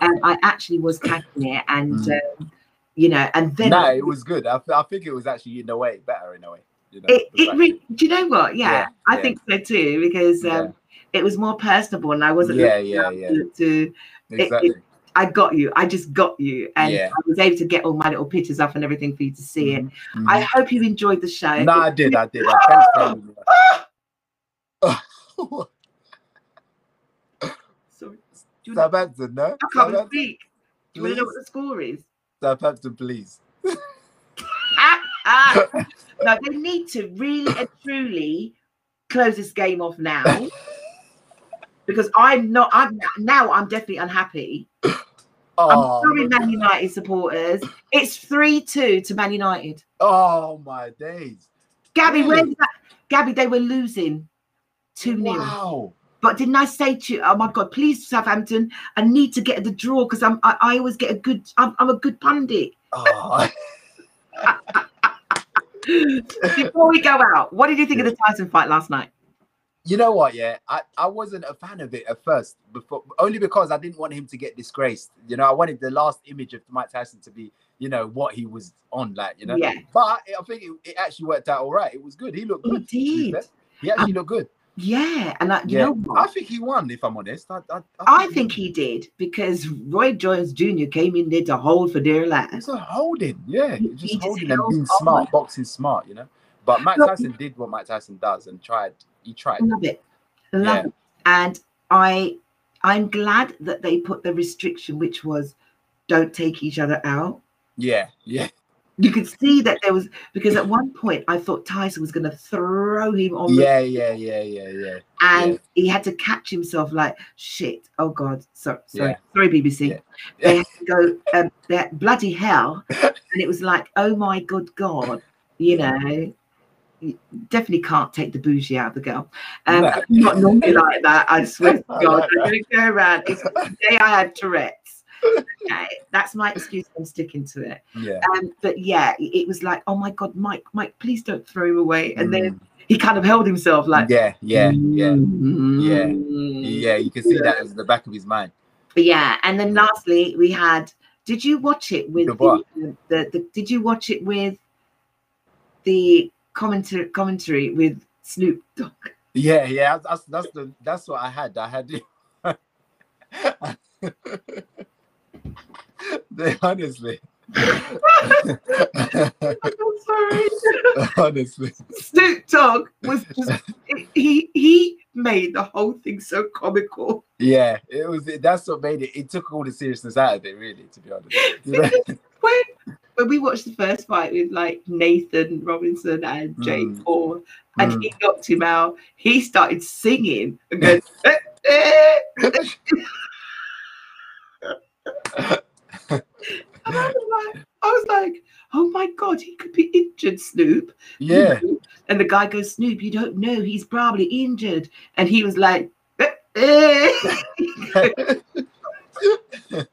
And I actually was cacking it, and (laughs) Mm. um, you know, and then no, it was good. I, I think it was actually in a way better in a way. You know, it, it re- do you know what? Yeah, Yeah, I yeah. think so too because um, Yeah. it was more personable, and I wasn't. Yeah, yeah, yeah. To, to exactly. I got you. I just got you, and. I was able to get all my little pictures up and everything for you to see it. Mhm, mhm. I hope you enjoyed the show. no, I did, I did. I thanks for having me. Sorry. (laughs) Do you no? I can't Southampton, speak. Do you want to know what the score is? Southampton, please. Ah, ah. no, they need to really and truly close this game off now. because I'm not. I'm now. I'm definitely unhappy. Oh, I'm sorry, Man United supporters. It's three two to Man United. oh my days. Gabby, Really? where's that? Gabby, they were losing two 0 Wow. But didn't I say to you, oh my God, please Southampton, I need to get the draw because I'm I, I always get a good. I'm, I'm a good pundit. Oh, (laughs) Before we go out, what did you think of the Tyson fight last night? you know what? Yeah, I, I wasn't a fan of it at first, before only because I didn't want him to get disgraced. You know, I wanted the last image of Mike Tyson to be, you know, what he was on, like you know. Yeah. But I think it, it actually worked out all right. It was good. He looked good. did. He actually um, looked good. Yeah, and I, you yeah. know what? I think he won. If I'm honest, I, I, I think he did because Roy Jones Jr. came in there to hold for dear life. It's a holding, yeah, He- just he just holding and being on. smart, boxing smart, you know. But Mike Tyson did what Mike Tyson does and tried. He tried. Love it, love Yeah. it, and I, I'm glad that they put the restriction, which was, don't take each other out. Yeah, yeah, You could see that there was because at one (laughs) point I thought Tyson was going to throw him on, the, yeah, yeah, yeah, yeah, yeah. and yeah. he had to catch himself like shit. Oh God, sorry, sorry, Yeah. sorry, BBC. Yeah. They had to go (laughs) um, that bloody hell, and it was like, oh my good God, you know. you Definitely can't take the bougie out of the girl. Um, No. I'm not normally like that. I swear to (laughs) God, I'm going to go around. It's the day I had Tourette's. Okay, that's my excuse. I'm sticking to it. Yeah. Um, but yeah, it was like, oh my God, Mike, Mike, please don't throw him away. And then Mm. he kind of held himself like, yeah, yeah, yeah, yeah, Mm. yeah. You can see that as the back of his mind. Yeah, and then lastly, we had. Did you watch it with The the, the, the Did you watch it with the commentary commentary with Snoop Dogg? Yeah, yeah. That's that's the that's what I had. I had. (laughs) (laughs) they honestly, (laughs) honestly, Snoop Dogg was just he he made the whole thing so comical. yeah. It was. That's what made it. It took all the seriousness out of it. Really, to be honest. (laughs) When when we watched the first fight with like Nathan Robinson and Jake Mm. Paul, and Mm. he knocked him out, he started singing and going. And I was like, I was like, oh my god, he could be injured, Snoop. Yeah. And the guy goes, Snoop, you don't know, he's probably injured. And he was like, "Eh, eh." and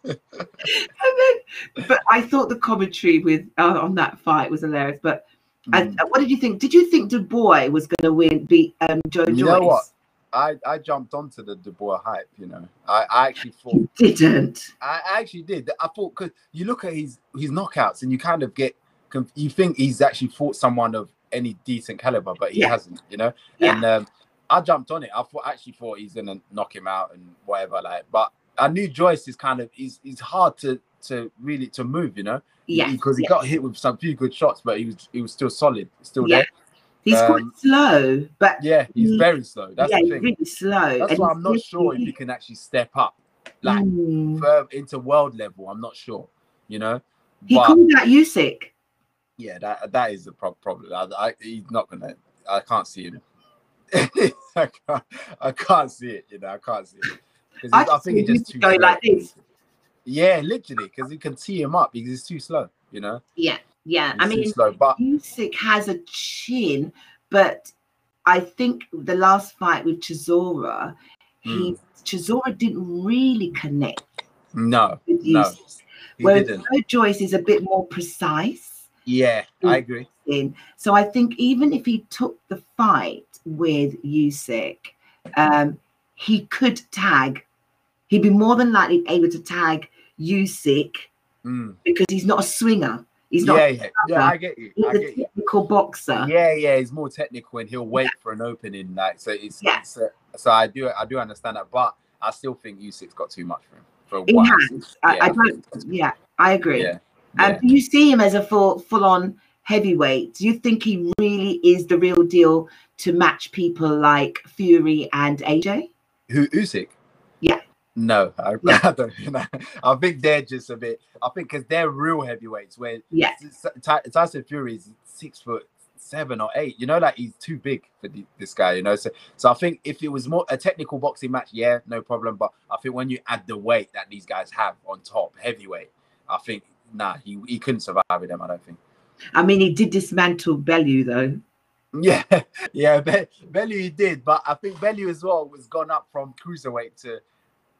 then, but I thought the commentary with uh, on that fight was hilarious. But I, Mm. what did you think? Did you think Dubois was going to win, beat um, Joe You Joyce? know what? I, I jumped onto the Dubois hype, you know. I, I actually thought You didn't. I actually did. I thought because you look at his his knockouts and you kind of get you think he's actually fought someone of any decent caliber, but he Yeah. hasn't, you know. Yeah. And um, I jumped on it. I thought actually thought he's gonna knock him out and whatever, like. But I knew Joyce is kind of he's he's hard to to really to move, you know. Yeah. because he yeah. got hit with some few good shots, but he was he was still solid, still there. He's quite um, slow, but Yeah, he's Mm. very slow. That's yeah, the thing. really slow. That's and why I'm not sure if he can actually step up like Mm. further into world level. I'm not sure, you know. He But called out Usyk. yeah, that that is the pro- problem. I, I, he's not gonna. I can't see him. (laughs) I can't. I can't see it. You know, I can't see it. I I, think he's just too slow. like this. Yeah, literally, because you can tee him up because he's too slow. You know. Yeah. Yeah, I mean, slow. But Usyk has a chin, but I think the last fight with Chisora, he Mm. Chisora didn't really connect no, no, Whereas Joyce is a bit more precise. Yeah, I agree. In so I think even if he took the fight with Usyk, um, he could tag. He'd be more than likely able to tag Usyk Mm. because he's not a swinger. He's not Yeah, yeah, yeah. I get you. he's I a get you. technical boxer. Yeah, yeah, he's more technical and he'll wait for an opening. Like so, it's, Yeah. it's uh, so I do I do understand that, but I still think Usyk's got too much for him. For He what has. I, Yeah, I don't. Yeah, I agree. Yeah, And yeah. do you see him as a full full on heavyweight? Do you think he really is the real deal to match people like Fury and AJ? Who Usyk? No, I, Yeah. I don't. You know, I think they're just a bit. I think because they're real heavyweights. Where Yeah. Ty- Tyson Fury is six foot seven or eight. You know, like he's too big for the, this guy. You know, so so I think if it was more a technical boxing match, yeah, no problem. But I think when you add the weight that these guys have on top, heavyweight, I think nah, he, he couldn't survive with them. I don't think. I mean, he did dismantle Bellew though. Yeah, (laughs) yeah, Be- Bellew he did, but I think Bellew as well was gone up from cruiserweight to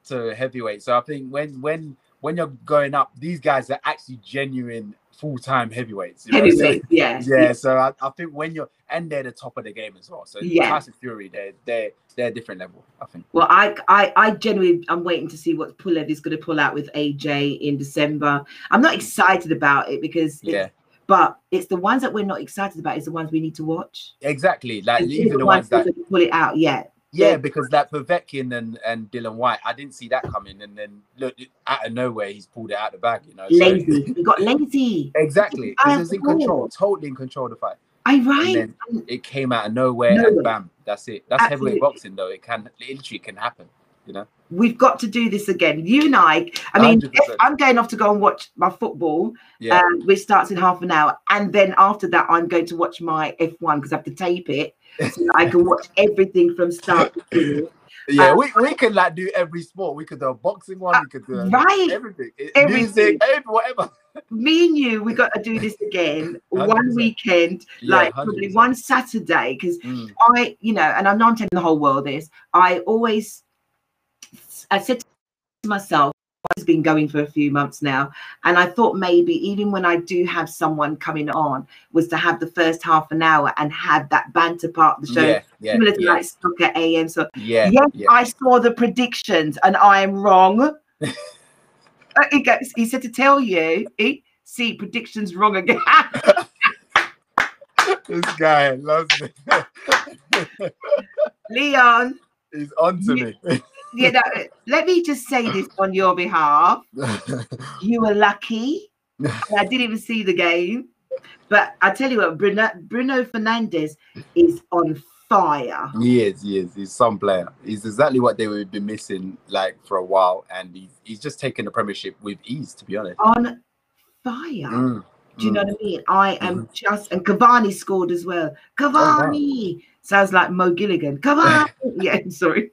to heavyweight. So I think when when when you're going up, these guys are actually genuine full time heavyweights. You know? So- (laughs) yeah. yeah, so I, I think when you're and they're the top of the game as well. So Yeah. Tyson Fury, they're they're they're a different level. I think. Well, I, I, I genuinely, I'm waiting to see what Pulev is going to pull out with AJ in December. I'm not excited about it because, Yeah, but it's the ones that we're not excited about is the ones we need to watch. exactly. Like And even the the ones that that pull it out yet. Yeah, Yeah. because that Povetkin and and Dillian Whyte, I didn't see that coming, and then look out of nowhere, he's pulled it out the bag. You know, so- Lazy. We got lazy. exactly. He was in control, totally in control of the fight. I right. It came out of nowhere, Nowhere. and bam, that's it. That's Absolutely. heavyweight boxing, though. It can literally can happen. You know. We've got to do this again. You and I. I mean, I'm going off to go and watch my football, Yeah. um, which starts in half an hour, and then after that, I'm going to watch my F1 because I have to tape it, so I can watch everything from start to finish. yeah, um, we, we could like do every sport. We could do a boxing one. We could do a- right. everything. Everything. Music, every, whatever. Me and you, we got to do this again (laughs) one 100%. weekend, Yeah, like probably 100%. one Saturday, because Mm. I, you know, and I'm not telling the whole world this. I always, I said to myself, been going for a few months now, and I thought maybe even when I do have someone coming on, was to have the first half an hour and have that banter part of the show, Yeah, yeah, similar to yeah, like Soccer AM. So yeah, yes, yeah. I saw the predictions and I am wrong. (laughs) He, goes, he said to tell you, he, see predictions wrong again. (laughs) this guy loves me. (laughs) Leon, He's on to me. You know, let me just say this on your behalf. (laughs) You were lucky. (laughs) I didn't even see the game. But I tell you what, Bruno, Bruno Fernandes is on fire. he is, he is. He's some player. He's exactly what they would be missing like for a while, and he's he's just taken the Premiership with ease. To be honest. On fire. Mm, Do you know mm. what I mean? I am just and Cavani scored as well. Cavani sounds like Mo Gilligan. Cavani. (laughs) yeah, sorry.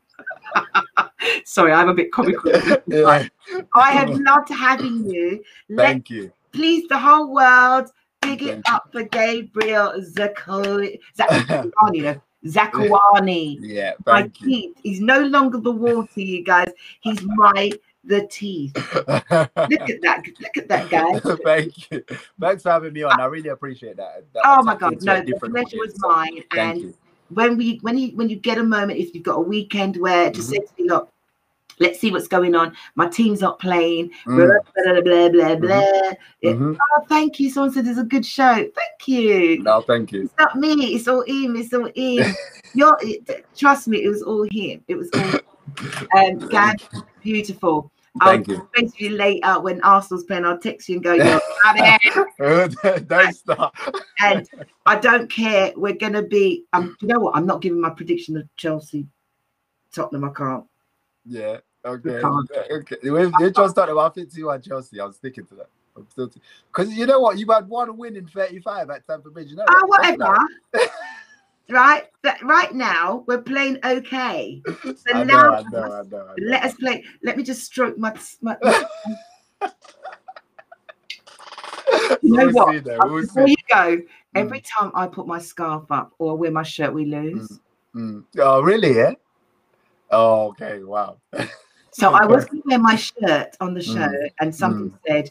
Sorry, I'm a bit comical. (laughs) Yeah, I have loved having you. Let thank you. please the whole world big it you. up for Gabriel. Zakowani, no, Zakowani. (laughs) Yeah, My you. teeth. He's no longer the water, you guys. He's my the teeth. Look at that. Look at that guy. (laughs) thank you. Thanks for having me on. I really appreciate that. That Oh my God! No, the pleasure was audience, so mine. Thank And you. When we when you when you get a moment, if you've got a weekend where just Mhm. say to me, look, let's see what's going on. My team's not playing. Mm, Blah blah blah blah blah. It- mhm. Oh, thank you. Someone said it's a good show. Thank you. No, thank you. It's not me. It's all him. It's all him. (laughs) You're it, trust me. It was all him. It was all. Um, (laughs) Gab, beautiful. Thank I'll you. text you later when Arsenal's playing. I'll text you and go, "Yo, Gabby." (laughs) (laughs) Don't start. and I don't care. We're gonna be. Um, you know what? I'm not giving my prediction of Chelsea, Tottenham. I can't. Yeah. Okay. can't. Okay. We're, we're just talking about 51 Chelsea. I'm sticking to that. I'm still because you know what? You've had one win in 35 at Stamford Bridge. You know Oh, whatever. (laughs) right, but right now we're playing okay. (laughs) So I know, now I know, I know, I let us play. Let me just stroke my. my (laughs) You know we'll what? We'll Before you go, every mm. time I put my scarf up or wear my shirt, we lose. Mm. Mm. Oh, really? Yeah. Oh, okay. Wow. so (laughs) I was going to wear my shirt on the mm. show, and something mm. said,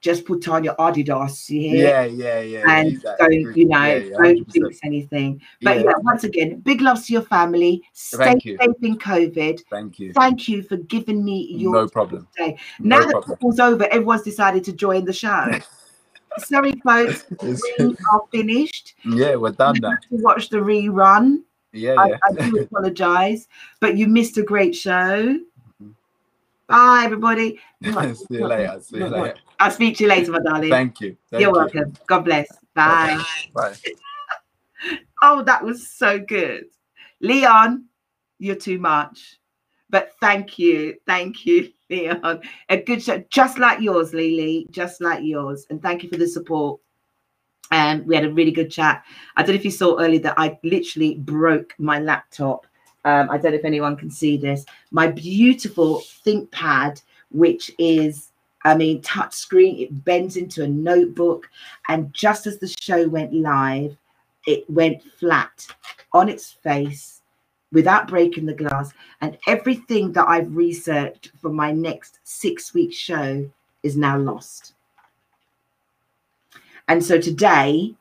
just put on your Adidas Yeah, yeah, yeah. And exactly. don't, you know, yeah, don't jinx anything. But yeah. yeah. once again, big love to your family. Stay safe in COVID. Thank you. Thank you for giving me your no problem. Day. Now no that problem. football's over, everyone's decided to join the show. (laughs) Sorry, folks. we (laughs) are finished. Yeah, we're done now. To watch the rerun. Yeah, yeah. I, I do (laughs) apologize, but you missed a great show. Mm-hmm. Bye, everybody. See you later. See you later. I'll speak to you later, my darling. Thank you. Thank You're you. welcome. God bless. Bye. Bye. (laughs) oh, that was so good. Leon, you're too much. But thank you. Thank you, (laughs) Leon. A good show, just like yours, Lily, just like yours. And thank you for the support. And we had a really good chat. I don't know if you saw earlier that I literally broke my laptop um, I don't know if anyone can see this. My beautiful ThinkPad, which is, I mean, touch screen. It bends into a notebook, and just as the show went live, it went flat on its face without breaking the glass. And everything that I've researched for my next six week show is now lost. And so today,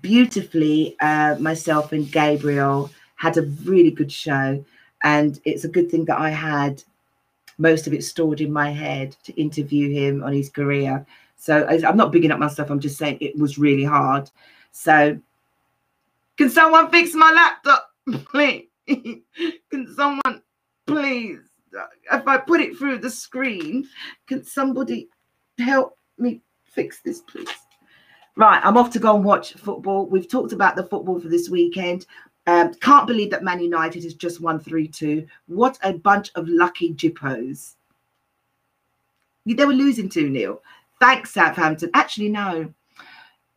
beautifully, uh, myself and Gabriel had a really good show. And it's a good thing that I had most of it stored in my head to interview him on his career. So I'm not bigging up myself. I'm just saying it was really hard. So can someone fix my laptop, (laughs) please? can someone please? If I put it through the screen, can somebody help me fix this, please? Right, I'm off to go and watch football. We've talked about the football for this weekend. Um, can't believe that Man United has just won 3 2. What a bunch of lucky jippos. They were losing 2 0. Thanks, Southampton. Actually, no.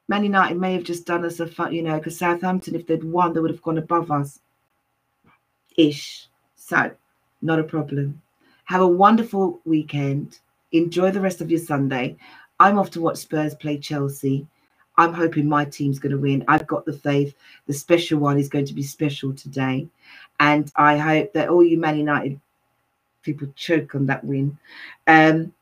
Man United may have just done us a fun, you know, because Southampton, if they'd won, they would have gone above us. Ish. So, not a problem. Have a wonderful weekend. Enjoy the rest of your Sunday. I'm off to watch Spurs play Chelsea. I'm hoping my team's going to win. I've got the faith. The special one is going to be special today. And I hope that all you Man United people choke on that win. Um,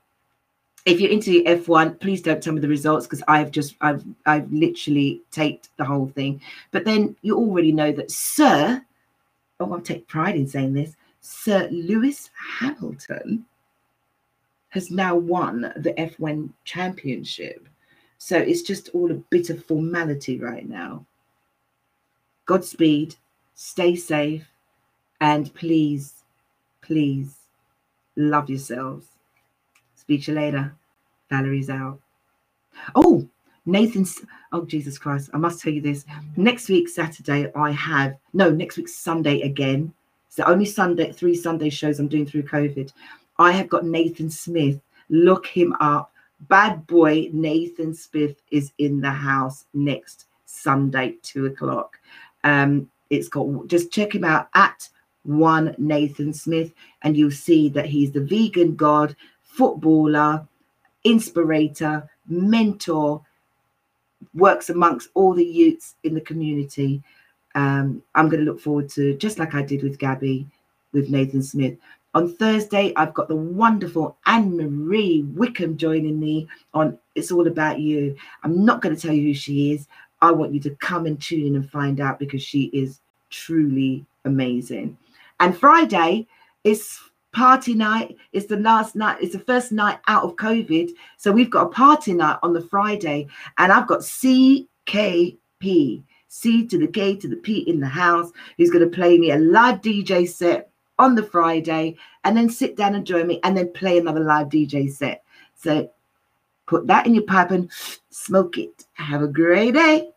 if you're into F1, please don't tell me the results because I've just I've I've literally taped the whole thing. But then you already know that Sir, oh, I'll take pride in saying this, Sir Lewis Hamilton has now won the F1 championship. So it's just all a bit of formality right now. Godspeed, stay safe, and please, please love yourselves. Speak to you later. Valerie's out. Oh, Nathan's. Oh, Jesus Christ. I must tell you this. Next week, Saturday, I have. No, next week, Sunday again. It's the only Sunday, three Sunday shows I'm doing through COVID. I have got Nathan Smith. Look him up bad boy Nathan Smith is in the house next Sunday, two o'clock. Um, it's got just check him out at one Nathan Smith, and you'll see that he's the vegan god, footballer, inspirator, mentor, works amongst all the youths in the community. Um, I'm going to look forward to just like I did with Gabby, with Nathan Smith, on Thursday, I've got the wonderful Anne Marie Wickham joining me on It's All About You. I'm not going to tell you who she is. I want you to come and tune in and find out because she is truly amazing. And Friday is party night. It's the last night, it's the first night out of COVID. So we've got a party night on the Friday, and I've got CKP. C to the K to the P in the house, who's going to play me a live DJ set on the Friday and then sit down and join me and then play another live DJ set. So put that in your pipe and smoke it. Have a great day.